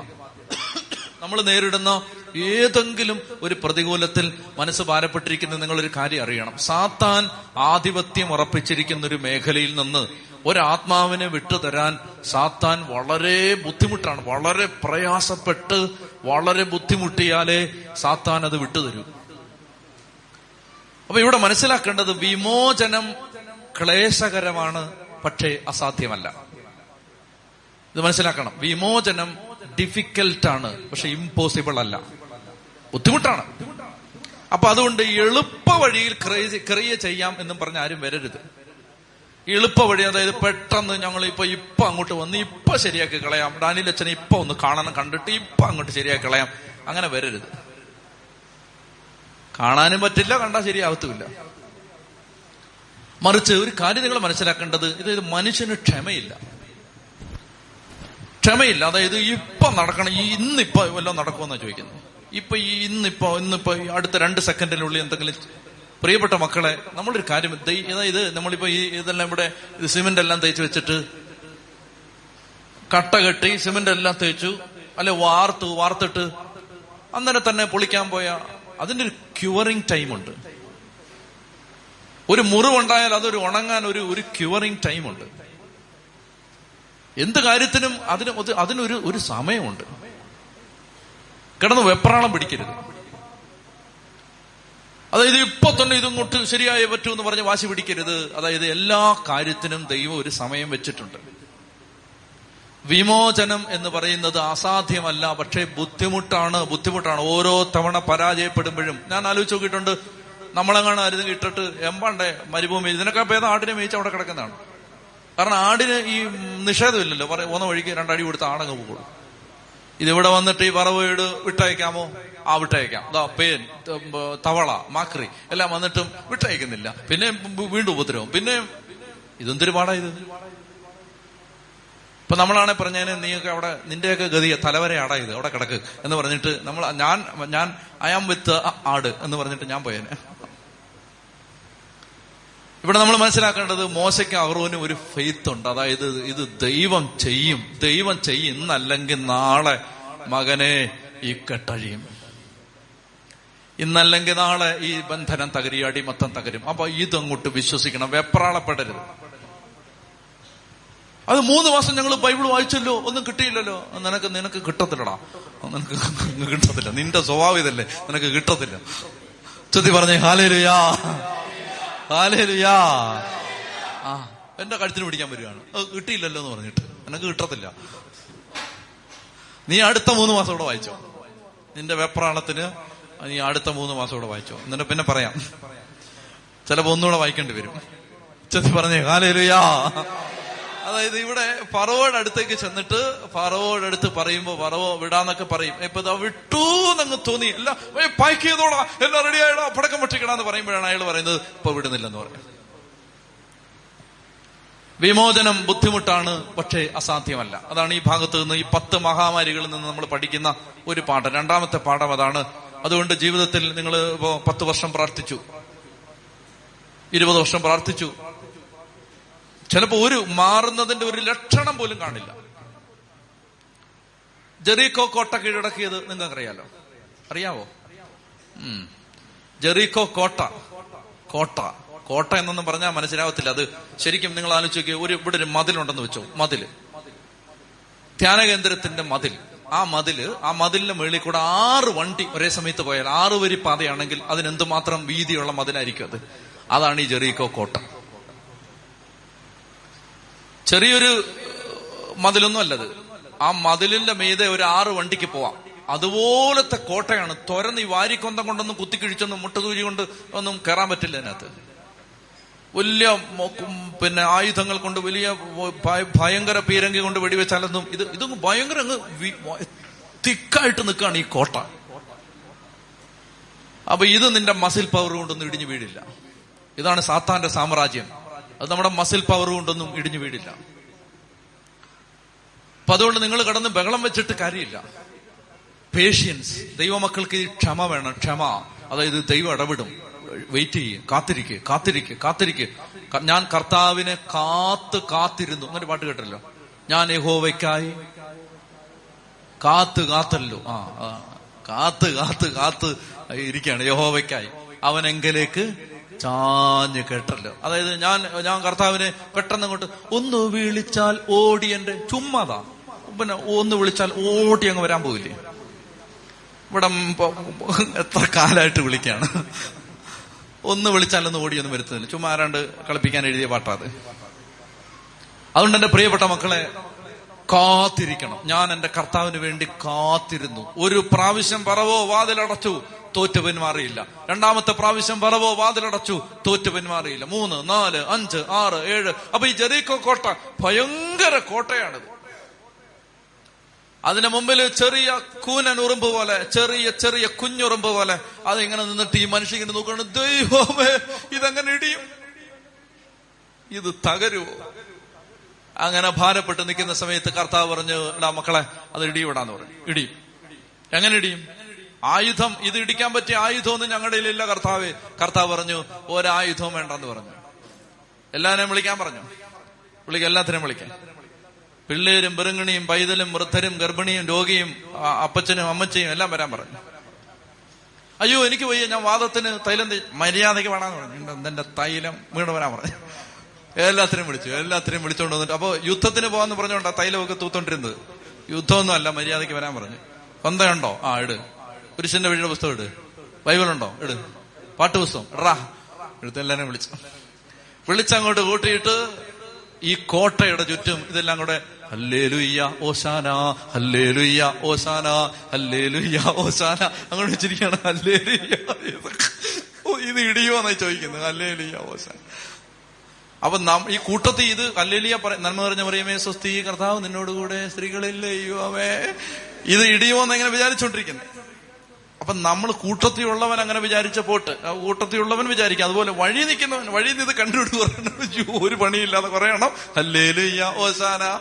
നമ്മൾ നേരിടുന്ന ഏതെങ്കിലും ഒരു പ്രതികൂലത്തിൽ മനസ്സ് ഭാരപ്പെട്ടിരിക്കുന്ന നിങ്ങളൊരു കാര്യം അറിയണം. സാത്താൻ ആധിപത്യം ഉറപ്പിച്ചിരിക്കുന്ന ഒരു മേഖലയിൽ നിന്ന് ഒരാത്മാവിനെ വിട്ടുതരാൻ സാത്താൻ വളരെ ബുദ്ധിമുട്ടാണ്. വളരെ പ്രയാസപ്പെട്ട് വളരെ ബുദ്ധിമുട്ടിയാലേ സാത്താൻ അത് വിട്ടുതരൂ. അപ്പൊ ഇവിടെ മനസ്സിലാക്കേണ്ടത് വിമോചനം ക്ലേശകരമാണ് പക്ഷേ അസാധ്യമല്ല. ഇത് മനസ്സിലാക്കണം. വിമോചനം ഡിഫിക്കൽട്ടാണ് പക്ഷെ ഇമ്പോസിബിൾ അല്ല. ബുദ്ധിമുട്ടാണ്. അപ്പൊ അതുകൊണ്ട് എളുപ്പ വഴിയിൽ ക്രിയ ചെയ്യാം എന്നും പറഞ്ഞ ആരും വരരുത്. എളുപ്പ വഴി അതായത് പെട്ടെന്ന് ഞങ്ങൾ ഇപ്പൊ ഇപ്പൊ അങ്ങോട്ട് വന്ന് ഇപ്പൊ ശരിയാക്കി കളയാം. ഡാനിൽ അച്ഛനെ ഇപ്പൊ ഒന്ന് കാണണം കണ്ടിട്ട് ഇപ്പൊ അങ്ങോട്ട് ശരിയാക്കി കളയാം. അങ്ങനെ വരരുത്. കാണാനും പറ്റില്ല കണ്ടാൽ ശരിയാവത്തുമില്ല. മറിച്ച് ഒരു കാര്യം നിങ്ങൾ മനസ്സിലാക്കേണ്ടത് ഇത് മനുഷ്യന് ക്ഷമയില്ല. ക്ഷമയില്ല. അതായത് ഇപ്പൊ നടക്കണം. ഈ ഇന്നിപ്പോ വല്ലതും നടക്കുമെന്നാ ചോദിക്കുന്നത്. ഇപ്പൊ ഈ ഇന്നിപ്പോ ഇന്നിപ്പോ അടുത്ത രണ്ട് സെക്കൻഡിനുള്ളിൽ എന്തെങ്കിലും പ്രിയപ്പെട്ട മക്കളെ നമ്മളൊരു കാര്യം അതായത് നമ്മളിപ്പോ ഈ ഇതെല്ലാം ഇവിടെ സിമെന്റ് എല്ലാം തേച്ച് വെച്ചിട്ട് കട്ട കെട്ടി സിമെന്റ് എല്ലാം തേച്ചു അല്ലെ വാർത്തു വാർത്തിട്ട് അന്നേരം തന്നെ പൊളിക്കാൻ പോയ അതിന്റെ ഒരു ക്യൂറിങ് ഉണ്ട്. ഒരു മുറിവുണ്ടായാൽ അതൊരു ഉണങ്ങാൻ ഒരു ഒരു ക്യൂറിങ് ടൈമുണ്ട് എന്ത് കാര്യത്തിനും അതിന് അതിനൊരു ഒരു സമയമുണ്ട്. കിടന്ന് വെപ്രാളം പിടിക്കരുത്. അതായത് ഇപ്പൊ തന്നെ ഇതൊങ്ങോട്ട് ശരിയായേ പറ്റൂ എന്ന് പറഞ്ഞ് വാശി പിടിക്കരുത്. അതായത് എല്ലാ കാര്യത്തിനും ദൈവം ഒരു സമയം വെച്ചിട്ടുണ്ട്. വിമോചനം എന്ന് പറയുന്നത് അസാധ്യമല്ല പക്ഷേ ബുദ്ധിമുട്ടാണ് ബുദ്ധിമുട്ടാണ്. ഓരോ തവണ പരാജയപ്പെടുമ്പോഴും ഞാൻ ആലോചിച്ച് നോക്കിയിട്ടുണ്ട്. നമ്മളെങ്ങാണ് അരുത് ഇട്ടിട്ട് എമ്പാണ്ടേ മരുഭൂമി ഇതിനൊക്കെ ഭേദം ആടിനെ മേയിച്ച് അവിടെ കിടക്കുന്നതാണ്. കാരണം ആടിന് ഈ നിഷേധമില്ലല്ലോ. പറയും പോന്ന വഴിക്ക് രണ്ടടി കൊടുത്ത് ആടങ്ങ് പോകുള്ളൂ ഇതിവിടെ വന്നിട്ട് ഈ പറവീട് വിട്ടയക്കാമോ? ആ വിട്ടയക്കാം. ദാ പേൻ തവള മാക്രി എല്ലാം വന്നിട്ടും വിട്ടയക്കുന്നില്ല. പിന്നെ വീണ്ടും ഉപദ്രവം. പിന്നെ ഇതെന്തൊരു പാടാ ഇത്? ഇപ്പൊ നമ്മളാണെ പറഞ്ഞതിന് നീയൊക്കെ അവിടെ നിന്റെയൊക്കെ ഗതിയ തലവരെ ആടാ ഇത്. അവിടെ കിടക്ക്. എന്ന് പറഞ്ഞിട്ട് നമ്മൾ ഞാൻ ഞാൻ ആം വിത്ത് ആട് എന്ന് പറഞ്ഞിട്ട് ഞാൻ പോയേനെ. ഇവിടെ നമ്മൾ മനസ്സിലാക്കേണ്ടത് മോശയ്ക്ക് അഹ്റോനും ഒരു ഫെയ്ത്ത് ഉണ്ട്. അതായത് ഇത് ദൈവം ചെയ്യും. ദൈവം ചെയ്യും. ഇന്നല്ലെങ്കിൽ നാളെ മകനെ ഈ കെട്ടഴിയും. ഇന്നല്ലെങ്കിൽ നാളെ ഈ ബന്ധനം തകരി അടിമത്തം തകരും. അപ്പൊ ഇതങ്ങോട്ട് വിശ്വസിക്കണം. വെപ്രാളപ്പെടരുത്. അത് മൂന്ന് മാസം ഞങ്ങൾ ബൈബിൾ വായിച്ചല്ലോ. ഒന്നും കിട്ടിയില്ലല്ലോ. നിനക്ക് നിനക്ക് കിട്ടത്തില്ലടാ. നിനക്ക് കിട്ടത്തില്ല. നിന്റെ സ്വഭാവം ഇതല്ലേ. നിനക്ക് കിട്ടത്തില്ല. ചൊത്തി പറഞ്ഞേ ഹാലേലുയാ. ഹാലേലുയാ. ആ. എന്റെ കഴുത്തിന് പിടിക്കാൻ വരികയാണ്. കിട്ടിയില്ലല്ലോ എന്ന് പറഞ്ഞിട്ട്. എനക്ക് കിട്ടത്തില്ല. നീ അടുത്ത മൂന്ന് മാസം കൂടെ വായിച്ചോ. നിന്റെ വെപ്രാളത്തിന് നീ അടുത്ത മൂന്ന് മാസം കൂടെ വായിച്ചോ. എന്നിട്ട് പിന്നെ പറയാം. ചിലപ്പോ ഒന്നുകൂടെ വായിക്കേണ്ടി വരും. ചെത്തി പറഞ്ഞേ ഹാലേലുയാ. അതായത് ഇവിടെ ഫറവോയുടെ അടുത്തേക്ക് ചെന്നിട്ട് ഫറവോയുടെ അടുത്ത് പറയുമ്പോ ഫറവോ വിടാന്നൊക്കെ പറയും. ഇപ്പൊ ഇതാ വിട്ടു എന്നങ്ങ് തോന്നി. അല്ല പാക്ക് ചെയ്തോടാ എല്ലാം റെഡി ആയിടാ. പടക്കം പൊട്ടിക്കടാന്ന് പറയുമ്പോഴാണ് അയാൾ പറയുന്നത്. ഇപ്പൊ വിടുന്നില്ലെന്ന് പറയും. വിമോചനം ബുദ്ധിമുട്ടാണ് പക്ഷേ അസാധ്യമല്ല. അതാണ് ഈ ഭാഗത്ത് നിന്ന് ഈ പത്ത് മഹാമാരികളിൽ നിന്ന് നമ്മൾ പഠിക്കുന്ന ഒരു പാഠം. രണ്ടാമത്തെ പാഠം അതാണ്. അതുകൊണ്ട് ജീവിതത്തിൽ നിങ്ങൾ ഇപ്പോ പത്ത് വർഷം പ്രാർത്ഥിച്ചു. ഇരുപത് വർഷം പ്രാർത്ഥിച്ചു. ചിലപ്പോ ഒരു മാറുന്നതിന്റെ ഒരു ലക്ഷണം പോലും കാണില്ല. ജെറീക്കോ കോട്ട കീഴടക്കിയത് നിങ്ങൾക്കറിയാലോ? അറിയാവോ? ജെറിക്കോ കോട്ട. കോട്ട. കോട്ട എന്നൊന്നും പറഞ്ഞാൽ മനസ്സിലാവത്തില്ല. അത് ശരിക്കും നിങ്ങൾ ആലോചിക്കുക ഒരു ഇവിടെ ഒരു മതിലുണ്ടെന്ന് വെച്ചോ. മതിൽ ധ്യാന കേന്ദ്രത്തിന്റെ മതിൽ. ആ മതിൽ ആ മതിലിന്റെ മുകളിൽ കൂടെ ആറ് വണ്ടി ഒരേ സമയത്ത് പോയാൽ ആറ് വരി പാതയാണെങ്കിൽ അതിനെന്തുമാത്രം വീതിയുള്ള മതിലായിരിക്കും അത്. അതാണ് ഈ ജെറീക്കോ കോട്ട. ചെറിയൊരു മതിലൊന്നും അല്ലത്. ആ മതിലിന്റെ മീതെ ഒരു ആറ് വണ്ടിക്ക് പോവാം. അതുപോലത്തെ കോട്ടയാണ് തുരന്ന് ഈ വാരിക്കൊന്തം കൊണ്ടൊന്നും കുത്തിക്കിഴിച്ചൊന്നും മുട്ടതൂരി കൊണ്ട് ഒന്നും കയറാൻ പറ്റില്ല അതിനകത്ത് വലിയ പിന്നെ ആയുധങ്ങൾ കൊണ്ട് വലിയ ഭയങ്കര പീരങ്കി കൊണ്ട് വെടിവെച്ചാലൊന്നും ഇത് ഇതും ഭയങ്കര അങ്ങ് തിക്കായിട്ട് നിൽക്കുകയാണ് ഈ കോട്ട. അപ്പൊ ഇത് നിന്റെ മസിൽ പവർ കൊണ്ടൊന്നും ഇടിഞ്ഞു വീഴില്ല. ഇതാണ് സാത്താന്റെ സാമ്രാജ്യം. അത് നമ്മുടെ മസിൽ പവർ കൊണ്ടൊന്നും ഇടിഞ്ഞു വീടില്ല. അപ്പൊ അതുകൊണ്ട് നിങ്ങൾ കടന്ന് ബഹളം വെച്ചിട്ട് കാര്യമില്ല. പേഷ്യൻസ് ദൈവമക്കൾക്ക് ക്ഷമ വേണം. ക്ഷമ. അതായത് ദൈവം ഇടപെടും. വെയിറ്റ് ചെയ്യും. കാത്തിരിക്കുക കാത്തിരിക്കുക കാത്തിരിക്കുക ഞാൻ കർത്താവിനെ കാത്ത് കാത്തിരുന്നു. അങ്ങനെ പാട്ട് കേട്ടല്ലോ. ഞാൻ യഹോവയ്ക്കായി കാത്ത് കാത്തല്ലോ. ആ. കാത്ത് കാത്ത് കാത്ത്. ഇരിക്കുകയാണ്. യഹോവയ്ക്കായി. അവൻ എങ്കിലേക്ക് ചാഞ്ഞ് കേട്ടല്ലോ. അതായത് ഞാൻ ഞാൻ കർത്താവിനെ പെട്ടെന്ന് അങ്ങോട്ട് ഒന്ന് വിളിച്ചാൽ ഓടി എന്റെ ചുമ്മാതാ പിന്നെ ഒന്ന് വിളിച്ചാൽ ഓടി അങ്ങ് വരാൻ പോകില്ലേ ഇവിടെ എത്ര കാലായിട്ട് വിളിക്കാണ്. ഒന്ന് വിളിച്ചാൽ ഒന്ന് ഓടിയൊന്നും വരുത്തുന്നില്ല. ചുമ്മാ ആരാണ്ട് കളിപ്പിക്കാൻ എഴുതിയ പാട്ടാത് അതുകൊണ്ട് എന്റെ പ്രിയപ്പെട്ട മക്കളെ കാത്തിരിക്കണം. ഞാൻ എന്റെ കർത്താവിന് വേണ്ടി കാത്തിരുന്നു. ഒരു പ്രാവശ്യം പറവോ വാതിലടച്ചു. തോറ്റു പിന്മാറിയില്ല. രണ്ടാമത്തെ പ്രാവശ്യം പറവോ വാതിലടച്ചു തോറ്റ പിന്മാറിയില്ല. മൂന്ന് നാല് അഞ്ച് ആറ് ഏഴ്. അപ്പൊ ഈ ജെറീക്കോ കോട്ട ഭയങ്കര കോട്ടയാണിത്. അതിന് മുമ്പിൽ ചെറിയ കൂനൻ ഉറുമ്പ് പോലെ ചെറിയ ചെറിയ കുഞ്ഞുറുമ്പ് പോലെ അതിങ്ങനെ നിന്നിട്ട് ഈ മനുഷ്യൻ ഇങ്ങനെ നോക്കുകയാണ് ദൈവമേ ഇതങ്ങനെ ഇടിയും? ഇത് തകരുവോ? അങ്ങനെ ഭാരപ്പെട്ട് നിൽക്കുന്ന സമയത്ത് കർത്താവ് പറഞ്ഞു എടാ മക്കളെ അത് ഇടിവിടാന്ന് പറഞ്ഞു. ഇടിയും. എങ്ങനെ ഇടിയും? ആയുധം ഇത് ഇടിക്കാൻ പറ്റിയ ആയുധമൊന്നും ഞങ്ങളുടെ ഇല്ല കർത്താവ്. കർത്താവ് പറഞ്ഞു ഒരായുധവും വേണ്ടെന്ന് പറഞ്ഞു. എല്ലാവരെയും വിളിക്കാൻ പറഞ്ഞു. വിളിക്കാം എല്ലാത്തിനെയും വിളിക്കാം. പിള്ളേരും പെരുങ്ങണിയും പൈതലും വൃദ്ധരും ഗർഭിണിയും രോഗിയും അപ്പച്ചനും അമ്മച്ചയും എല്ലാം വരാൻ പറഞ്ഞു. അയ്യോ എനിക്ക് വയ്യ ഞാൻ വാദത്തിന് തൈലം മര്യാദയ്ക്ക് വേണമെന്ന് പറഞ്ഞു. എന്റെ തൈലം? വീണ് വരാൻ പറഞ്ഞു. എല്ലാത്തിനും വിളിച്ചു എല്ലാത്തിനും വിളിച്ചോണ്ട് വന്നിട്ട് അപ്പൊ യുദ്ധത്തിന് പോകാന്ന് പറഞ്ഞോണ്ടാ തൈലമൊക്കെ തൂത്തോണ്ടിരുന്നത്. യുദ്ധമൊന്നും അല്ല മര്യാദയ്ക്ക് വരാൻ പറഞ്ഞു. കൊന്തയുണ്ടോ? ആ ഇട്. പുരുഷന്റെ വഴിയുടെ പുസ്തകം ഇട്. ബൈബിളുണ്ടോ? ഇട്. പാട്ട് പുസ്തകം. ഇടാ. എടുത്ത് എല്ലാവരെയും വിളിച്ചു. വിളിച്ചങ്ങോട്ട് കൂട്ടിയിട്ട് ഈ കോട്ടയുടെ ചുറ്റും ഇതെല്ലാം കൂടെ ഹല്ലേലുയ്യ ഓശാന ഹല്ലേലുയ്യ ഓശാന ഹല്ലേലുയ്യ ഓശാന അങ്ങോട്ട് വെച്ചിരിക്കുകയാണ് ഹല്ലേലുയ്യ. ഇത് ഇടിയോന്നായി ചോദിക്കുന്നത് ഹല്ലേലുയ്യ ഓശാന അപ്പൊ നാം ഈ കൂട്ടത്തിൽ ഇത് ഹല്ലേലിയ നന്മ നിറഞ്ഞ പറയുമേ സ്വസ്തി കർത്താവ് നിന്നോടുകൂടെ സ്ത്രീകളില്ലേ അയ്യോവേ ഇത് ഇടിയോന്ന് എങ്ങനെ വിചാരിച്ചോണ്ടിരിക്കുന്നത് അപ്പൊ നമ്മൾ കൂട്ടത്തിലുള്ളവൻ അങ്ങനെ വിചാരിച്ച പോട്ട്. കൂട്ടത്തിലുള്ളവൻ വിചാരിക്കും. അതുപോലെ വഴി നിൽക്കുന്നവൻ വഴി നിന്ന് കണ്ടുപിടിച്ച് പറയണം "അയ്യോ, ഒരു പണിയില്ലാതെ പറയണം ഹല്ലേലുയ്യ ഓശാന.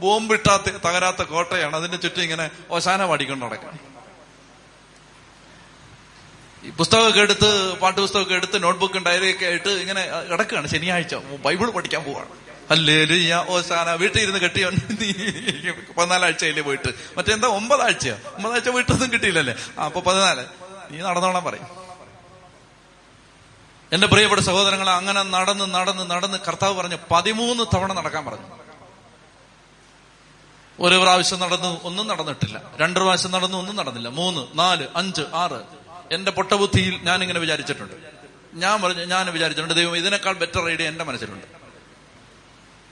ബോംബിട്ടാത്ത തകരാത്ത കോട്ടയാണ്. അതിന്റെ ചുറ്റും ഇങ്ങനെ ഓശാന പാടിക്കൊണ്ട് നടക്കണം ഈ പുസ്തകമൊക്കെ എടുത്ത് പാട്ടുപുസ്തകമൊക്കെ എടുത്ത് നോട്ട്ബുക്കും ഡയറിയൊക്കെ ആയിട്ട് ഇങ്ങനെ കിടക്കുകയാണ്. ശനിയാഴ്ച ബൈബിൾ പഠിക്കാൻ പോവാണ്. ഹല്ലേലുയ്യ ഓശാന വീട്ടിൽ ഇരുന്ന് കെട്ടിയോ? പതിനാലാഴ്ചയിലേ പോയിട്ട്. മറ്റെന്താ ഒമ്പതാഴ്ച ഒമ്പതാഴ്ച വീട്ടൊന്നും കിട്ടിയില്ലല്ലേ? അപ്പൊ പതിനാല്. നീ നടന്നോളാൻ പറയും. എന്റെ പ്രിയപ്പെട്ട സഹോദരങ്ങളെ അങ്ങനെ നടന്ന് നടന്ന് നടന്ന് കർത്താവ് പറഞ്ഞു പതിമൂന്ന് തവണ നടക്കാൻ പറഞ്ഞു. ഒരു പ്രാവശ്യം നടന്നു ഒന്നും നടന്നിട്ടില്ല. രണ്ട് പ്രാവശ്യം നടന്നു ഒന്നും നടന്നില്ല. മൂന്ന് നാല് അഞ്ച് ആറ്. എന്റെ പൊട്ടബുദ്ധിയിൽ ഞാൻ ഇങ്ങനെ വിചാരിച്ചിട്ടുണ്ട്. ഞാൻ പറഞ്ഞു ഞാൻ വിചാരിച്ചിട്ടുണ്ട് ദൈവം ഇതിനേക്കാൾ ബെറ്റർ ഐഡിയ എന്റെ മനസ്സിലുണ്ട്.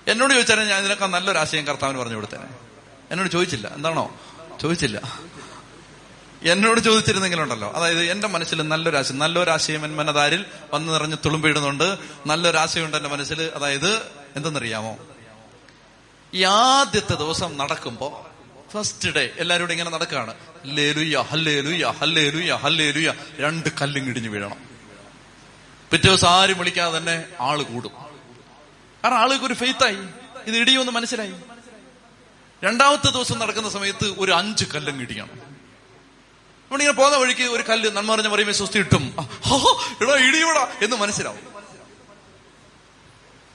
എന്നോട് ചോദിച്ചാൽ ഞാൻ ഇതിനേക്കാൾ നല്ലൊരു ആശയം കർത്താവിന് പറഞ്ഞു കൊടുത്തേനെ എന്നോട് ചോദിച്ചില്ല. എന്താണോ? ചോദിച്ചില്ല. എന്നോട് ചോദിച്ചിരുന്നെങ്കിലുണ്ടല്ലോ. അതായത് എന്റെ മനസ്സിൽ നല്ലൊരാശയം നല്ലൊരാശയം എൻ മനതാരിൽ വന്നു നിറഞ്ഞ് തുളുമ്പിടുന്നുണ്ട് നല്ലൊരാശയമുണ്ട് എന്റെ മനസ്സിൽ. അതായത് എന്തെന്നറിയാമോ? ഈ ആദ്യത്തെ ദിവസം നടക്കുമ്പോ ഫസ്റ്റ് ഡേ എല്ലാവരോടും ഇങ്ങനെ നടക്കുകയാണ്. ലേലുയ ഹല്ലേലുയ ഹല്ലേലുയ ഹല്ലേലുയ രണ്ട് കല്ലും ഇടിഞ്ഞു വീഴണം. പിറ്റേ ദിവസം ആരും വിളിക്കാതെ തന്നെ ആൾ കൂടും. കാരണം ആളുകൾക്ക് ഒരു ഫെയ്ത്തായി ഇത് ഇടിയുമെന്ന് മനസ്സിലായി. രണ്ടാമത്തെ ദിവസം നടക്കുന്ന സമയത്ത് ഒരു അഞ്ച് കല്ലും ഇടിക്കണം നമ്മളിങ്ങനെ പോകുന്ന വഴിക്ക് ഒരു കല്ല് നന്മ പറഞ്ഞ പറയുമ്പോൾ സ്വസ്തി ഇട്ടും എടാ ഇടിയോടാ എന്ന് മനസ്സിലാവും.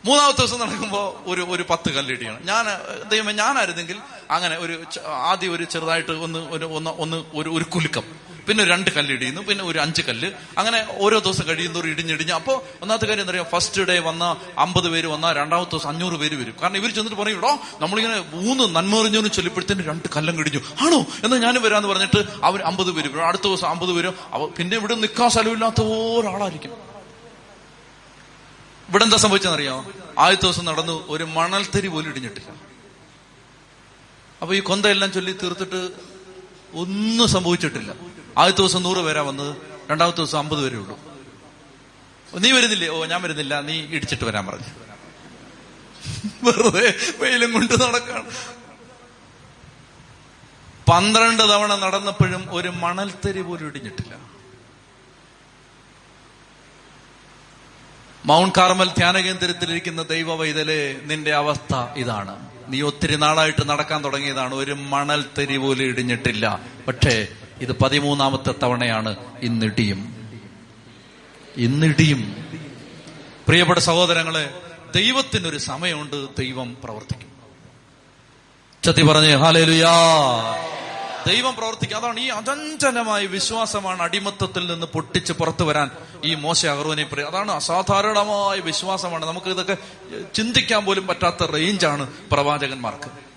മൂന്നാമത്തെ ദിവസം നടക്കുമ്പോ ഒരു ഒരു പത്ത് കല്ലിടിയാണ് ഞാൻ ദൈവം ഞാനായിരുന്നെങ്കിൽ അങ്ങനെ ഒരു ആദ്യം ഒരു ചെറുതായിട്ട് ഒന്ന് ഒന്ന് ഒന്ന് ഒരു ഒരു കുലുക്കം. പിന്നെ രണ്ട് കല്ല് കല്ലിടിയുന്നു പിന്നെ ഒരു അഞ്ച് കല്ല്. അങ്ങനെ ഓരോ ദിവസം കഴിയുന്നവർ ഇടിഞ്ഞിടിഞ്ഞ്. അപ്പോ ഒന്നാമത്തെ കാര്യം എന്താ പറയുക ഫസ്റ്റ് ഡേ വന്ന അമ്പത് പേര് വന്ന രണ്ടാമത്തെ ദിവസം അഞ്ഞൂറ് പേര് വരും. കാരണം ഇവർ ചെന്നിട്ട് പറയും ഇടോ നമ്മളിങ്ങനെ മൂന്ന് നന്മറിഞ്ഞോന്ന് ചൊല്ലിപ്പോഴത്തേന് രണ്ട് കല്ലം കിടിഞ്ഞു ആണോ? എന്നാൽ ഞാനും വരാന്ന് പറഞ്ഞിട്ട് അവർ അമ്പത് പേര് വരും. അടുത്ത ദിവസം അമ്പത് പേരും പിന്നെ ഇവിടെ നിൽക്കാൻ സ്ഥലമില്ലാത്ത ഒരാളായിരിക്കും. ഇവിടെ എന്താ സംഭവിച്ചെന്നറിയാമോ ആദ്യത്തെ ദിവസം നടന്നു ഒരു മണൽത്തരി പോലും ഇടിഞ്ഞിട്ടില്ല. അപ്പൊ ഈ കൊന്തയെല്ലാം ചൊല്ലി തീർത്തിട്ട് ഒന്നും സംഭവിച്ചിട്ടില്ല. ആദ്യത്തെ ദിവസം നൂറ് പേരാ വന്നത്. രണ്ടാമത്തെ ദിവസം അമ്പത് പേരേ ഉള്ളൂ. നീ വരുന്നില്ലേ? ഓ ഞാൻ വരുന്നില്ല. നീ ഇടിച്ചിട്ട് വരാൻ പറഞ്ഞു. വെറുതെ വെയിലും കൊണ്ട് നടക്കാണ്. പന്ത്രണ്ട് തവണ നടന്നപ്പോഴും ഒരു മണൽത്തരി പോലും ഇടിഞ്ഞിട്ടില്ല. മൗണ്ട് കാർമൽ ധ്യാന കേന്ദ്രത്തിലിരിക്കുന്ന ദൈവ വൈതലെ നിന്റെ അവസ്ഥ ഇതാണ്. നീ ഒത്തിരി നാളായിട്ട് നടക്കാൻ തുടങ്ങിയതാണ്. ഒരു മണൽ തരി പോലും ഇടിഞ്ഞിട്ടില്ല. പക്ഷേ ഇത് പതിമൂന്നാമത്തെ തവണയാണ് ഇന്നിടിയും. ഇന്നിടിയും. പ്രിയപ്പെട്ട സഹോദരങ്ങളെ ദൈവത്തിനൊരു സമയമുണ്ട് ദൈവം പ്രവർത്തിക്കും. ചത്തി പറഞ്ഞേ ഹാലേലുയാ ദൈവം പ്രവർത്തിക്കും. അതാണ് ഈ അചഞ്ചലമായ വിശ്വാസമാണ് അടിമത്തത്തിൽ നിന്ന് പൊട്ടിച്ച് പുറത്തു വരാൻ ഈ മോശ അഹ്റോനെ പറയും അതാണ് അസാധാരണമായ വിശ്വാസമാണ്. നമുക്ക് ഇതൊക്കെ ചിന്തിക്കാൻ പോലും പറ്റാത്ത റേഞ്ചാണ് പ്രവാചകന്മാർക്ക്.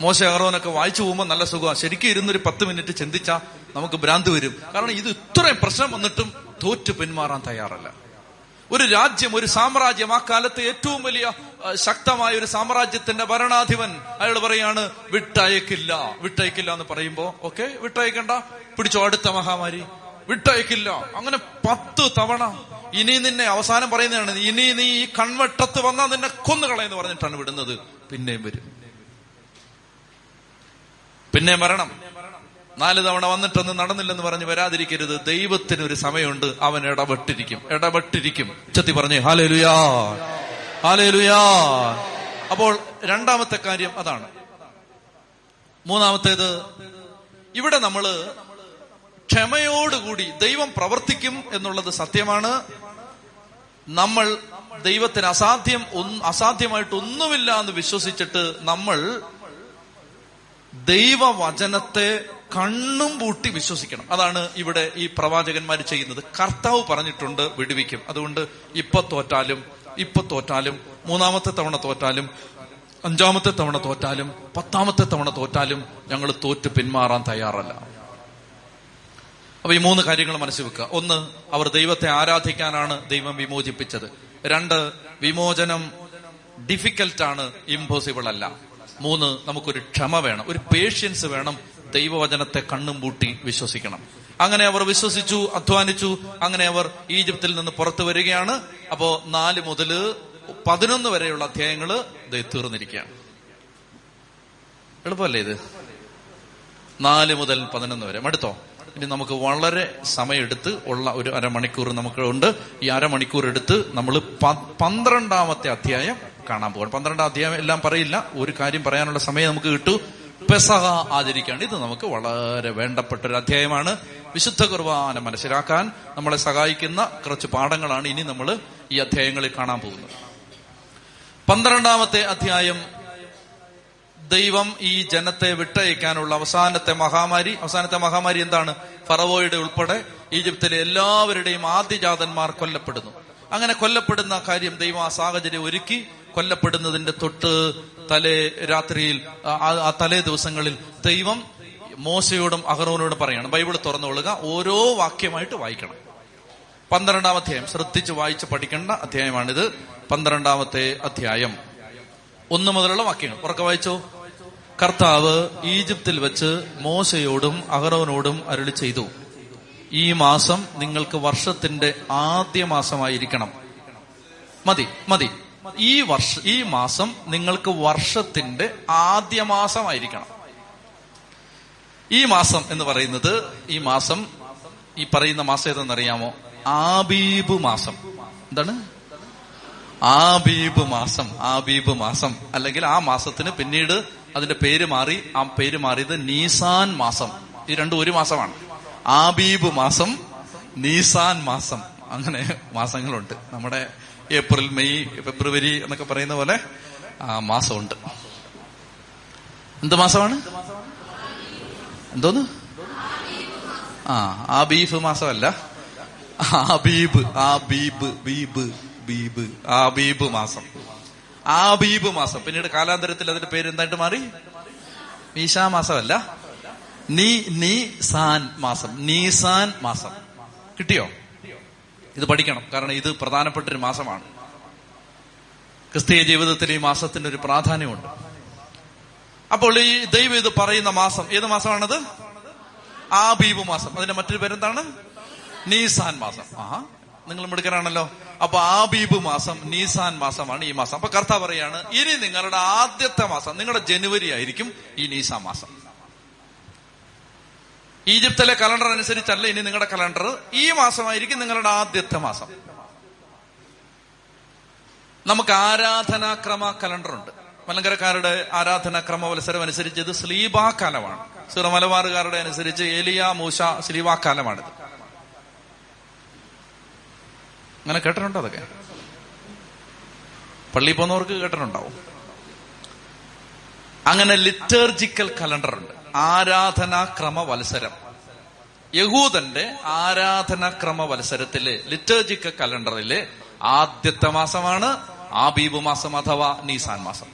മോശ അഹ്റോനൊക്കെ വായിച്ചു പോകുമ്പോൾ നല്ല സുഖമാണ് ശരിക്കും ഇരുന്നൊരു പത്ത് മിനിറ്റ് ചിന്തിച്ചാൽ നമുക്ക് ഭ്രാന്ത് വരും. കാരണം ഇത് ഇത്രയും പ്രശ്നം വന്നിട്ടും തോറ്റു പിന്മാറാൻ തയ്യാറല്ല. ഒരു രാജ്യം ഒരു സാമ്രാജ്യം ആ കാലത്ത് ഏറ്റവും വലിയ ശക്തമായ ഒരു സാമ്രാജ്യത്തിന്റെ ഭരണാധിപൻ അയാൾ പറയാണ് വിട്ടയക്കില്ല വിട്ടയക്കില്ല എന്ന് പറയുമ്പോ ഓക്കെ വിട്ടയക്കണ്ട പിടിച്ചോ അടുത്ത മഹാമാരി വിട്ടയക്കില്ല. അങ്ങനെ പത്ത് തവണ ഇനി നിന്നെ അവസാനം പറയുന്നതാണ് ഇനി നീ ഈ കൺവട്ടത്ത് വന്നാൽ നിന്നെ കൊന്നുകളയെന്ന് പറഞ്ഞിട്ടാണ് വിടുന്നത്. പിന്നെയും വരും. പിന്നെ മരണം. നാല് തവണ വന്നിട്ടൊന്നും നടന്നില്ലെന്ന് പറഞ്ഞ് വരാതിരിക്കരുത്. ദൈവത്തിന് ഒരു സമയമുണ്ട്. അവൻ ഇടപെട്ടിരിക്കും. ഇടപെട്ടിരിക്കും. ഉച്ചത്തി പറഞ്ഞു ഹാലലുയാ ഹാലലുയാ. അപ്പോൾ രണ്ടാമത്തെ കാര്യം അതാണ്. മൂന്നാമത്തേത് ഇവിടെ നമ്മൾ ക്ഷമയോടുകൂടി ദൈവം പ്രവർത്തിക്കും എന്നുള്ളത് സത്യമാണ്. നമ്മൾ ദൈവത്തിന് അസാധ്യം അസാധ്യമായിട്ടൊന്നുമില്ല എന്ന് വിശ്വസിച്ചിട്ട് നമ്മൾ ദൈവവചനത്തെ കണ്ണും പൂട്ടി വിശ്വസിക്കണം. അതാണ് ഇവിടെ ഈ പ്രവാചകന്മാർ ചെയ്യുന്നത്. കർത്താവ് പറഞ്ഞിട്ടുണ്ട് വിടുവിക്കും. അതുകൊണ്ട് ഇപ്പൊ തോറ്റാലും ഇപ്പൊ തോറ്റാലും മൂന്നാമത്തെ തവണ തോറ്റാലും അഞ്ചാമത്തെ തവണ തോറ്റാലും പത്താമത്തെ തവണ തോറ്റാലും ഞങ്ങൾ തോറ്റ് പിന്മാറാൻ തയ്യാറല്ല. അപ്പൊ ഈ മൂന്ന് കാര്യങ്ങൾ മനസ്സിൽ വെക്കുക. ഒന്ന് അവർ ദൈവത്തെ ആരാധിക്കാനാണ് ദൈവം വിമോചിപ്പിച്ചത്. രണ്ട് വിമോചനം ഡിഫിക്കൽട്ടാണ് ഇമ്പോസിബിൾ അല്ല. മൂന്ന് നമുക്കൊരു ക്ഷമ വേണം. ഒരു പേഷ്യൻസ് വേണം ദൈവവചനത്തെ കണ്ണും പൂട്ടി വിശ്വസിക്കണം. അങ്ങനെ അവർ വിശ്വസിച്ചു അധ്വാനിച്ചു. അങ്ങനെ അവർ ഈജിപ്തിൽ നിന്ന് പുറത്തു വരികയാണ്. അപ്പോ നാല് മുതൽ പതിനൊന്ന് വരെയുള്ള അധ്യായങ്ങൾ ഇത് തീർന്നിരിക്കുകയാണ്. എളുപ്പമല്ലേ ഇത്? നാല് മുതൽ പതിനൊന്ന് വരെ. മടുത്തോ? ഇനി നമുക്ക് വളരെ സമയമെടുത്ത് ഉള്ള ഒരു അരമണിക്കൂർ നമുക്ക് ഉണ്ട് ഈ അരമണിക്കൂർ എടുത്ത് നമ്മൾ പന്ത്രണ്ടാമത്തെ അധ്യായം കാണാൻ പോകണം പന്ത്രണ്ടാം അധ്യായം എല്ലാം പറയില്ല. ഒരു കാര്യം പറയാനുള്ള സമയം നമുക്ക് കിട്ടു. പെസഹ ആചരിക്കുകയാണ് ഇത് നമുക്ക് വളരെ വേണ്ടപ്പെട്ട ഒരു അധ്യായമാണ്. വിശുദ്ധ കുർബാന മനസ്സിലാക്കാൻ നമ്മളെ സഹായിക്കുന്ന കുറച്ച് പാഠങ്ങളാണ് ഇനി നമ്മൾ ഈ അധ്യായങ്ങളിൽ കാണാൻ പോകുന്നത്. പന്ത്രണ്ടാമത്തെ അധ്യായം ദൈവം ഈ ജനത്തെ വിട്ടയക്കാനുള്ള അവസാനത്തെ മഹാമാരി. അവസാനത്തെ മഹാമാരി എന്താണ്? ഫറവോയുടെ ഉൾപ്പെടെ ഈജിപ്തിലെ എല്ലാവരുടെയും ആദ്യജാതന്മാർ കൊല്ലപ്പെടുന്നു. അങ്ങനെ കൊല്ലപ്പെടുന്ന കാര്യം ദൈവം ആ സാഹചര്യം ഒരുക്കി. കൊല്ലപ്പെടുന്നതിന്റെ തൊട്ട് തലേ രാത്രിയിൽ ആ- തലേ ദിവസങ്ങളിൽ ദൈവം മോശയോടും അഹറോനോടും പറയാണ്. ബൈബിൾ തുറന്നുകൊള്ളുക ഓരോ വാക്യമായിട്ട് വായിക്കണം. പന്ത്രണ്ടാം അധ്യായം. ശ്രദ്ധിച്ച് വായിച്ച് പഠിക്കേണ്ട അധ്യായമാണിത്. പന്ത്രണ്ടാമത്തെ അധ്യായം. ഒന്ന് മുതലുള്ള വാക്യങ്ങൾ. ഉറക്കെ വായിച്ചോ? കർത്താവ് ഈജിപ്തിൽ വെച്ച് മോശയോടും അഹറോനോടും അരുളി ചെയ്തു. ഈ മാസം നിങ്ങൾക്ക് വർഷത്തിന്റെ ആദ്യ മാസമായിരിക്കണം. മതി മതി. ഈ വർഷ ഈ മാസം നിങ്ങൾക്ക് വർഷത്തിന്റെ ആദ്യ മാസമായിരിക്കണം. ഈ മാസം എന്ന് പറയുന്നത് ഈ മാസം ഈ പറയുന്ന മാസം ഏതെന്നറിയാമോ ആബീബ് മാസം. എന്താണ്? ആബീബ് മാസം ആബീബ് മാസം. അല്ലെങ്കിൽ ആ മാസത്തിന് പിന്നീട് അതിന്റെ പേര് മാറി ആ പേര് മാറിയത് നീസാൻ മാസം. ഈ രണ്ടും ഒരു മാസമാണ്. ആബീബ് മാസം നീസാൻ മാസം. അങ്ങനെ മാസങ്ങളുണ്ട്. നമ്മുടെ ഏപ്രിൽ മെയ് ഫെബ്രുവരി എന്നൊക്കെ പറയുന്ന പോലെ ആ മാസമുണ്ട്. എന്ത് മാസമാണ്? എന്തോന്ന്? ആ ആ ബീഫ് മാസമല്ല. ആബീബ് ആബീബ് ബീബ് ബീബ് ആബീബ് മാസം. ആബീബ് മാസം. പിന്നീട് കാലാന്തരത്തിൽ അതിന്റെ പേര് എന്തായിട്ട് മാറി? മീശാ മാസമല്ല. നീ നീ സാൻ മാസം. നീസാൻ മാസം. കിട്ടിയോ? ഇത് പഠിക്കണം. കാരണം ഇത് പ്രധാനപ്പെട്ട ഒരു മാസമാണ്. ക്രിസ്തീയ ജീവിതത്തിൽ ഈ മാസത്തിന് ഒരു പ്രാധാന്യമുണ്ട്. അപ്പോൾ ഈ ദൈവം ഇത് പറയുന്ന മാസം ഏത് മാസമാണത്? ആബീബ് മാസം. അതിന്റെ മറ്റൊരു പേരെന്താണ്? നീസാൻ മാസം. ആ നിങ്ങൾ മിടുക്കനാണല്ലോ അപ്പൊ ആബീബ് മാസം നീസാൻ മാസമാണ് ഈ മാസം. അപ്പൊ കർത്താവ് പറയാണ് ഇനി നിങ്ങളുടെ ആദ്യത്തെ മാസം നിങ്ങളുടെ ജനുവരി ആയിരിക്കും ഈ നീസാൻ മാസം. ഈജിപ്തിലെ കലണ്ടർ അനുസരിച്ചല്ല ഇനി നിങ്ങളുടെ കലണ്ടർ. ഈ മാസമായിരിക്കും നിങ്ങളുടെ ആദ്യത്തെ മാസം. നമുക്ക് ആരാധനാക്രമ കലണ്ടർ ഉണ്ട് മലങ്കരക്കാരുടെ ആരാധനാക്രമ മത്സരം അനുസരിച്ച് ഇത് സ്ലീബാ കാലമാണ് സിറമലബാറുകാരുടെ അനുസരിച്ച് ഏലിയ മൂശ സ്ലീബാ കാലമാണിത് അങ്ങനെ കേട്ടിട്ടുണ്ടോ അതൊക്കെ? പള്ളിയിൽ പോകുന്നവർക്ക് കേട്ടിട്ടുണ്ടാവും. അങ്ങനെ ലിറ്റേർജിക്കൽ കലണ്ടർ ഉണ്ട് ആരാധനാക്രമ വത്സരം യഹൂദന്റെ ആരാധനാക്രമ വത്സരത്തിൽ ലിറ്റേജിക്ക കലണ്ടറിലെ ആദ്യത്തെ മാസമാണ് ആബീബ് മാസം അഥവാ നീസാൻ മാസം.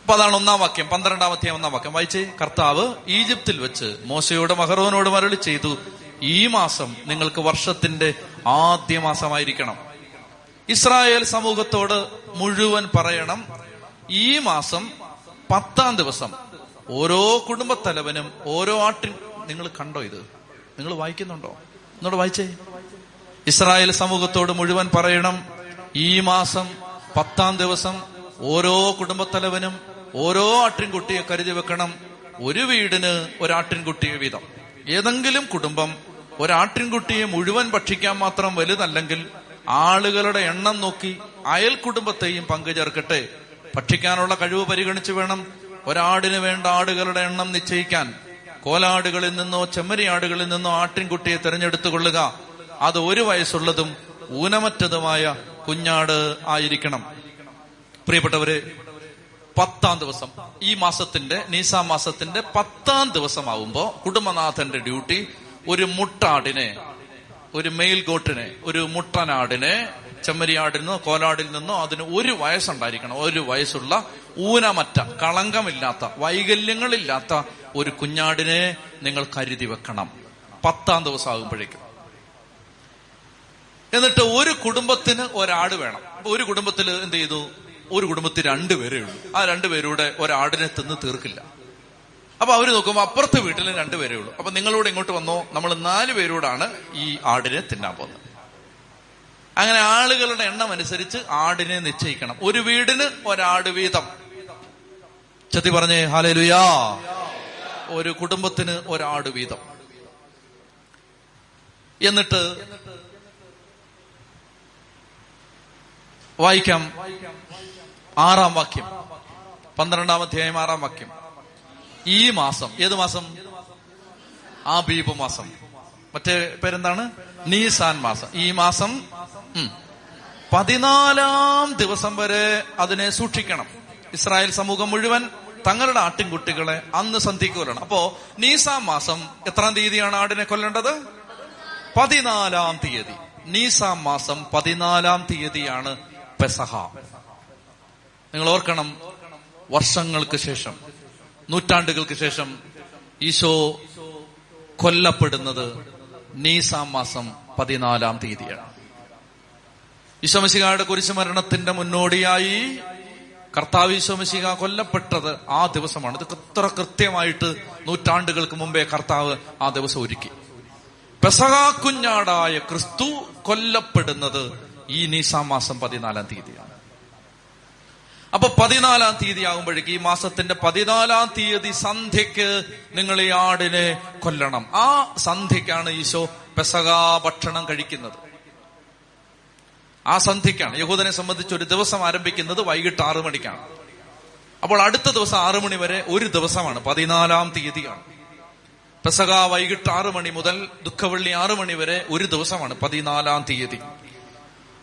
അപ്പൊ അതാണ് ഒന്നാം വാക്യം പന്ത്രണ്ടാമത്തെ ഒന്നാം വാക്യം. വായിച്ചേ കർത്താവ് ഈജിപ്തിൽ വെച്ച് മോശയോട് മഹറോനോട് മരളി ചെയ്തു ഈ മാസം നിങ്ങൾക്ക് വർഷത്തിന്റെ ആദ്യ മാസമായിരിക്കണം. ഇസ്രായേൽ സമൂഹത്തോട് മുഴുവൻ പറയണം ഈ മാസം പത്താം ദിവസം ഓരോ കുടുംബത്തലവനും ഓരോ ആട്ടിൻ നിങ്ങൾ കണ്ടോ ഇത്? നിങ്ങൾ വായിക്കുന്നുണ്ടോ? എന്നോട് വായിച്ചേ. ഇസ്രായേൽ സമൂഹത്തോട് മുഴുവൻ പറയണം. ഈ മാസം പത്താം ദിവസം ഓരോ കുടുംബത്തലവനും ഓരോ ആട്ടിൻകുട്ടിയെ കരുതി വെക്കണം. ഒരു വീടിന് ഒരാട്ടിൻകുട്ടിയെ വീതം. ഏതെങ്കിലും കുടുംബം ഒരാട്ടിൻകുട്ടിയെ മുഴുവൻ ഭക്ഷിക്കാൻ മാത്രം വലുതല്ലെങ്കിൽ ആളുകളുടെ എണ്ണം നോക്കി അയൽ കുടുംബത്തെയും പങ്കുചേർക്കട്ടെ ഭക്ഷിക്കാനുള്ള കഴിവ് പരിഗണിച്ചു വേണം. ഒരാടിന് വേണ്ട ആടുകളുടെ എണ്ണം നിശ്ചയിക്കാൻ കോലാടുകളിൽ നിന്നോ ചെമ്മരിയാടുകളിൽ നിന്നോ ആട്ടിൻകുട്ടിയെ തിരഞ്ഞെടുത്തുകൊള്ളുക. അത് ഒരു വയസ്സുള്ളതും ഊനമറ്റതുമായ കുഞ്ഞാട് ആയിരിക്കണം. പ്രിയപ്പെട്ടവര് പത്താം ദിവസം ഈ മാസത്തിന്റെ നീസാ മാസത്തിന്റെ പത്താം ദിവസമാവുമ്പോ കുടുംബനാഥന്റെ ഡ്യൂട്ടി ഒരു മുട്ടാടിനെ ഒരു മെയിൽ ഗോട്ടിനെ ഒരു മുട്ടനാടിനെ ചെമ്മരിയാടിൽ നിന്നോ കോലാടിൽ നിന്നോ അതിന് ഒരു വയസ്സുണ്ടായിരിക്കണം. ഒരു വയസ്സുള്ള ഊനമറ്റ കളങ്കമില്ലാത്ത വൈകല്യങ്ങളില്ലാത്ത ഒരു കുഞ്ഞാടിനെ നിങ്ങൾ കരുതി വെക്കണം. പത്താം ദിവസം ആകുമ്പോഴേക്കും എന്നിട്ട് ഒരു കുടുംബത്തിന് ഒരാട് വേണം. ഒരു കുടുംബത്തിൽ എന്ത് ചെയ്തു? ഒരു കുടുംബത്തിൽ രണ്ടുപേരേ ഉള്ളൂ. ആ രണ്ടുപേരൂടെ ഒരാടിനെ തിന്ന് തീർക്കില്ല. അപ്പൊ അവർ നോക്കുമ്പോൾ അപ്പുറത്തെ വീട്ടിൽ രണ്ടുപേരേ ഉള്ളൂ. അപ്പൊ നിങ്ങളോട് ഇങ്ങോട്ട് വന്നോ. നമ്മൾ നാല് പേരോടാണ് ഈ ആടിനെ തിന്നാൻ പോകുന്നത്. അങ്ങനെ ആളുകളുടെ എണ്ണം അനുസരിച്ച് ആടിനെ നിശ്ചയിക്കണം. ഒരു വീടിന് ഒരാട് വീതം. ചത്തി പറഞ്ഞേ ഹാലുയാ ഒരു കുടുംബത്തിന് ഒരാട് വീതം. എന്നിട്ട് വായിക്കാം ആറാം വാക്യം. പന്ത്രണ്ടാം അധ്യായം ആറാം വാക്യം. ഈ മാസം ഏത് മാസം? ആബീബ് മാസം. മറ്റേ പേരെന്താണ്? നീസാൻ മാസം. ഈ മാസം പതിനാലാം ദിവസം വരെ അതിനെ സൂക്ഷിക്കണം. ഇസ്രായേൽ സമൂഹം മുഴുവൻ തങ്ങളുടെ ആട്ടിൻകുട്ടികളെ അന്ന് സന്ധിക്ക് കൊല്ലണം അപ്പോ നീസാം മാസം എത്രാം തീയതിയാണ് ആടിനെ കൊല്ലേണ്ടത്? പതിനാലാം തീയതി. നീസാം മാസം പതിനാലാം തീയതിയാണ് പെസഹ. നിങ്ങൾ ഓർക്കണം വർഷങ്ങൾക്ക് ശേഷം നൂറ്റാണ്ടുകൾക്ക് ശേഷം ഈശോ കൊല്ലപ്പെടുന്നത് നീസാം മാസം പതിനാലാം തീയതിയാണ്. ഈശോമശികായുടെ കുരിശുമരണത്തിന്റെ മുന്നോടിയായി കർത്താവ് ഈശോമശിക കൊല്ലപ്പെട്ടത് ആ ദിവസമാണ്. ഇത് എത്ര കൃത്യമായിട്ട് നൂറ്റാണ്ടുകൾക്ക് മുമ്പേ കർത്താവ് ആ ദിവസം ഒരുക്കി. പെസകാ കുഞ്ഞാടായ ക്രിസ്തു കൊല്ലപ്പെടുന്നത് ഈ നീസാം മാസം പതിനാലാം തീയതിയാണ്. അപ്പൊ പതിനാലാം തീയതി ആകുമ്പോഴേക്ക് ഈ മാസത്തിന്റെ പതിനാലാം തീയതി സന്ധ്യക്ക് നിങ്ങൾ ഈ ആടിനെ കൊല്ലണം. ആ സന്ധ്യക്കാണ് ഈശോ പെസകാ ഭക്ഷണം കഴിക്കുന്നത്. ആ സന്ധ്യക്കാണ് യഹൂദനെ സംബന്ധിച്ച് ഒരു ദിവസം ആരംഭിക്കുന്നത് വൈകിട്ട് ആറു മണിക്കാണ്. അപ്പോൾ അടുത്ത ദിവസം ആറു മണി വരെ ഒരു ദിവസമാണ് പതിനാലാം തീയതിയാണ്. പെസക വൈകിട്ട് ആറു മണി മുതൽ ദുഃഖവള്ളി ആറു മണി വരെ ഒരു ദിവസമാണ് പതിനാലാം തീയതി.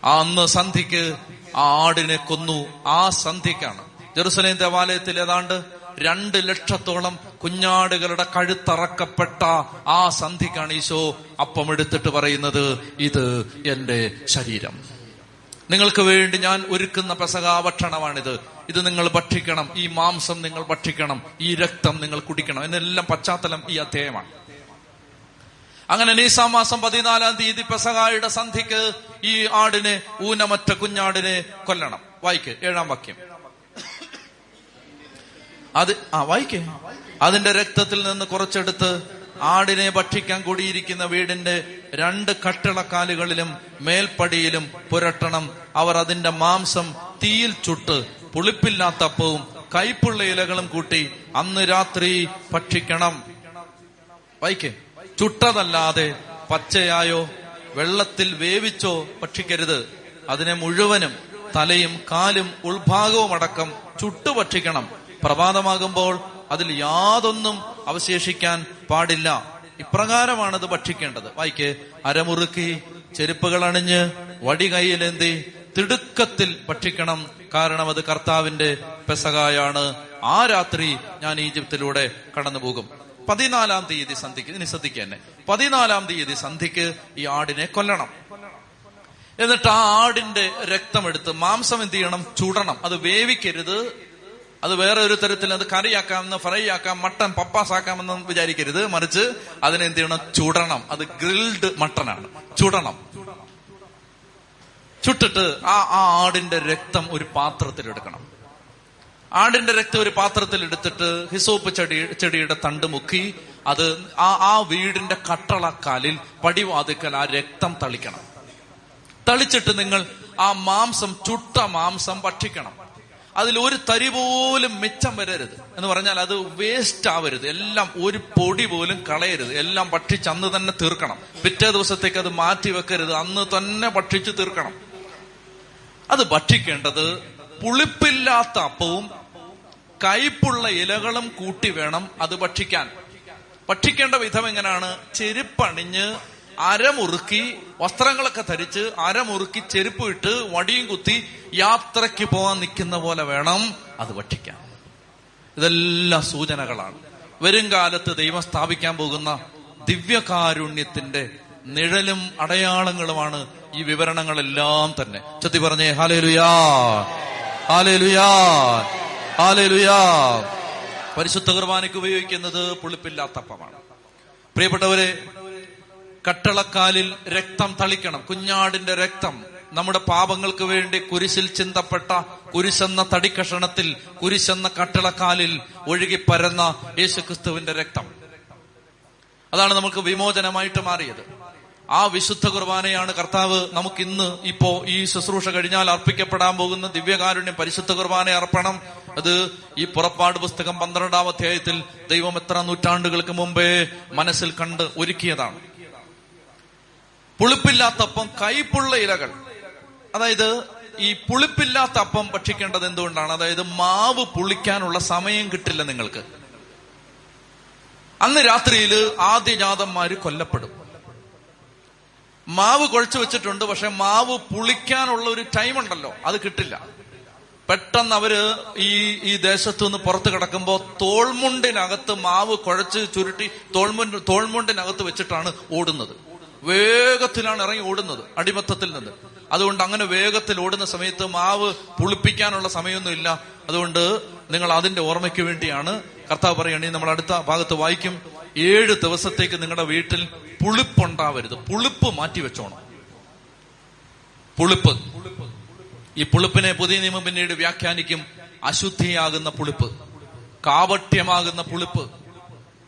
ആ അന്ന് സന്ധിക്ക് ആ ആടിനെ കൊന്നു. ആ സന്ധിക്കാണ് ജെറുസലേം ദേവാലയത്തിൽ ഏതാണ്ട് രണ്ട് ലക്ഷത്തോളം കുഞ്ഞാടുകളുടെ കഴുത്തറക്കപ്പെട്ട ആ സന്ധിക്കാണ് ഈശോ അപ്പം എടുത്തിട്ട് പറയുന്നത് ഇത് എന്റെ ശരീരം. നിങ്ങൾക്ക് വേണ്ടി ഞാൻ ഒരുക്കുന്ന പെസകാ ഭക്ഷണമാണിത് ഇത് നിങ്ങൾ ഭക്ഷിക്കണം. ഈ മാംസം നിങ്ങൾ ഭക്ഷിക്കണം. ഈ രക്തം നിങ്ങൾ കുടിക്കണം. എന്നെല്ലാം പശ്ചാത്തലം ഈ അധ്യായമാണ്. അങ്ങനെ നീസാം മാസം പതിനാലാം തീയതി പെസകായുടെ സന്ധിക്ക് ഈ ആടിനെ ഊനമറ്റ കുഞ്ഞാടിനെ കൊല്ലണം. വായിക്ക് ഏഴാം വാക്യം. അത് ആ വായിക്കേ. അതിന്റെ രക്തത്തിൽ നിന്ന് കുറച്ചെടുത്ത് ആടിനെ ഭക്ഷിക്കാൻ കൂടിയിരിക്കുന്ന വീടിന്റെ രണ്ട് കട്ടിളക്കാലുകളിലും മേൽപ്പടിയിലും പുരട്ടണം. അവർ അതിന്റെ മാംസം തീയിൽ ചുട്ട് പുളിപ്പില്ലാത്ത അപ്പവും കൈപ്പുള്ള ഇലകളും കൂട്ടി അന്ന് രാത്രി ഭക്ഷിക്കണം. വായിക്കേ. ചുട്ടതല്ലാതെ പച്ചയായോ വെള്ളത്തിൽ വേവിച്ചോ ഭക്ഷിക്കരുത്. അതിനെ മുഴുവനും തലയും കാലും ഉൾഭാഗവും അടക്കം ചുട്ടു ഭക്ഷിക്കണം. പ്രഭാതമാകുമ്പോൾ അതിൽ യാതൊന്നും അവശേഷിക്കാൻ പാടില്ല. ഇപ്രകാരമാണത് ഭക്ഷിക്കേണ്ടത്. വായിക്ക്. അരമുറുക്കി ചെരുപ്പുകൾ അണിഞ്ഞ് വടി കൈയിലേന്തി തിടുക്കത്തിൽ ഭക്ഷിക്കണം. കാരണം അത് കർത്താവിന്റെ പെസകായാണ് ആ രാത്രി ഞാൻ ഈജിപ്തിലൂടെ കടന്നു പോകും പതിനാലാം തീയതി സന്ധിക്ക്. ഇനി ശ്രദ്ധിക്കുക തന്നെ പതിനാലാം തീയതി സന്ധിക്ക് ഈ ആടിനെ കൊല്ലണം. എന്നിട്ട് ആ ആടിന്റെ രക്തമെടുത്ത് മാംസം എന്ത് ചെയ്യണം? ചുടണം. അത് വേവിക്കരുത്. അത് വേറെ ഒരു തരത്തിൽ അത് കറിയാക്കാമെന്ന് ഫ്രൈ ആക്കാം മട്ടൻ പപ്പാസ് ആക്കാമെന്ന് വിചാരിക്കരുത്. മറിച്ച് അതിനെ എന്ത് ചെയ്യണം? ചുടണം. അത് ഗ്രിൽഡ് മട്ടനാണ്. ചുടണം. ചുട്ടിട്ട് ആ ആ ആടിന്റെ രക്തം ഒരു പാത്രത്തിൽ എടുക്കണം ആടിന്റെ രക്തം ഒരു പാത്രത്തിൽ എടുത്തിട്ട് ഹിസോപ്പ് ചെടി ചെടിയുടെ തണ്ട് മുക്കി അത് ആ ആ വീടിന്റെ കട്ടളക്കാലിൽ പടിവാതിക്കൽ ആ രക്തം തളിക്കണം. തളിച്ചിട്ട് നിങ്ങൾ ആ മാംസം ചുട്ട മാംസം ഭക്ഷിക്കണം. അതിൽ ഒരു തരി പോലും മിച്ചം വരരുത്. എന്ന് പറഞ്ഞാൽ അത് വേസ്റ്റ് ആവരുത്. എല്ലാം ഒരു പൊടി പോലും കളയരുത്. എല്ലാം ഭക്ഷിച്ച് അന്ന് തന്നെ തീർക്കണം. പിറ്റേ ദിവസത്തേക്ക് അത് മാറ്റി വെക്കരുത്. അന്ന് തന്നെ ഭക്ഷിച്ച് തീർക്കണം. അത് ഭക്ഷിക്കേണ്ടത് പുളിപ്പില്ലാത്ത അപ്പവും കയ്പുള്ള ഇലകളും കൂട്ടി വേണം അത് ഭക്ഷിക്കാൻ. ഭക്ഷിക്കേണ്ട വിധം എങ്ങനെയാണ് ചെരുപ്പണിഞ്ഞ് അരമുറുക്കി വസ്ത്രങ്ങളൊക്കെ ധരിച്ച് അരമുറുക്കി ചെരുപ്പ് ഇട്ട് വടിയും കുത്തി യാത്രയ്ക്ക് പോകാൻ നിൽക്കുന്ന പോലെ വേണം അത് ഭക്ഷിക്കാൻ. ഇതെല്ലാം സൂചനകളാണ്. വരും കാലത്ത് ദൈവം സ്ഥാപിക്കാൻ പോകുന്ന ദിവ്യകാരുണ്യത്തിന്റെ നിഴലും അടയാളങ്ങളുമാണ് ഈ വിവരണങ്ങളെല്ലാം തന്നെ. ചത്തി പറഞ്ഞേ ഹാലേലുയാ പരിശുദ്ധ കുർബാനയ്ക്ക് ഉപയോഗിക്കുന്നത് പുളിപ്പില്ലാത്തപ്പമാണ്. പ്രിയപ്പെട്ടവരെ കട്ടളക്കാലിൽ രക്തം തളിക്കണം. കുഞ്ഞാടിന്റെ രക്തം നമ്മുടെ പാപങ്ങൾക്ക് വേണ്ടി കുരിശിൽ ചിന്തപ്പെട്ട കുരിശെന്ന തടിക്കഷണത്തിൽ കുരിശെന്ന കട്ടളക്കാലിൽ ഒഴുകി പരന്ന യേശുക്രിസ്തുവിന്റെ രക്തം. അതാണ് നമുക്ക് വിമോചനമായിട്ട് മാറിയത്. ആ വിശുദ്ധ കുർബാനയാണ് കർത്താവ് നമുക്ക് ഇന്ന് ഇപ്പോ ഈ ശുശ്രൂഷ കഴിഞ്ഞാൽ അർപ്പിക്കപ്പെടാൻ പോകുന്ന ദിവ്യകാരുണ്യം പരിശുദ്ധ കുർബാന അർപ്പണം. അത് ഈ പുറപ്പാട് പുസ്തകം പന്ത്രണ്ടാം അധ്യായത്തിൽ ദൈവം എത്ര നൂറ്റാണ്ടുകൾക്ക് മുമ്പേ മനസ്സിൽ കണ്ട് ഒരുക്കിയതാണ്. പുളിപ്പില്ലാത്തപ്പം കൈപ്പുള്ള ഇലകൾ. അതായത് ഈ പുളിപ്പില്ലാത്ത അപ്പം ഭക്ഷിക്കേണ്ടത് എന്തുകൊണ്ടാണ്? അതായത് മാവ് പുളിക്കാനുള്ള സമയം കിട്ടില്ല നിങ്ങൾക്ക്. അന്ന് രാത്രിയിൽ ആദ്യജാതന്മാര് കൊല്ലപ്പെടും. മാവ് കുഴച്ചു വെച്ചിട്ടുണ്ട് പക്ഷെ മാവ് പുളിക്കാനുള്ള ഒരു ടൈം ഉണ്ടല്ലോ അത് കിട്ടില്ല. പെട്ടെന്ന് അവർ ഈ ഈ ദേശത്തു നിന്ന് പുറത്ത് കിടക്കുമ്പോ തോൾമുണ്ടിനകത്ത് മാവ് കുഴച്ച് ചുരുട്ടി തോൾമുണ്ട് തോൾമുണ്ടിനകത്ത് വെച്ചിട്ടാണ് ഓടുന്നത്. വേഗത്തിലാണ് ഇറങ്ങി ഓടുന്നത് അടിമത്തത്തിൽ നിന്ന്. അതുകൊണ്ട് അങ്ങനെ വേഗത്തിൽ ഓടുന്ന സമയത്ത് മാവ് പുളിപ്പിക്കാനുള്ള സമയമൊന്നുമില്ല അതുകൊണ്ട് നിങ്ങൾ അതിന്റെ ഓർമ്മയ്ക്ക് വേണ്ടിയാണ് കർത്താവ് പറയുകയാണെങ്കിൽ നമ്മൾ അടുത്ത ഭാഗത്ത് വായിക്കും. ഏഴ് ദിവസത്തേക്ക് നിങ്ങളുടെ വീട്ടിൽ പുളിപ്പുണ്ടാവരുത്. പുളിപ്പ് മാറ്റി വെച്ചോണം. പുളിപ്പ്. ഈ പുളിപ്പിനെ പുതിയ നിയമം പിന്നീട് വ്യാഖ്യാനിക്കും. അശുദ്ധിയാകുന്ന പുളിപ്പ്. കാവട്യമാകുന്ന പുളിപ്പ്.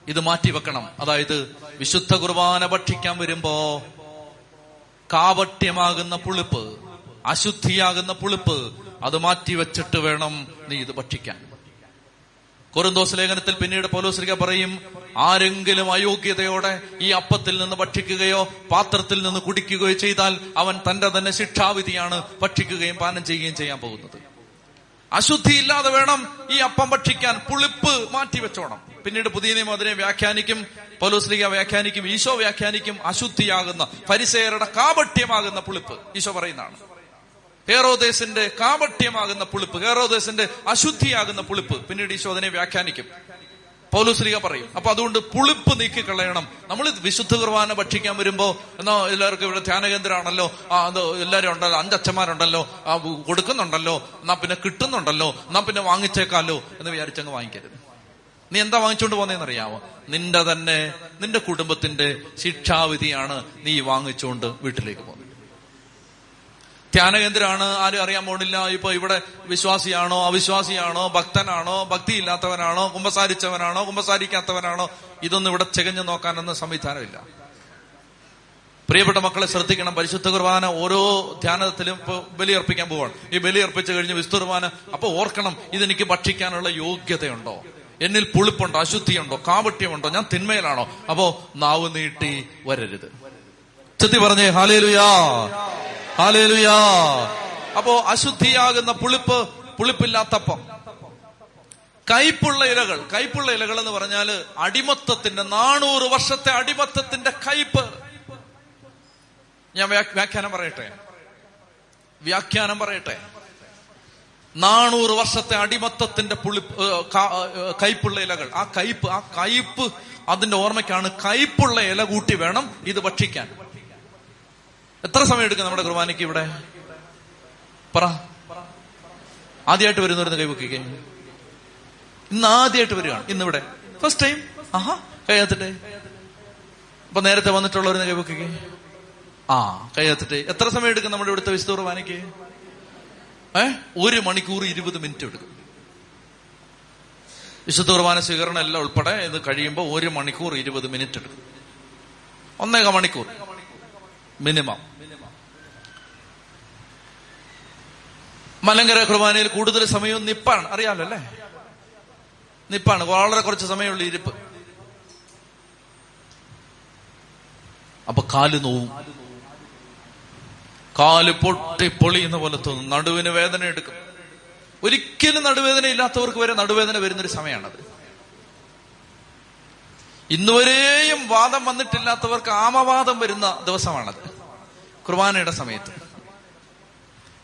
ഇത് മാറ്റി വെക്കണം. അതായത് വിശുദ്ധ കുർബാന ഭക്ഷിക്കാൻ വരുമ്പോ കാവട്യമാകുന്ന പുളിപ്പ് അശുദ്ധിയാകുന്ന പുളിപ്പ് അത് മാറ്റി വെച്ചിട്ട് വേണം നീ ഇത് ഭക്ഷിക്കാൻ. കൊറിന്തോസ് ലേഖനത്തിൽ പിന്നീട് പൗലോസ്ലിക പറയും ആരെങ്കിലും അയോഗ്യതയോടെ ഈ അപ്പത്തിൽ നിന്ന് ഭക്ഷിക്കുകയോ പാത്രത്തിൽ നിന്ന് കുടിക്കുകയോ ചെയ്താൽ അവൻ തന്റെ തന്നെ ശിക്ഷാവിധിയാണ് ഭക്ഷിക്കുകയും പാനം ചെയ്യുകയും ചെയ്യാൻ പോകുന്നത്. അശുദ്ധി ഇല്ലാതെ വേണം ഈ അപ്പം ഭക്ഷിക്കാൻ. പുളിപ്പ് മാറ്റി വെച്ചോണം. പിന്നീട് പുതിയ നിയമം അതിനെ വ്യാഖ്യാനിക്കും. പൗലോസ്ലിക വ്യാഖ്യാനിക്കും ഈശോ വ്യാഖ്യാനിക്കും അശുദ്ധിയാകുന്ന പരിസേരുടെ കാപട്യമാകുന്ന പുളിപ്പ്. ഈശോ പറയുന്നതാണ്. ഹേറോദേശന്റെ കാപട്യമാകുന്ന പുളിപ്പ് ഹേറോദേശിന്റെ അശുദ്ധിയാകുന്ന പുളിപ്പ് പിന്നീട് ഈ അതിനെ വ്യാഖ്യാനിക്കും. പൗലുശ്രീക പറയും അപ്പൊ അതുകൊണ്ട് പുളിപ്പ് നീക്കി കളയണം നമ്മൾ വിശുദ്ധ കുർബാന ഭക്ഷിക്കാൻ വരുമ്പോ എന്നാ എല്ലാവർക്കും ഇവിടെ ധ്യാന കേന്ദ്രമാണല്ലോ ആ അത് എല്ലാവരും ഉണ്ടല്ലോ അഞ്ചച്ചന്മാരുണ്ടല്ലോ ആ കൊടുക്കുന്നുണ്ടല്ലോ എന്നാ പിന്നെ കിട്ടുന്നുണ്ടല്ലോ എന്നാ പിന്നെ വാങ്ങിച്ചേക്കാലോ എന്ന് വിചാരിച്ചങ്ങ് വാങ്ങിക്കരുത്. നീ എന്താ വാങ്ങിച്ചുകൊണ്ട് അറിയാവോ നിന്റെ തന്നെ നിന്റെ കുടുംബത്തിന്റെ ശിക്ഷാവിധിയാണ് നീ വാങ്ങിച്ചുകൊണ്ട് വീട്ടിലേക്ക് പോകുന്നത്. ധ്യാനകേന്ദ്രമാണ്. ആരും അറിയാൻ പോണില്ല. ഇപ്പൊ ഇവിടെ വിശ്വാസിയാണോ അവിശ്വാസിയാണോ ഭക്തനാണോ ഭക്തി ഇല്ലാത്തവനാണോ കുമ്പസാരിച്ചവനാണോ കുമ്പസാരിക്കാത്തവനാണോ? ഇതൊന്നും ഇവിടെ ചികഞ്ഞു നോക്കാനൊന്നും സംവിധാനമില്ല. പ്രിയപ്പെട്ട മക്കളെ ശ്രദ്ധിക്കണം. പരിശുദ്ധ കുർബാന ഓരോ ധ്യാനത്തിലും ഇപ്പൊ ബലിയർപ്പിക്കാൻ പോവാണ്. ഈ ബലിയർപ്പിച്ചു കഴിഞ്ഞ് വിശുദ്ധ കുർബാന അപ്പൊ ഓർക്കണം ഇതെനിക്ക് ഭക്ഷിക്കാനുള്ള യോഗ്യതയുണ്ടോ? എന്നിൽ പുളിപ്പുണ്ടോ അശുദ്ധിയുണ്ടോ കാപട്യമുണ്ടോ ഞാൻ തിന്മയിലാണോ? അപ്പോ നാവ് നീട്ടി വരരുത്. ചെത്തി പറഞ്ഞേ ഹാലേലുയാ. ഹാലേലുയാ. അപ്പോ അശുദ്ധിയാകുന്ന പുളിപ്പ് പുളിപ്പില്ലാത്തപ്പം. കയ്പുള്ള ഇലകൾ കയ്പുള്ള ഇലകൾ എന്ന് പറഞ്ഞാൽ അടിമത്തത്തിന്റെ നാനൂറ് വർഷത്തെ അടിമത്തത്തിന്റെ കയ്പ്. ഞാൻ വ്യാഖ്യാനം പറയട്ടെ? വ്യാഖ്യാനം പറയട്ടെ? നാനൂറ് വർഷത്തെ അടിമത്തത്തിന്റെ പുളിപ്പ് കയ്പുള്ള ഇലകൾ. ആ കയ്പ് ആ കയ്പ് അതിന്റെ ഓർമ്മയ്ക്കാണ് കയ്പുള്ള ഇല കൂട്ടി വേണം ഇത് ഭക്ഷിക്കാൻ. എത്ര സമയം എടുക്കും നമ്മുടെ കുർബാനയ്ക്ക് ഇവിടെ? പറ. ആദ്യമായിട്ട് വരുന്നവരുന്ന് കൈവക്കിക്കേ ഇന്ന് ആദ്യമായിട്ട് വരികയാണ്. ഇന്നിവിടെ. ഫസ്റ്റ് ടൈം ആഹാ. കൈകത്തിട്ടെ അപ്പൊ നേരത്തെ വന്നിട്ടുള്ളവരുന്ന് കൈവക്കിക്കേ ആ കൈകത്തിട്ടെ എത്ര സമയം എടുക്കും നമ്മുടെ ഇവിടുത്തെ വിശുദ്ധ കുർബാനയ്ക്ക്? ഏ? ഒരു മണിക്കൂർ ഇരുപത് മിനിറ്റ് എടുക്കും. വിശുദ്ധ കുർബാന സ്വീകരണം എല്ലാം ഉൾപ്പെടെ ഇത് കഴിയുമ്പോൾ ഒരു മണിക്കൂർ ഇരുപത് മിനിറ്റ് എടുക്കും. ഒന്നേക മണിക്കൂർ. മിനിമം. മലങ്കര കുർബാനയിൽ കൂടുതൽ സമയവും നിപ്പാണ്. അറിയാമല്ലോ അല്ലേ? നിപ്പാണ്. വളരെ കുറച്ച് സമയമുള്ള ഇരിപ്പ്. അപ്പൊ കാൽ നോവും. കാൽ പൊട്ടി പൊളിയുന്ന പോലെ തോന്നും. നടുവിന് വേദന എടുക്കും. ഒരിക്കലും നടുവേദന ഇല്ലാത്തവർക്ക് വരെ നടുവേദന വരുന്നൊരു സമയമാണത്. ഇന്നുവരെയും വാദം വന്നിട്ടില്ലാത്തവർക്ക് ആമവാദം വരുന്ന ദിവസമാണത്. കുർബാനയുടെ സമയത്ത്.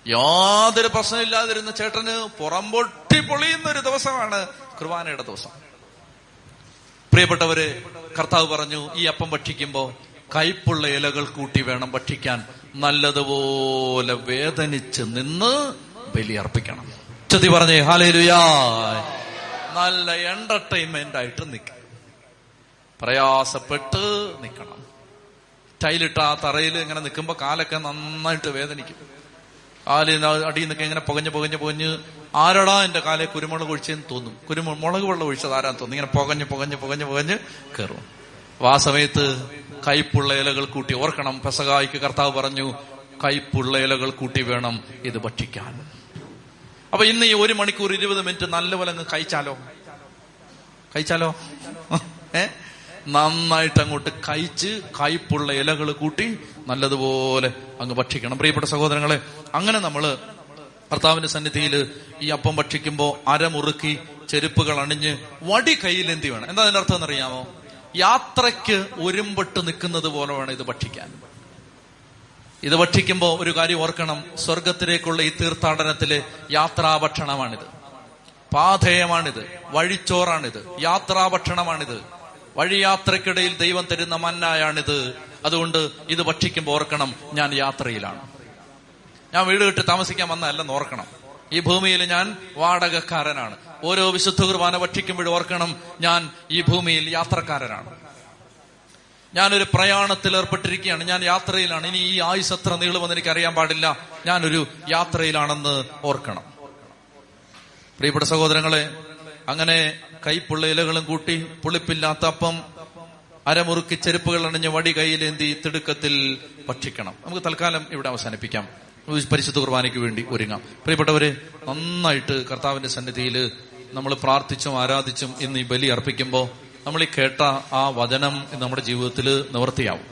യാതൊരു പ്രശ്നമില്ലാതിരുന്ന ചേട്ടന് പുറംപൊട്ടി പൊളിയുന്ന ഒരു ദിവസമാണ് കുർബാനയുടെ ദിവസം. പ്രിയപ്പെട്ടവര് കർത്താവ് പറഞ്ഞു ഈ അപ്പം ഭക്ഷിക്കുമ്പോ കയ്പുള്ള ഇലകൾ കൂട്ടി വേണം ഭക്ഷിക്കാൻ. നല്ലതുപോലെ വേദനിച്ച് നിന്ന് ബലിയർപ്പിക്കണം ചതി പറഞ്ഞേ ഹാലേലുയാ നല്ല എന്റർടൈൻമെന്റ് ആയിട്ട് നിൽക്കണം പ്രയാസപ്പെട്ട് നിൽക്കണം ടൈലിട്ട ആ തറയിൽ ഇങ്ങനെ നിൽക്കുമ്പോൾ കാലൊക്കെ നന്നായിട്ട് വേദനിക്കും. കാലിൽ അടിയിൽ നിന്നൊക്കെ ഇങ്ങനെ പുകഞ്ഞ് പുകഞ്ഞ് പുകഞ്ഞ് ആരടാ എന്റെ കാലെ കുരുമുളക് ഒഴിച്ചെന്ന് തോന്നും. കുരുമുളക് മുളക് വെള്ളം ഒഴിച്ചത് ആരാന്ന് തോന്നും. ഇങ്ങനെ പുകഞ്ഞ് പുകഞ്ഞ് പുകഞ്ഞ് പുകഞ്ഞ് കയറും ആ സമയത്ത് കയ്പുള്ള ഇലകൾ കൂട്ടി ഓർക്കണം. പെസകായിക്ക് കർത്താവ് പറഞ്ഞു കയ്പുള്ള ഇലകൾ കൂട്ടി വേണം ഇത് ഭക്ഷിക്കാൻ. അപ്പൊ ഇന്ന് ഈ ഒരു മണിക്കൂർ ഇരുപത് മിനിറ്റ് നല്ലപോലെ അങ്ങ് കഴിച്ചാലോ? കഴിച്ചാലോ? ഏ? നന്നായിട്ട് അങ്ങോട്ട് കഴിച്ച് കയ്പുള്ള ഇലകൾ കൂട്ടി നല്ലതുപോലെ അങ്ങ് ഭക്ഷിക്കണം. പ്രിയപ്പെട്ട സഹോദരങ്ങളെ അങ്ങനെ നമ്മൾ ഭർത്താവിന്റെ സന്നിധിയിൽ ഈ അപ്പം ഭക്ഷിക്കുമ്പോ അരമുറുക്കി ചെരുപ്പുകൾ അണിഞ്ഞ് വടി കയ്യിലെന്തി വേണം? എന്താ അതിന്റെ അർത്ഥം എന്നറിയാമോ? യാത്രയ്ക്ക് ഒരുമ്പെട്ട് നിൽക്കുന്നത് പോലെ വേണം ഇത് ഭക്ഷിക്കാൻ. ഇത് ഭക്ഷിക്കുമ്പോ ഒരു കാര്യം ഓർക്കണം. സ്വർഗത്തിലേക്കുള്ള ഈ തീർത്ഥാടനത്തിലെ യാത്രാഭക്ഷണമാണിത്. പാധേയമാണിത്. വഴിച്ചോറാണിത്. യാത്രാഭക്ഷണമാണിത്. വഴിയാത്രക്കിടയിൽ ദൈവം തരുന്ന മന്നായാണിത്. അതുകൊണ്ട് ഇത് ഭക്ഷിക്കുമ്പോൾ ഓർക്കണം ഞാൻ യാത്രയിലാണ്. ഞാൻ വീട് വിട്ട് താമസിക്കാൻ വന്നതല്ലെന്ന് ഓർക്കണം. ഈ ഭൂമിയിൽ ഞാൻ വാടകക്കാരനാണ്. ഓരോ വിശുദ്ധ കുർബാന ഭക്ഷിക്കുമ്പോഴും ഓർക്കണം ഞാൻ ഈ ഭൂമിയിൽ യാത്രക്കാരനാണ്. ഞാനൊരു പ്രയാണത്തിൽ ഏർപ്പെട്ടിരിക്കുകയാണ്. ഞാൻ യാത്രയിലാണ്. ഇനി ഈ ആയുസ് എത്ര നീളുമെന്ന് എനിക്ക് അറിയാൻ പാടില്ല. ഞാനൊരു യാത്രയിലാണെന്ന് ഓർക്കണം. പ്രിയപ്പെട്ട സഹോദരങ്ങളെ അങ്ങനെ കൈപ്പുള്ള ഇലകളും കൂട്ടി പുളിപ്പില്ലാത്ത അപ്പം അരമുറുക്കി ചെരുപ്പുകൾ അണിഞ്ഞ് വടി കയ്യിലേന്തി തിടുക്കത്തിൽ ഭക്ഷിക്കണം. നമുക്ക് തൽക്കാലം ഇവിടെ അവസാനിപ്പിക്കാം. പരിശുദ്ധ കുർബാനയ്ക്ക് വേണ്ടി ഒരുങ്ങാം. പ്രിയപ്പെട്ടവരെ നന്നായിട്ട് കർത്താവിന്റെ സന്നിധിയിൽ നമ്മൾ പ്രാർത്ഥിച്ചും ആരാധിച്ചും ഇന്ന് ഈ ബലി അർപ്പിക്കുമ്പോൾ നമ്മൾ ഈ കേട്ട ആ വചനം നമ്മുടെ ജീവിതത്തിൽ നിവർത്തിയാവും.